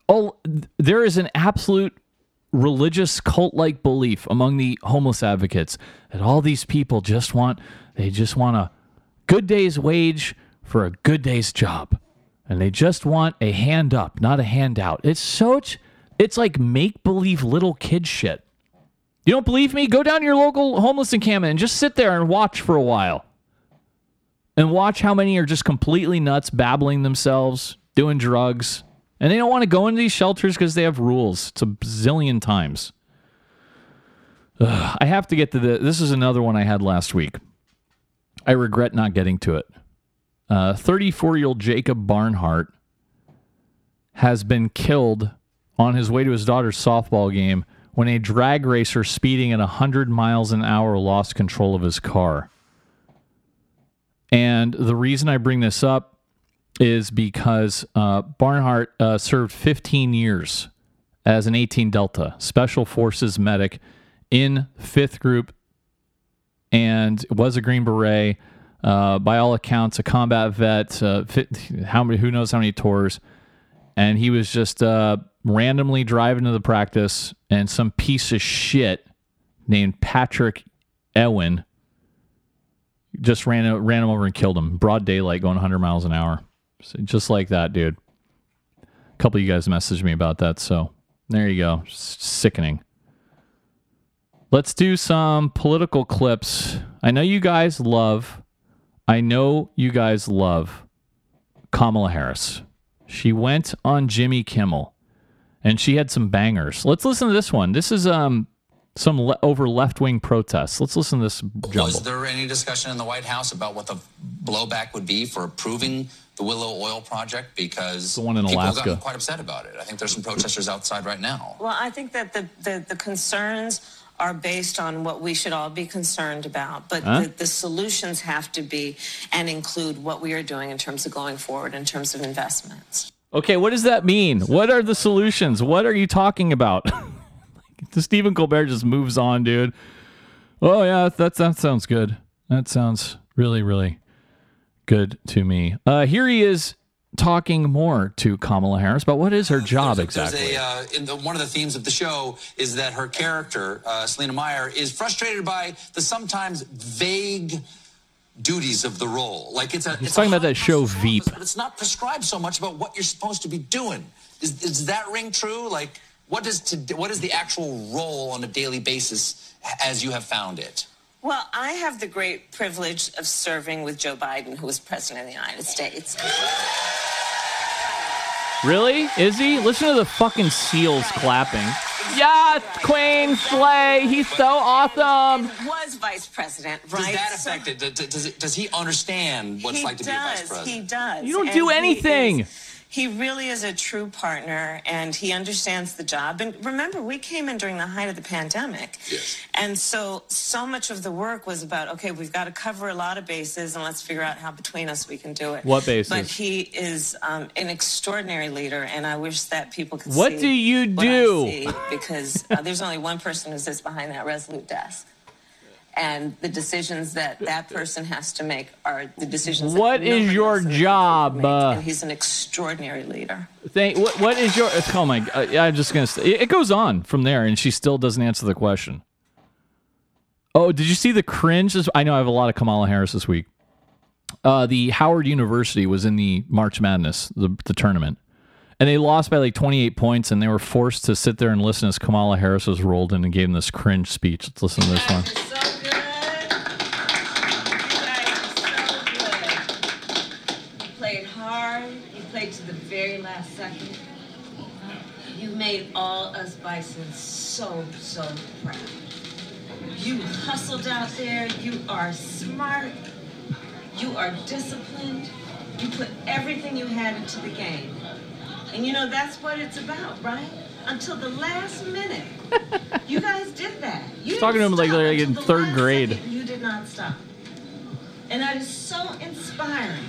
Oh, there is an absolute religious cult like belief among the homeless advocates that all these people just want they just want a good day's wage for a good day's job. And they just want a hand up, not a handout. It's such it's like make believe little kid shit. You don't believe me? Go down to your local homeless encampment and just sit there and watch for a while. And watch how many are just completely nuts, babbling themselves, doing drugs. And they don't want to go into these shelters because they have rules. It's a bazillion times. Ugh, I have to get to the. This is another one I had last week. I regret not getting to it. Uh, 34 year old Jacob Barnhart has been killed on his way to his daughter's softball game when a drag racer speeding at 100 miles an hour lost control of his car. And the reason I bring this up is because uh, Barnhart uh, served 15 years as an 18 Delta Special Forces medic in 5th Group and was a Green Beret. Uh, by all accounts, a combat vet. Uh, fit, how many? Who knows how many tours? And he was just uh, randomly driving to the practice, and some piece of shit named Patrick Ewan just ran ran him over and killed him. Broad daylight, going 100 miles an hour, So just like that, dude. A couple of you guys messaged me about that, so there you go. Sickening. Let's do some political clips. I know you guys love, I know you guys love Kamala Harris. She went on Jimmy Kimmel and she had some bangers. Let's listen to this one. This is um some le- over left wing protests. Let's listen to this jumble. Was there any discussion in the White House about what the blowback would be for approving the Willow Oil project? Because The one in people Alaska. gotten quite upset about it. I think there's some protesters outside right now. Well, I think that the, the, the concerns are based on what we should all be concerned about, but Huh? the, the solutions have to be and include what we are doing in terms of going forward in terms of investments. Okay, what does that mean? What are the solutions? What are you talking about? the Stephen Colbert just moves on, dude. Oh yeah, that that sounds good. That sounds really really good to me. Uh, here he is talking more to Kamala Harris about what is her job There's exactly. a, uh, in the, one of the themes of the show is that her character, uh, Selina Meyer, is frustrated by the sometimes vague duties of the role. Like it's a, He's it's talking a about that show Veep. but it's not prescribed so much about what you're supposed to be doing. Is, does that ring true? Like, what does to, what is the actual role on a daily basis as you have found it? Well, I have the great privilege of serving with Joe Biden, who was president of the United States. Really? Is he? Listen to the fucking seals clapping. Yes, Queen Slay. He's so awesome. Was vice president, right? Does that affect it? Does, does, does he understand what it's he like to does, be a vice president? He does. You don't And do he anything. Is- He really is a true partner and he understands the job. And remember, we came in during the height of the pandemic. Yes. And so, so much of the work was about okay, we've got to cover a lot of bases and let's figure out how between us we can do it. What bases? But he is um, an extraordinary leader, and I wish that people could What see do you what I do? see, because uh, there's only one person who sits behind that resolute desk. And the decisions that that person has to make are the decisions. What that is nobody your else in job? Uh, and he's an extraordinary leader. Thank. What, what is your? Oh my! Uh, I'm just gonna. Say, it goes on from there, and she still doesn't answer the question. Oh, did you see the cringe? I know I have a lot of Kamala Harris this week. Uh, the Howard University was in the March Madness, the, the tournament, and they lost by like 28 points, and they were forced to sit there and listen as Kamala Harris was rolled in and gave them this cringe speech. Let's listen to this one. Made all us bison so, so proud. You hustled out there. You are smart. You are disciplined. You put everything you had into the game. And you know, that's what it's about, right? Until the last minute. you guys did that. You He's talking to him like they're like in the third grade. second. You did not stop. And that is so inspiring.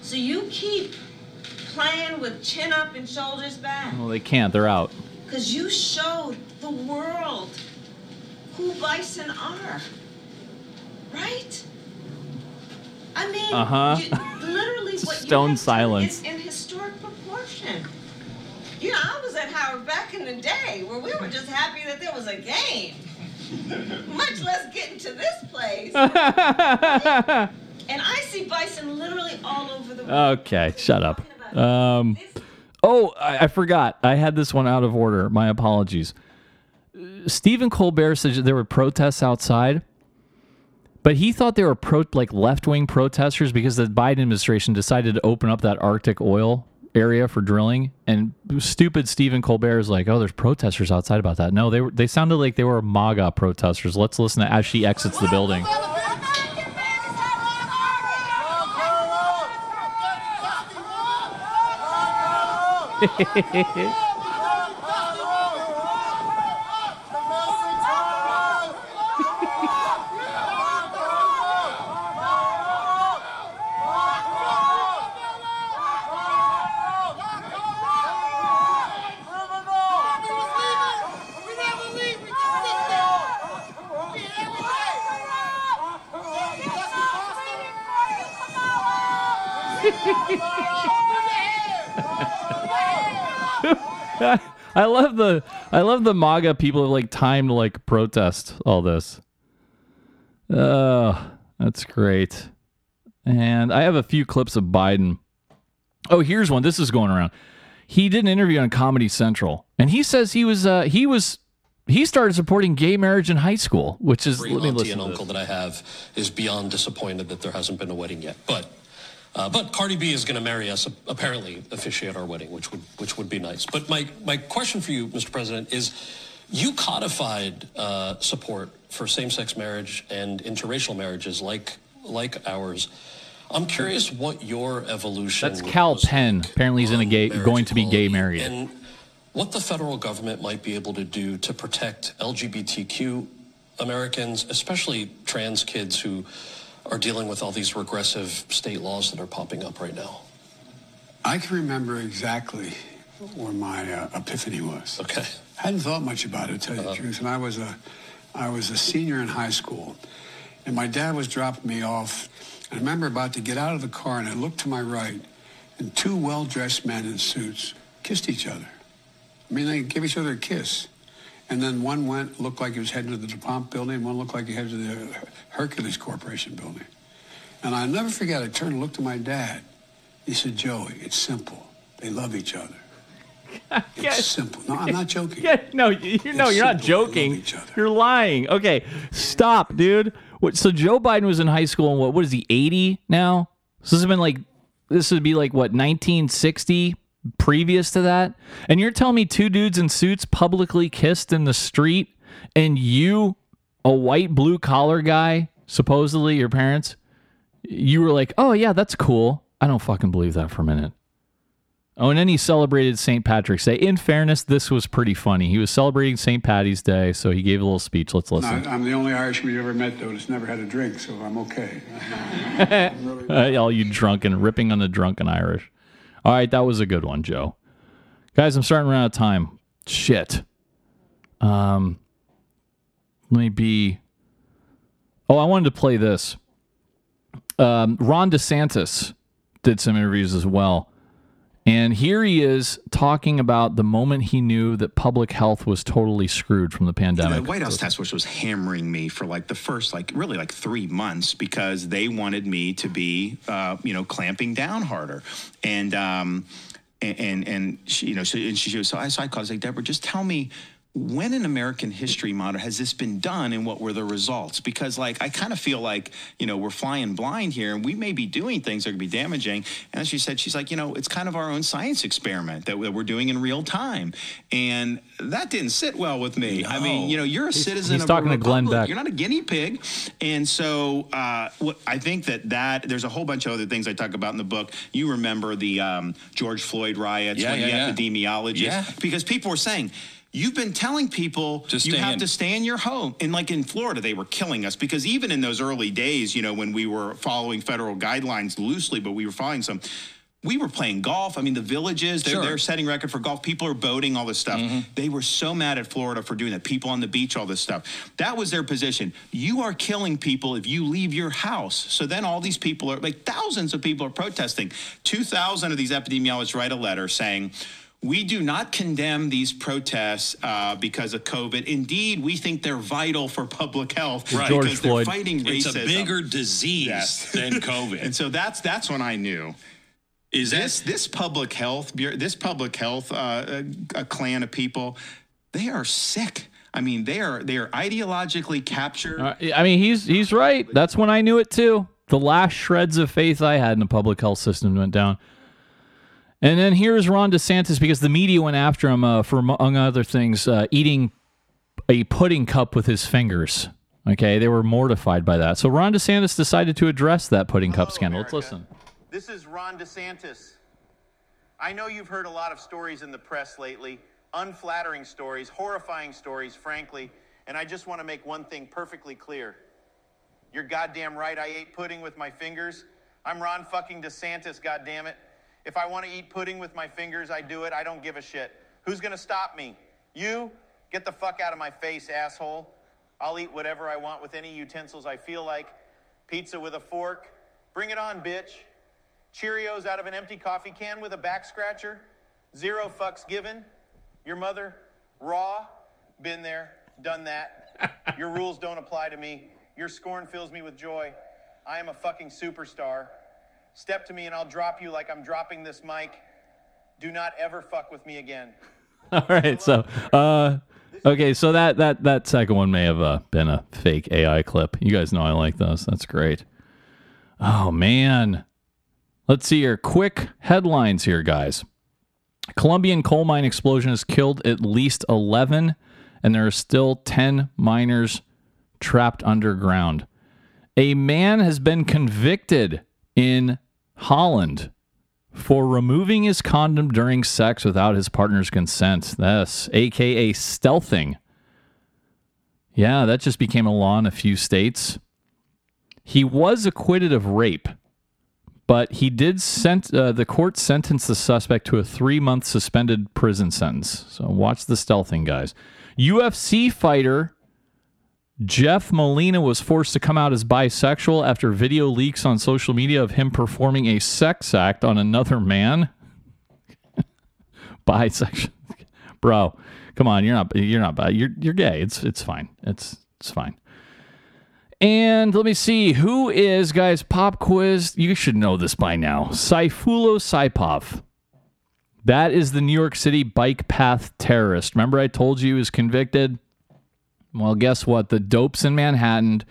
So you keep playing with chin up and shoulders back Well, they can't. They're out. because you showed the world who bison are. Right? I mean, Uh-huh. you- literally what Stone silence. is in historic proportion. You know, I was at Howard back in the day where we were just happy that there was a game, much less getting to this place. and I see bison literally all over the world. Okay, shut up. Um, oh, I, I forgot. I had this one out of order. My apologies. Stephen Colbert said there were protests outside, but he thought they were pro like left wing protesters because the Biden administration decided to open up that Arctic oil area for drilling. And stupid Stephen Colbert is like, "Oh, there's protesters outside about that." No, they were. They sounded like they were MAGA protesters. Let's listen to as she exits the building. 嘿嘿嘿嘿嘿 I love the I love the MAGA people have like time to like protest all this. Oh, that's great. And I have a few clips of Biden. Oh, here's one. This is going around. He did an interview on Comedy Central, and he says he was uh, he was he started supporting gay marriage in high school, which is Every let me auntie listen and uncle that I have is beyond disappointed that there hasn't been a wedding yet. But uh, but Cardi B is going to marry us, apparently officiate our wedding, which would which would be nice. But my my question for you, Mr. President, is you codified uh, support for same-sex marriage and interracial marriages like like ours. I'm curious what your evolution That's Kal Penn. Apparently, he's in a gay going to be gay married. and what the federal government might be able to do to protect LGBTQ Americans, especially trans kids who are dealing with all these regressive state laws that are popping up right now. I can remember exactly where my uh, epiphany was. Okay. I hadn't thought much about it, to tell you the truth. And I was a, I was a senior in high school, and my dad was dropping me off I remember about to get out of the car, and I looked to my right, and two well-dressed men in suits kissed each other. I mean, they gave each other a kiss. And then one went, looked like he was heading to the DuPont building, and one looked like he headed to the Hercules Corporation building. And I'll never forget, I turned and looked at my dad. He said, Joey, it's simple. They love each other. It's simple. No, I'm not joking. Yeah, no, you, know, you're not joking. You're lying. Okay, stop, dude. What, so Joe Biden was in high school, and what? What is he? 80 now? So this has been like, this would be like what 1960 previous to that, and you're telling me two dudes in suits publicly kissed in the street, and you, a white blue collar guy, supposedly your parents, you were like, oh yeah, that's cool. I don't fucking believe that for a minute. Oh, and then he celebrated St. Patrick's Day. In fairness, this was pretty funny. He was celebrating St. Patty's Day, so he gave a little speech. Let's No, listen. I'm the only Irishman you ever met, though, that's never had a drink, so I'm okay. Uh, all you drunken, ripping on the drunken Irish. All right, that was a good one, Joe. Guys, I'm starting to run out of time. Shit. Um, let me be. Oh, I wanted to play this. Um, Ron DeSantis did some interviews as well. And here he is talking about the moment he knew that public health was totally screwed from the pandemic. The White House task force was hammering me for like the first, like really like three months because they wanted me to be, uh, you know, clamping down harder. And, um, and, and, and she, you know, so, and she, she was, so I, so I called, I was like, Deborah, just tell me when in American history modern has this been done and what were the results? Because like I kind of feel like you know we're flying blind here and we may be doing things that could be damaging. And as she said, she's like you know it's kind of our own science experiment that we're doing in real time, and that didn't sit well with me. I mean you know you're a citizen. he's of talking to Glenn. Beck. You're not a guinea pig, and so uh, what I think that that there's a whole bunch of other things I talk about in the book. You remember the um, George Floyd riots Yeah, when yeah, the yeah. epidemiologists Yeah. because people were saying. You've been telling people you have in. to stay in your home. And like in Florida, they were killing us because even in those early days, you know, when we were following federal guidelines loosely, but we were following some. We were playing golf. I mean, the villages, they're, Sure. they're setting record for golf. People are boating, all this stuff. Mm-hmm. They were so mad at Florida for doing that. People on the beach, all this stuff. That was their position. You are killing people if you leave your house. So then all these people are, like thousands of people are protesting. 2,000 of these epidemiologists write a letter saying, we do not condemn these protests uh, because of COVID. Indeed, we think they're vital for public health Right. George because they're Floyd. fighting racism. It's a bigger disease Yes. than COVID. and so that's that's when I knew. Is this this public health this public health uh, a, a clan of people? They are sick. I mean, they are they are ideologically captured. Uh, I mean, he's he's right. That's when I knew it too. The last shreds of faith I had in the public health system went down. And then here's Ron DeSantis because the media went after him uh, for, among other things, uh, eating a pudding cup with his fingers. Okay, they were mortified by that. So Ron DeSantis decided to address that pudding cup scandal. Let's listen. This is Ron DeSantis. I know you've heard a lot of stories in the press lately, unflattering stories, horrifying stories, frankly, and I just want to make one thing perfectly clear. You're goddamn right, I ate pudding with my fingers. I'm Ron fucking DeSantis, goddammit. If I want to eat pudding with my fingers, I do it. I don't give a shit. Who's going to stop me? You? Get the fuck out of my face, asshole. I'll eat whatever I want with any utensils I feel like. Pizza with a fork. Bring it on, bitch. Cheerios out of an empty coffee can with a back scratcher. Zero fucks given. Your mother, raw. Been there, done that. Your rules don't apply to me. Your scorn fills me with joy. I am a fucking superstar. Step to me and I'll drop you like I'm dropping this mic. Do not ever fuck with me again. All right, so uh, okay, so that that that second one may have uh, been a fake AI clip. You guys know I like those. That's great. Oh man, let's see here. Quick headlines here, guys. Colombian coal mine explosion has killed at least eleven, and there are still ten miners trapped underground. A man has been convicted in Holland for removing his condom during sex without his partner's consent. That's aka stealthing. Yeah, that just became a law in a few states. He was acquitted of rape, but he did sent uh, the court sentenced the suspect to a three month suspended prison sentence. So watch the stealthing, guys. UFC fighter Jeff Molina was forced to come out as bisexual after video leaks on social media of him performing a sex act on another man. bisexual, bro. Come on, you're not you're not bi. You're you're gay. It's it's fine. It's it's fine. And let me see who is guys pop quiz. You should know this by now. Sayfullo Saipov. That is the New York City bike path terrorist. Remember I told you he was convicted? Well, guess what? The dopes in Manhattan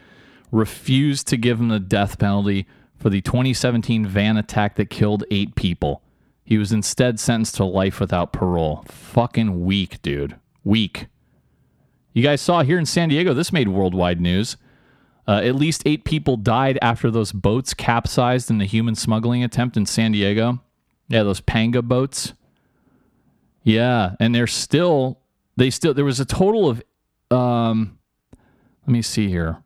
refused to give him the death penalty for the 2017 van attack that killed eight people. He was instead sentenced to life without parole. Fucking weak, dude. Weak. You guys saw here in San Diego, this made worldwide news. Uh, at least eight people died after those boats capsized in the human smuggling attempt in San Diego. Yeah, those panga boats. Yeah, and they're still they still there was a total of um let me see here.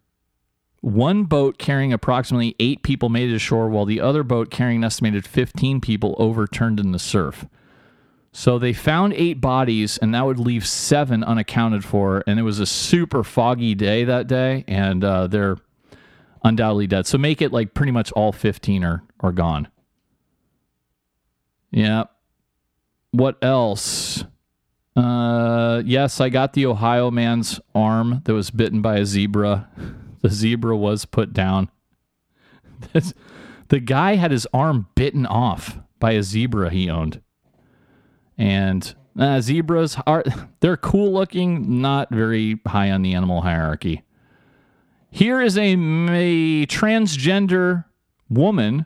One boat carrying approximately 8 people made it ashore while the other boat carrying an estimated 15 people overturned in the surf. So they found 8 bodies and that would leave 7 unaccounted for and it was a super foggy day that day and uh, they're undoubtedly dead. So make it like pretty much all 15 are are gone. Yeah. What else? Uh, yes, I got the Ohio man's arm that was bitten by a zebra. The zebra was put down. This, the guy had his arm bitten off by a zebra he owned. And uh, zebras are they're cool looking, not very high on the animal hierarchy. Here is a, a transgender woman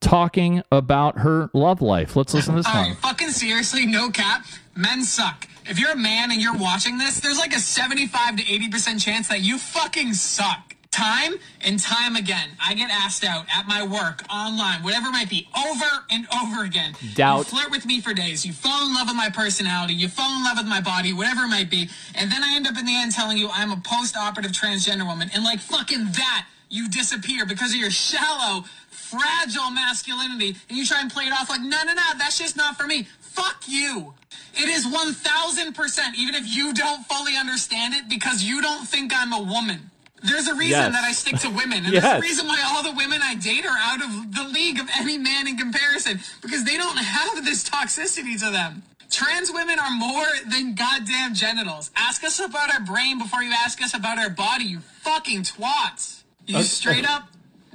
talking about her love life. Let's listen to this one. Seriously, no cap. Men suck. If you're a man and you're watching this, there's like a 75 to 80% chance that you fucking suck. Time and time again, I get asked out at my work, online, whatever it might be, over and over again. Doubt. You flirt with me for days. You fall in love with my personality. You fall in love with my body, whatever it might be. And then I end up in the end telling you I'm a post operative transgender woman. And like fucking that, you disappear because of your shallow, fragile masculinity. And you try and play it off like, no, no, no, that's just not for me. Fuck you. It is 1000%, even if you don't fully understand it, because you don't think I'm a woman. There's a reason Yes. that I stick to women. And there's a reason why all the women I date are out of the league of any man in comparison, because they don't have this toxicity to them. Trans women are more than goddamn genitals. Ask us about our brain before you ask us about our body, you fucking twats. You Okay. straight up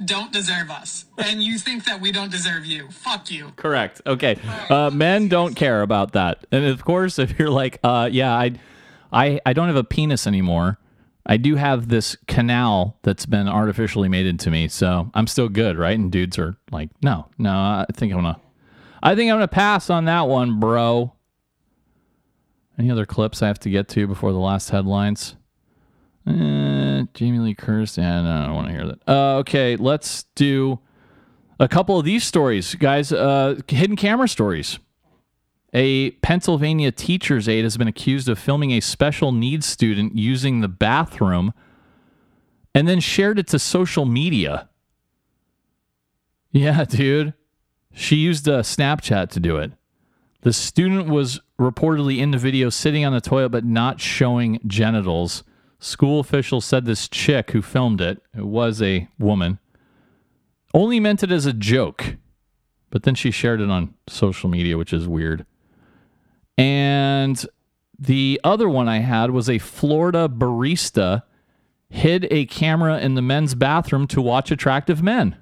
don't deserve us. And you think that we don't deserve you. Fuck you. Correct. Okay. Uh, men don't care about that. And of course, if you're like, uh, yeah, I, I, I don't have a penis anymore. I do have this canal that's been artificially made into me, so I'm still good, right? And dudes are like, no, no, I think I'm gonna, I think I'm gonna pass on that one, bro. Any other clips I have to get to before the last headlines? Uh, Jamie Lee Curtis. Yeah, no, I don't want to hear that. Uh, okay, let's do a couple of these stories, guys. Uh, hidden camera stories. A Pennsylvania teacher's aide has been accused of filming a special needs student using the bathroom and then shared it to social media. Yeah, dude. She used a Snapchat to do it. The student was reportedly in the video sitting on the toilet but not showing genitals. School officials said this chick who filmed it, it was a woman, only meant it as a joke. But then she shared it on social media, which is weird. And the other one I had was a Florida barista hid a camera in the men's bathroom to watch attractive men.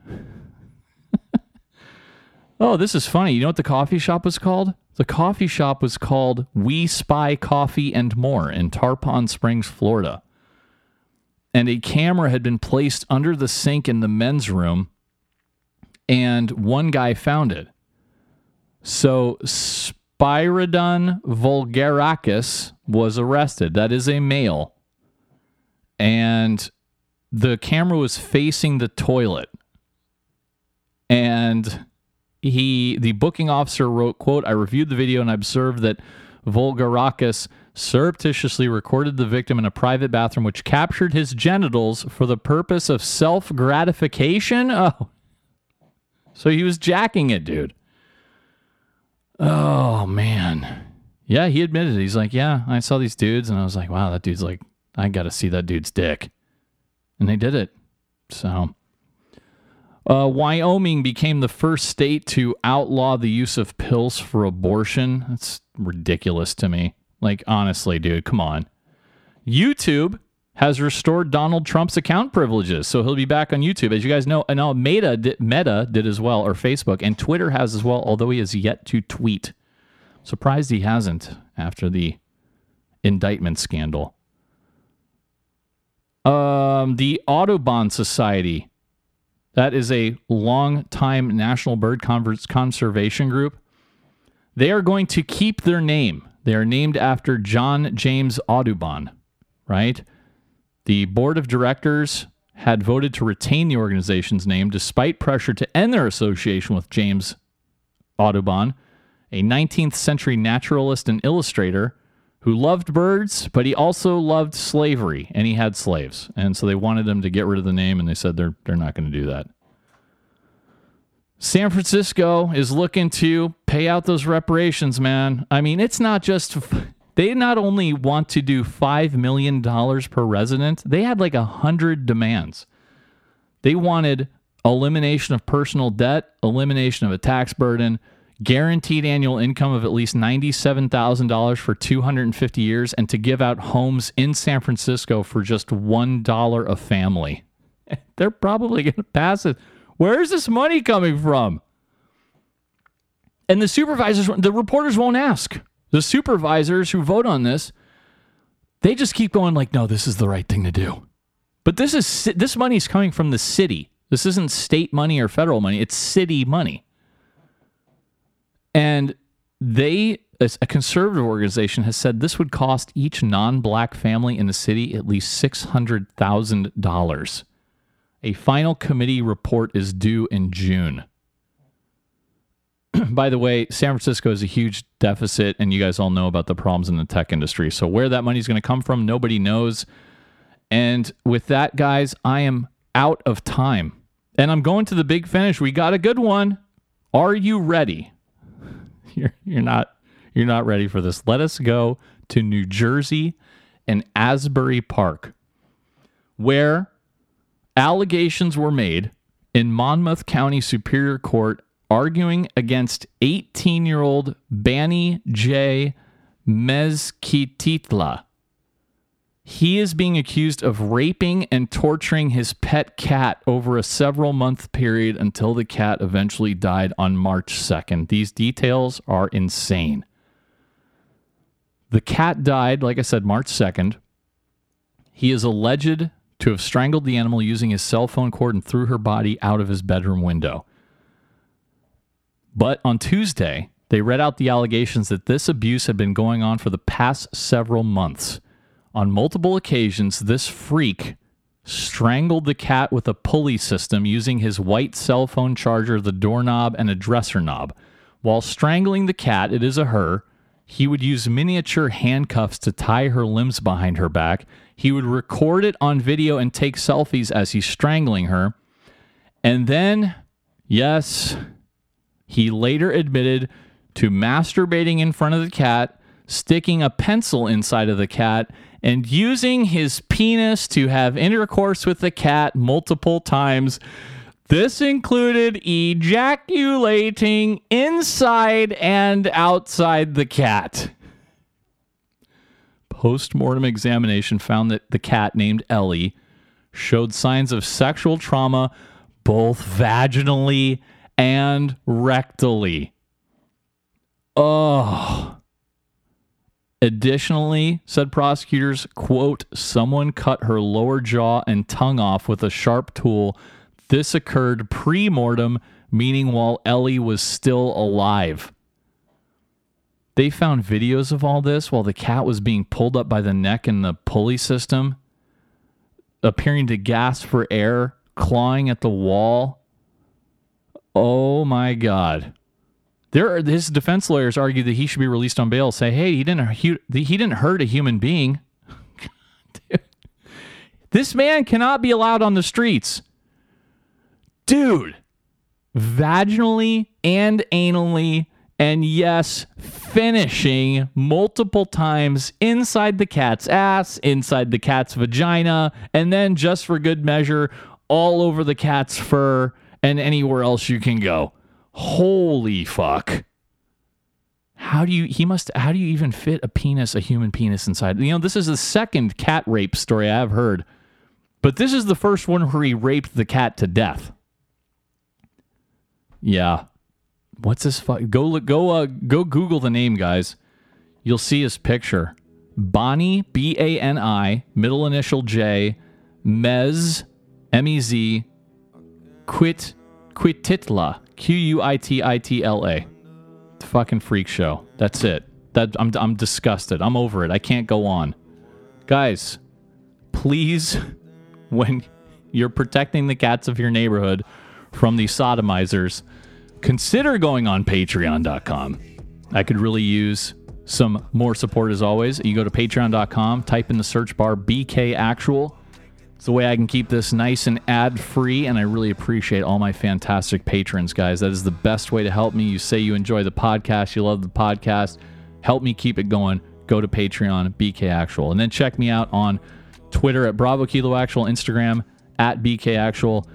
oh, this is funny. You know what the coffee shop was called? The coffee shop was called We Spy Coffee and More in Tarpon Springs, Florida. And a camera had been placed under the sink in the men's room, and one guy found it. So Spyridon vulgarakis was arrested. That is a male. And the camera was facing the toilet. And he the booking officer wrote, quote, I reviewed the video and I observed that Vulgarakis surreptitiously recorded the victim in a private bathroom which captured his genitals for the purpose of self-gratification. Oh. So he was jacking it, dude. Oh man. Yeah, he admitted it. He's like, yeah, I saw these dudes and I was like, wow, that dude's like I got to see that dude's dick. And they did it. So, uh, Wyoming became the first state to outlaw the use of pills for abortion. That's ridiculous to me. Like, honestly, dude, come on. YouTube has restored Donald Trump's account privileges, so he'll be back on YouTube. As you guys know, and now Meta did, Meta did as well, or Facebook, and Twitter has as well, although he has yet to tweet. Surprised he hasn't after the indictment scandal. Um, the Audubon Society, that is a long-time national bird conservation group. They are going to keep their name. They are named after John James Audubon, right? The board of directors had voted to retain the organization's name despite pressure to end their association with James Audubon, a 19th century naturalist and illustrator who loved birds, but he also loved slavery and he had slaves. And so they wanted them to get rid of the name and they said they're they're not going to do that. San Francisco is looking to pay out those reparations, man. I mean, it's not just they not only want to do 5 million dollars per resident, they had like a 100 demands. They wanted elimination of personal debt, elimination of a tax burden, guaranteed annual income of at least $97,000 for 250 years, and to give out homes in San Francisco for just $1 a family. They're probably going to pass it. Where's this money coming from? And the supervisors, the reporters won't ask. The supervisors who vote on this, they just keep going like, no, this is the right thing to do. But this is this money is coming from the city. This isn't state money or federal money. It's city money. And they, a conservative organization, has said this would cost each non black family in the city at least $600,000. A final committee report is due in June. By the way, San Francisco is a huge deficit, and you guys all know about the problems in the tech industry. So, where that money is going to come from, nobody knows. And with that, guys, I am out of time. And I'm going to the big finish. We got a good one. Are you ready? you're you're not you're not ready for this. Let us go to New Jersey and Asbury Park, where allegations were made in Monmouth County Superior Court arguing against 18-year-old Bani J. Mezquititla. He is being accused of raping and torturing his pet cat over a several month period until the cat eventually died on March 2nd. These details are insane. The cat died, like I said, March 2nd. He is alleged to have strangled the animal using his cell phone cord and threw her body out of his bedroom window. But on Tuesday, they read out the allegations that this abuse had been going on for the past several months. On multiple occasions, this freak strangled the cat with a pulley system using his white cell phone charger, the doorknob, and a dresser knob. While strangling the cat, it is a her, he would use miniature handcuffs to tie her limbs behind her back. He would record it on video and take selfies as he's strangling her. And then, yes, he later admitted to masturbating in front of the cat, sticking a pencil inside of the cat, and using his penis to have intercourse with the cat multiple times. This included ejaculating inside and outside the cat. Post mortem examination found that the cat, named Ellie, showed signs of sexual trauma both vaginally and rectally. Oh. Additionally, said prosecutors, quote, someone cut her lower jaw and tongue off with a sharp tool. This occurred pre mortem, meaning while Ellie was still alive. They found videos of all this while the cat was being pulled up by the neck in the pulley system, appearing to gasp for air, clawing at the wall. Oh my God. There, his defense lawyers argue that he should be released on bail. Say, hey, he didn't he, he didn't hurt a human being. this man cannot be allowed on the streets, dude. Vaginally and anally And yes, finishing multiple times inside the cat's ass, inside the cat's vagina, and then just for good measure, all over the cat's fur and anywhere else you can go. Holy fuck. How do you he must how do you even fit a penis, a human penis inside? You know, this is the second cat rape story I've heard. But this is the first one where he raped the cat to death. Yeah. What's this fuck? Go look go uh go Google the name, guys. You'll see his picture. Bonnie, B A N I, middle initial J, Mez, M E Z, Quit Quititla, Q U I T I T L A. Fucking freak show. That's it. That I'm I'm disgusted. I'm over it. I can't go on. Guys, please when you're protecting the cats of your neighborhood from these sodomizers, consider going on patreon.com. I could really use some more support as always. You go to patreon.com, type in the search bar BK Actual. It's the way I can keep this nice and ad free, and I really appreciate all my fantastic patrons, guys. That is the best way to help me. You say you enjoy the podcast, you love the podcast, help me keep it going. Go to Patreon, BK Actual, and then check me out on Twitter at Bravo Kilo Actual, Instagram at BK Actual.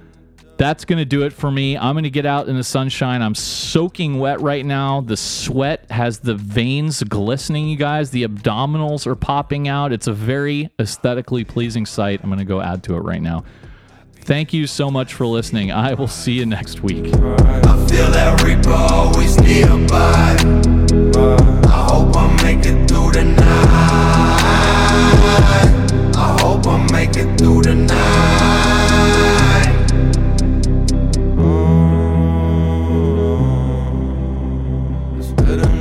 That's going to do it for me. I'm going to get out in the sunshine. I'm soaking wet right now. The sweat has the veins glistening, you guys. The abdominals are popping out. It's a very aesthetically pleasing sight. I'm going to go add to it right now. Thank you so much for listening. I will see you next week. I feel that reaper always nearby. I hope I make it through the night. I hope I make it through the night. Growing old.